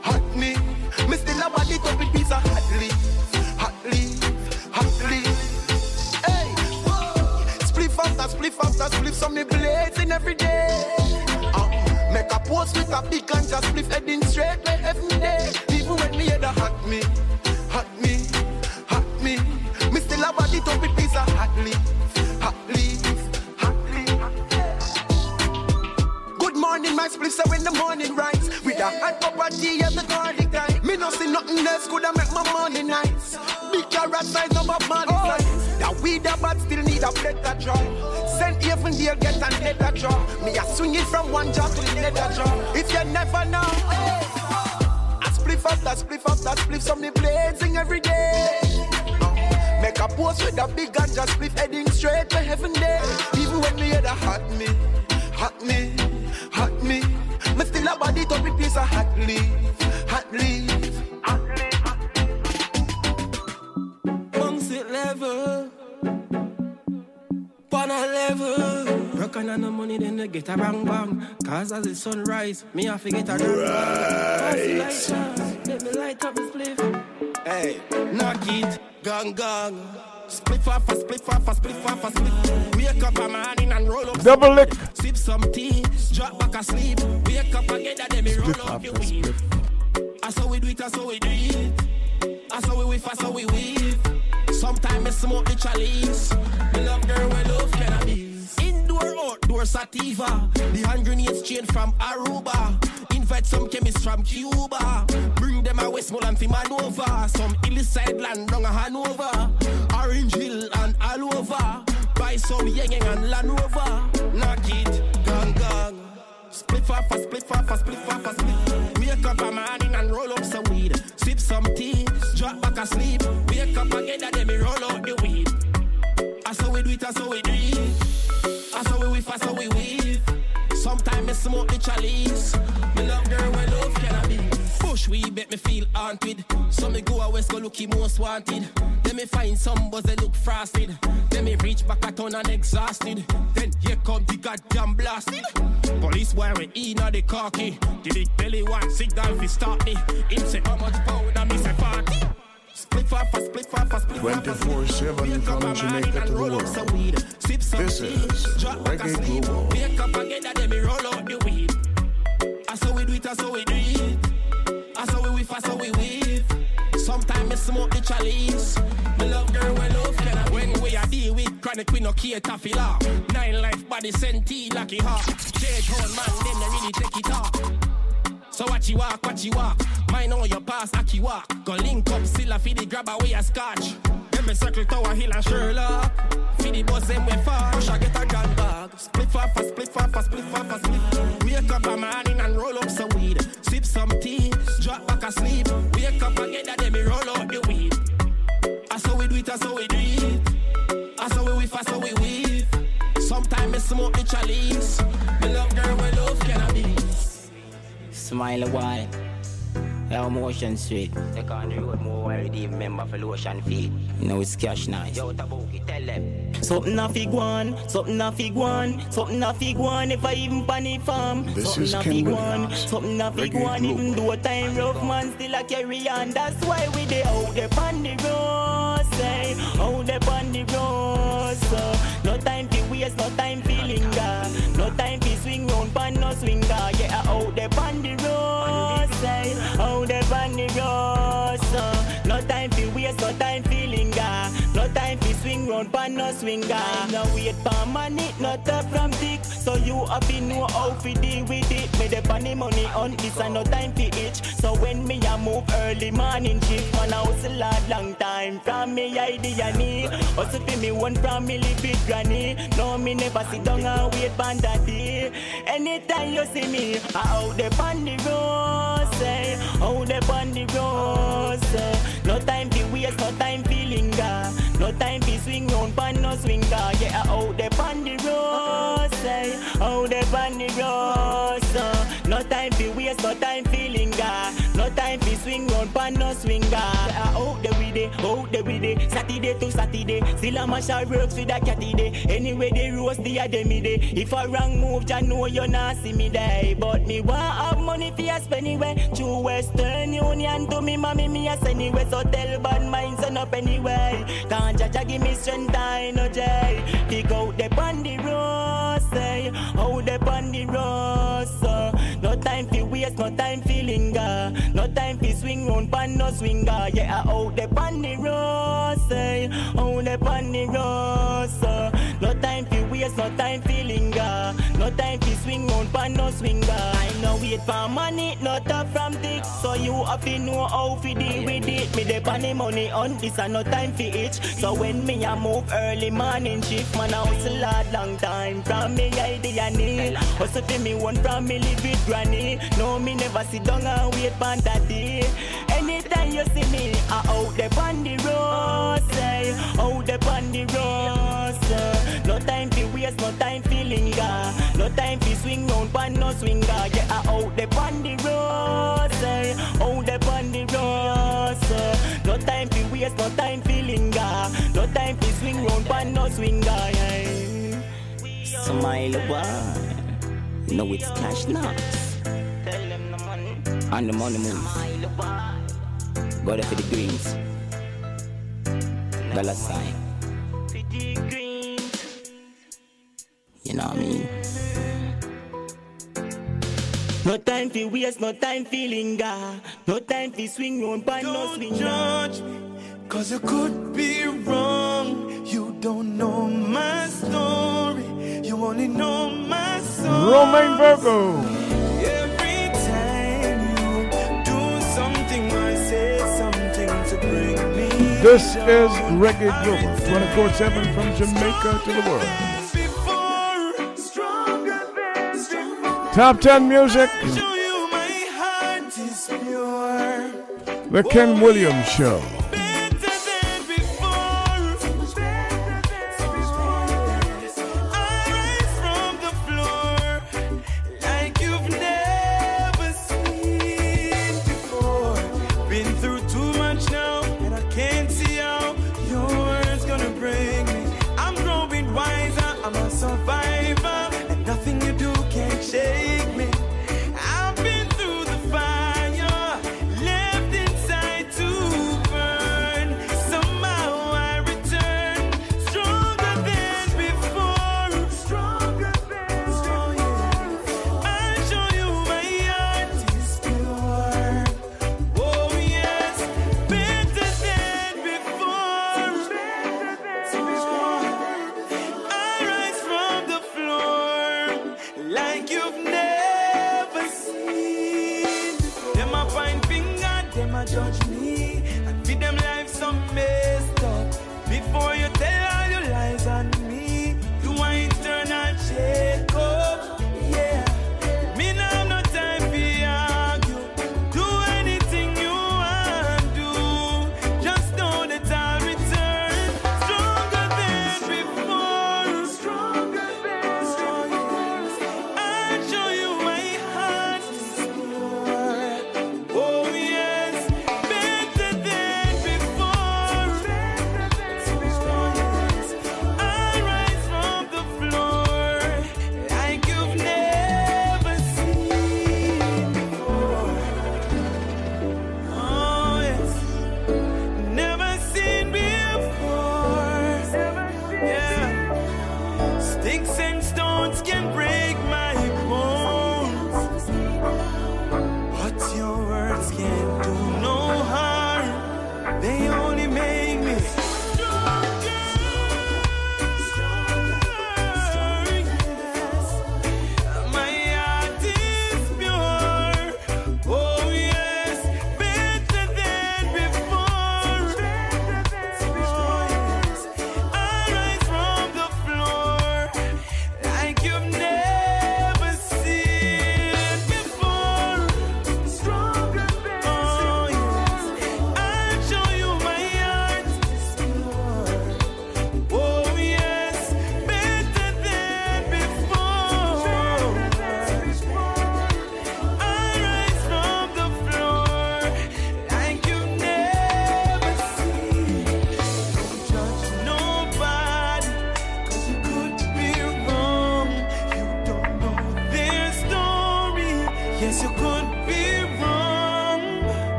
hot me. Me still a body top with piece of hot leaf, hot leaf, hot leaf. Hey, whoa. Spliff after spliff after spliff, so me blazing every day. Uh, make a post with a big ganja spliff, heading straight to heaven day. Even when me head a hot me, my spliff, so when the morning rise With a hot cup of tea at the garlic time Me no see nothing else could have make my morning nice Big carrot size of a man size That weed a bad still need a better draw Send even deal get leather draw Me a swing it from one jaw to the leather draw If you never know. I spliff after spliff after spliff So me blazing every day. Make a post with a big just spliff Heading straight to heaven day. Even when me head a hot me Hot me, hot me Me still a body with piece of hot leaf Hot leaf Bounce it level. Pan a level. Rock on no money, then they get a bang bang. Cause as the sunrise, me have to get a right. Let me light up the spliff. Hey, knock it, gang gang. Split off a split off a split off a split. Wake up a morning and roll up. Double lick. Sip some tea, drop back asleep. Wake up again and then me roll up the weed. I saw we do it, I saw we do it. I saw we whiff, I saw we weave. Sometimes I smoke the chalice. Me love girl, we love cannabis. Indoor, outdoor sativa. The hand grenades chain from Aruba. Invite some chemists from Cuba. Bring them a Westmoreland for Manova. Some illicit land down a Hanover. Orange Hill and all over. Buy some Yang and Land Rover. Knock it, gang gang. Split off a split off a split off a split. Wake up a morning and roll up some weed. Sip some tea, drop back asleep. Wake up again and then me roll out the weed. I saw we do it, I saw we do it. I saw we whiff, I saw we weave. Sometimes I smoke the chalice. Me love girl, we love cannabis. Push we bet me feel haunted. So me go a west, go looky most wanted. Then me find some buzz that look frosted. Then me reach back a town and exhausted. Then here come the goddamn blasted. Police boy we in the khaki. The big belly one signal fi start me. Him say how much powder, me say party. Split off a split off a split 24 7 from Jamaica to the world. This is Reggae Global. Wake up again and then me roll out the weed. I saw we do it, I saw we do it. I saw we whiff, I saw we weave. Sometimes me smoke the chalice. Me love girl, we love cannabis. When we are deal with chronic, we no cater for law. Nine life body senti lucky heart. Jade horn man, them they really take it off. So what you walk, what you walk. Mine on your pass, aki walk. Go link up, still a feed grab away a scotch. Then me circle Tower Hill and Sherlock. Feed the boss them way far. Push I get a gun bag. Split off a split off a split off a split. Wake up a morning and roll up some weed. Sip some tea, drop back asleep. Wake up again and then me roll out the weed. I saw we do it, I saw we do it. I saw we whiff, I saw we weave. Sometimes me smoke the chalice. Me love girl, we love cannabis. Smile a while. Our motion sweet. Take on the road more while they remember for lotion feet. You know it's cash nice. Yo, Tabuki, tell them. Something a fig one, something a fig one, something a fig one if I even pan farm. This something is a Ken fig one, something a fig one, even Global. though time rough man still a carry on. That's why we dey out there on the road, say, eh? out there on the road. So, no time for waste, no time for linger, no time for swing round, pan no swinger. Yeah, out there on the road, say, out there on the road. So, no time for waste, no time for linger, no time swing round, pan no swinger. No wait for money, not up from dick. So you have to know how to deal with it. Me the money money on this and no time for itch. So when me a move early morning shift, man I hustle hard long time. From me idea me, hustle for me one from me live with granny. No me never sit down and wait for day. Anytime you see me, I out there on the road, say, out there on the road, say. No time for waste, no time for linger, no time for swing round, pan no swinger. Yeah, I out there on the road, say, out there on the road, so. No time for waste, no time for swing round, pan no swinger. Yeah, out there with it, out there with it, Saturday to Saturday. Still a mash out works with a catty day. Anyway, they roast the academy day. If I wrong move, I know you not see me there. But me want have money for you spend anyway. Through Western Union to me, mommy, me a send anyway. So tell bad minds and up anyway. Can't judge, give me strength, I no jay. Pick out the on the road, say. Out the on the road. No time for waste, no time for swing round, pan no swinger. Yeah, I out the on the road. Out the on the road. No time for waste, no time for linger. No time for swing round, pan no swinger. I no wait for money, not up from dick. So you have to know how to deal with it. Me the money money on this and no time for itch. So when me a move early morning shift, man I hustle hard long time. From me idea need. Hustle for me one from me live with granny. No me never sit down and wait for that day. Anytime you see me, I out there on the road, say, out there on the road. No time for waste, no time for linger, no time for swing round, pan no swinger. Yeah, I out there on the road, say, out there on the road, say. No time for waste, no time for linger, no time for swing round, pan no swinger. Yeah. Smile you know it's cash nuts. And the money moves. Go there for the greens. Dollar sign. You know what I mean? No time for waste, no time for linger. No time for swing round, pan no swing judge Cause you could be wrong. You don't know my story. You only know my song. Romain Virgo. Every time you do something, I say something to bring me. This is Reggae Global, 24 7 from Jamaica to the world. Top 10 music. The Ken Williams Show.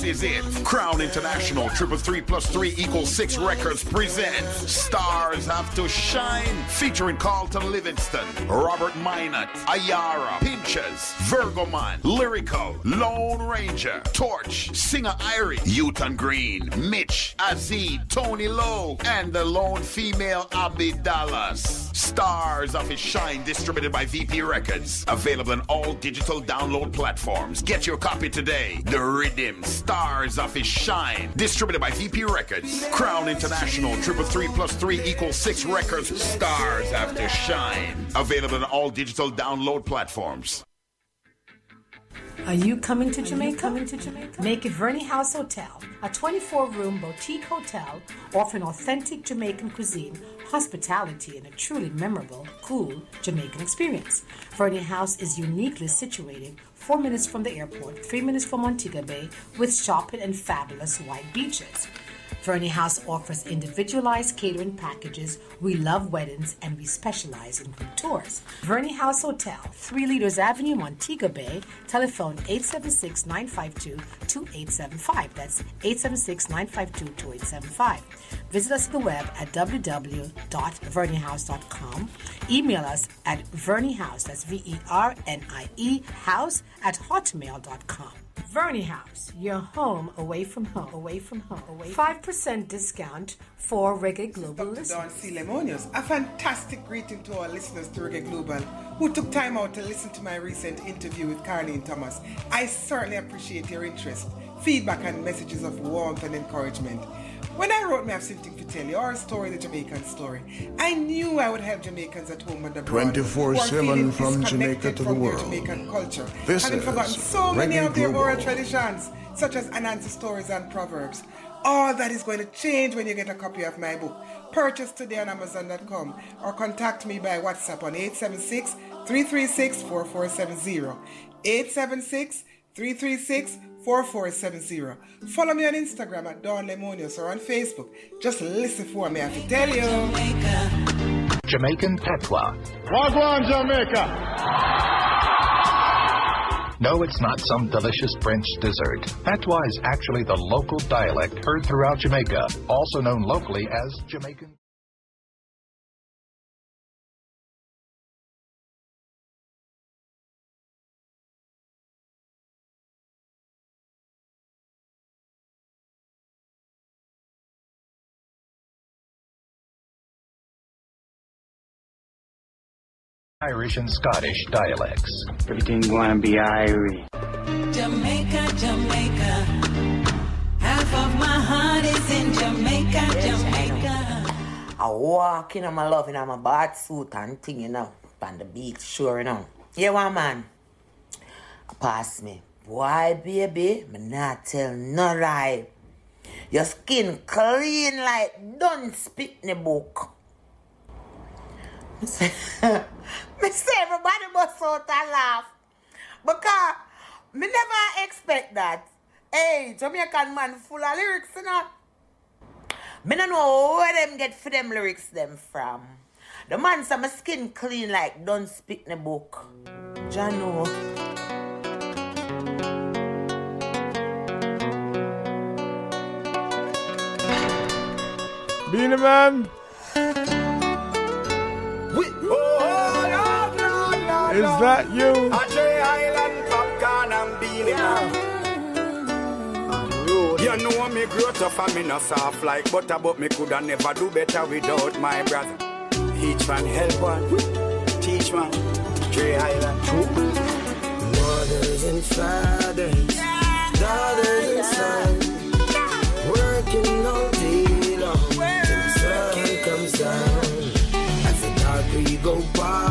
This is it. Crown International, Triple Three Plus Three equals Six Records presents Stars Have to Shine, featuring Carlton Livingston, Robert Minot, Ayara, Pinchers, Virgoman, Lyrical, Lone Ranger, Torch, Singer Irie, Uton Green, Mitch, Azid, Tony Lowe, and the lone female Abby Dallas. Stars Have to Shine, distributed by VP Records. Available on all digital download platforms. Get your copy today. The Rhythm Stars Have to Shine, distributed by VP Records. Crown International, triple three plus three equals six records. Stars have to shine. Available on all digital download platforms. Are you coming to Jamaica? Coming to Jamaica? Make it Verney House Hotel, a 24-room boutique hotel offering authentic Jamaican cuisine, hospitality, and a truly memorable, cool Jamaican experience. Verney House is uniquely situated four minutes from the airport, three minutes from Montego Bay, with shopping and fabulous white beaches. Verney House offers individualized catering packages. We love weddings and we specialize in group tours. Verney House Hotel, 3 Leaders Avenue, Montego Bay. Telephone 876 952 2875. That's 876 952 2875. Visit us on the web at www.verneyhouse.com. Email us at verneyhouse, that's V E R N I E, house at hotmail.com. Verney House, your home away from home, away from home, away. Five percent discount for Reggae Global Dr. listeners. Dawn C. Lemonius. A fantastic greeting to our listeners to Reggae Global who took time out to listen to my recent interview with Carlene Thomas. I certainly appreciate your interest, feedback, and messages of warmth and encouragement. When I wrote Me Have Something to Tell You, or Story, the Jamaican Story, I knew I would have Jamaicans at home and abroad. who are 24/7 from Jamaica to the world. Jamaican culture, This having is forgotten so many of their Global. oral traditions, such as Anansi stories and proverbs. All that is going to change when you get a copy of my book. Purchase today on Amazon.com or contact me by WhatsApp on 876 336 4470. 876 336 4470. Follow me on Instagram at Dawn Lemonius or on Facebook. Just listen for me, I have to tell you. Jamaican patois. Wagwan, Jamaica! No, it's not some delicious French dessert. Patois is actually the local dialect heard throughout Jamaica, also known locally as Jamaican. Irish and Scottish dialects. Everything going to be Irish. Jamaica, Jamaica. Half of my heart is in Jamaica, Jamaica. I walk in, I'm loving, I'm a bad suit and thing, you know, on the beach, sure, you know. Yeah, one man, pass me. Boy, baby, me not tell no lie. Your skin clean like don't spit in the book. Me say, everybody must and laugh. Because me never expect that. Hey, Jamaican man full of lyrics, you know. Me no know where them get for them lyrics them from. The man say my skin clean like don't speak the book. Jah know. Beenie Man. Oh, Is that you? Dre Island, Popcaan and Beenie Man. You know me grow tough and me no soft like butter, but me coulda never do better without my brother. Each one help one, teach one. Dre Island, Mothers and fathers, daughters and sons. go by.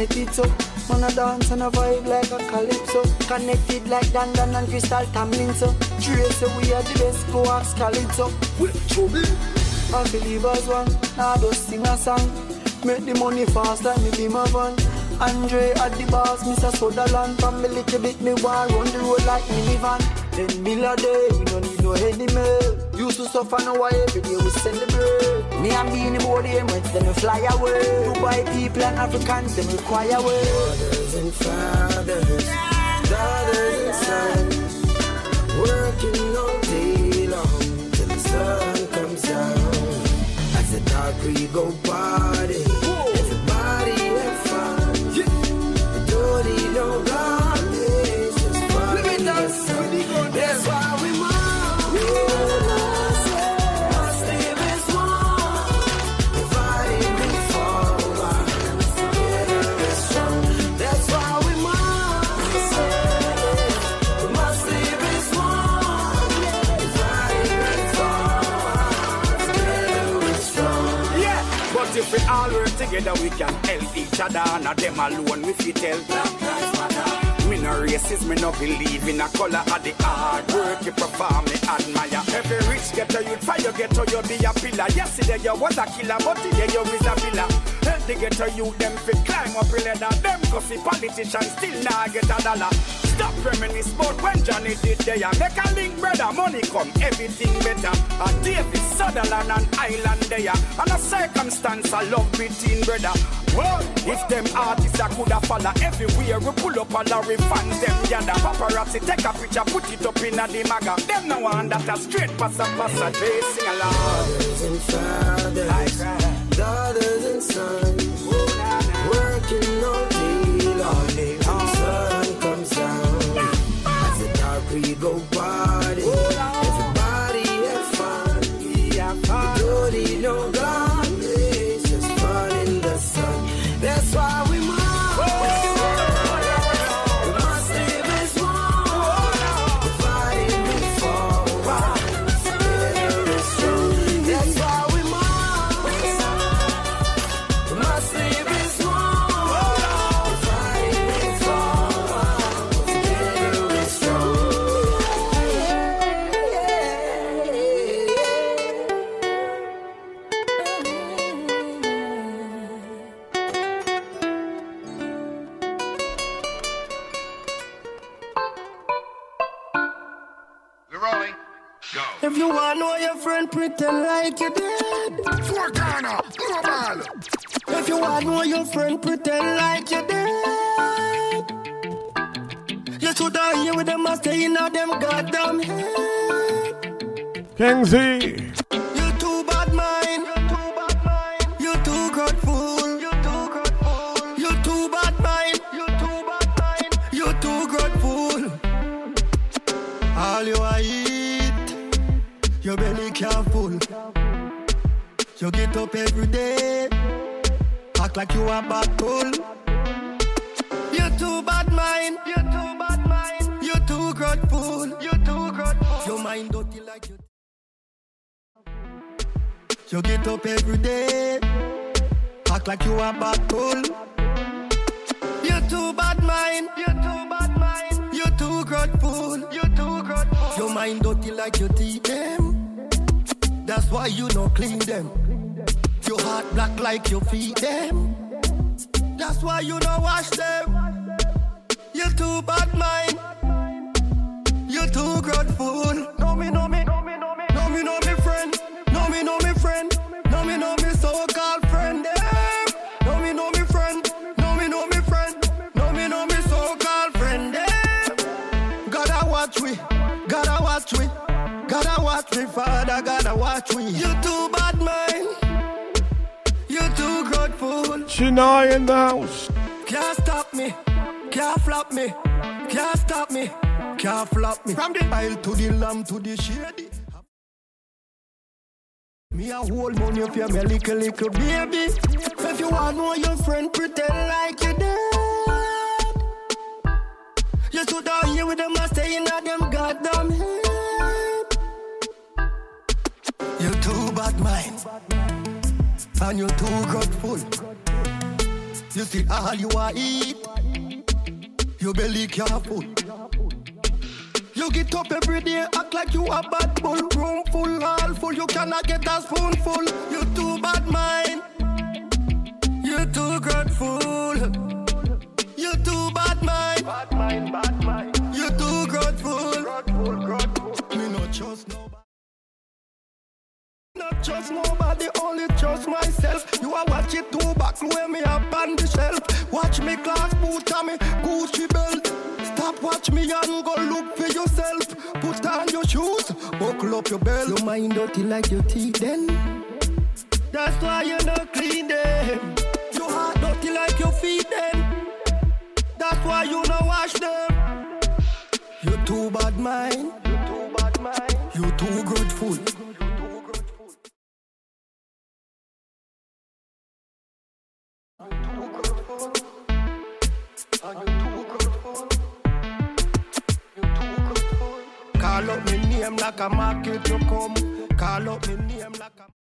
Line. United so Man a dance and a vibe like a calypso. Connected like Dan Dan and Crystal Tamlin so Trace so we are the best go ask Khalid so trouble. I believe as one Now just sing a song. Make the money fast like me be my van Andre at the boss, Mr. Sutherland. From me little bit me want run the road like minivan. Ten mil a day, we don't need no mail Used to suffer now why every day we celebrate Me and me in the body Emirates, then we fly away. Dubai people and Africans, them require way Mothers and fathers, daughters and sons Working all day long till the sun comes down. As the dark we go party together, we can help each other. Not them alone, we fit help. Black lives matter. Me no racist, me no believe in a color of the hard work you perform, me admire. Every rich ghetto a youth, fire get to you be a pillar. Yesterday you was a killer, but today you is a pillar. Help the get to you, them fit climb up a ladder. Them cause the politicians still not get a dollar. Stop reminisce about when Johnny did there. Make a link, brother, money come, everything better. And David Sutherland and Island there. And a circumstance I love between brother. Well, if them artists I could have follow everywhere, we pull up a lorry fans them gather. Paparazzi take a picture, put it up in a the maga. Them no one that a straight passa passa, they sing along. Mothers and fathers, uh, daughters and sons, uh, working all go your friend, pretend like you dead. You should have here with them, I stay in them goddamn head. Z. You too bad mind. You too grateful. You too grateful. You too bad mind. You too bad mind. You too grateful. All you a eat, your belly can't full. You get up every day, like you a battle. You too bad mind. You too bad mind. You too grateful. You too grateful. Your mind dirty like you. You get up every day, act like you a battle. You too bad mind. You too bad mind. You too grateful. You too grateful. Your mind dirty like you teeth them. That's why you no clean them. Your heart black like your feet them. That's why you no wash them. You too bad mind. You too grateful. Know me, know me, know me, know me, know me, friend. Know me, know me, friend. Know me, know me, so-called friend. Them. Know me, know me, friend. Know me, know me, friend. Know me, know me, so-called friend. Them. Gotta watch we. Gotta watch we. Gotta watch me, Father. Gotta watch me. You too bad Chennai in the house. Can't stop me, can't flop me, can't stop me, can't flop me. From the aisle to the lamb to the shady. Me a hold money for me little little baby. If you want know your friend, pretend like you dead. You stood out here with them, I stay in a them goddamn head. You too bad mind, and you too grateful. You see all you are eat, your belly can't full. You get up every day, act like you a bad bull. Room full, all full, you cannot get a spoonful. You too bad mind, you too grateful. You too bad mind, bad mind, bad mind. You too grateful, grateful, grateful. Trust nobody, only trust myself. You are watch it too back, where me up on the shelf. Watch me class boot on me Gucci belt. Stop watch me and go look for yourself. Put on your shoes, buckle up your belt. Your mind dirty like your teeth then. That's why you're not clean them. Your heart dirty like your feet then. That's why you not wash them. You too bad mind. You too bad mind. You too grateful. Call up me name like a market you come. Call up me name like a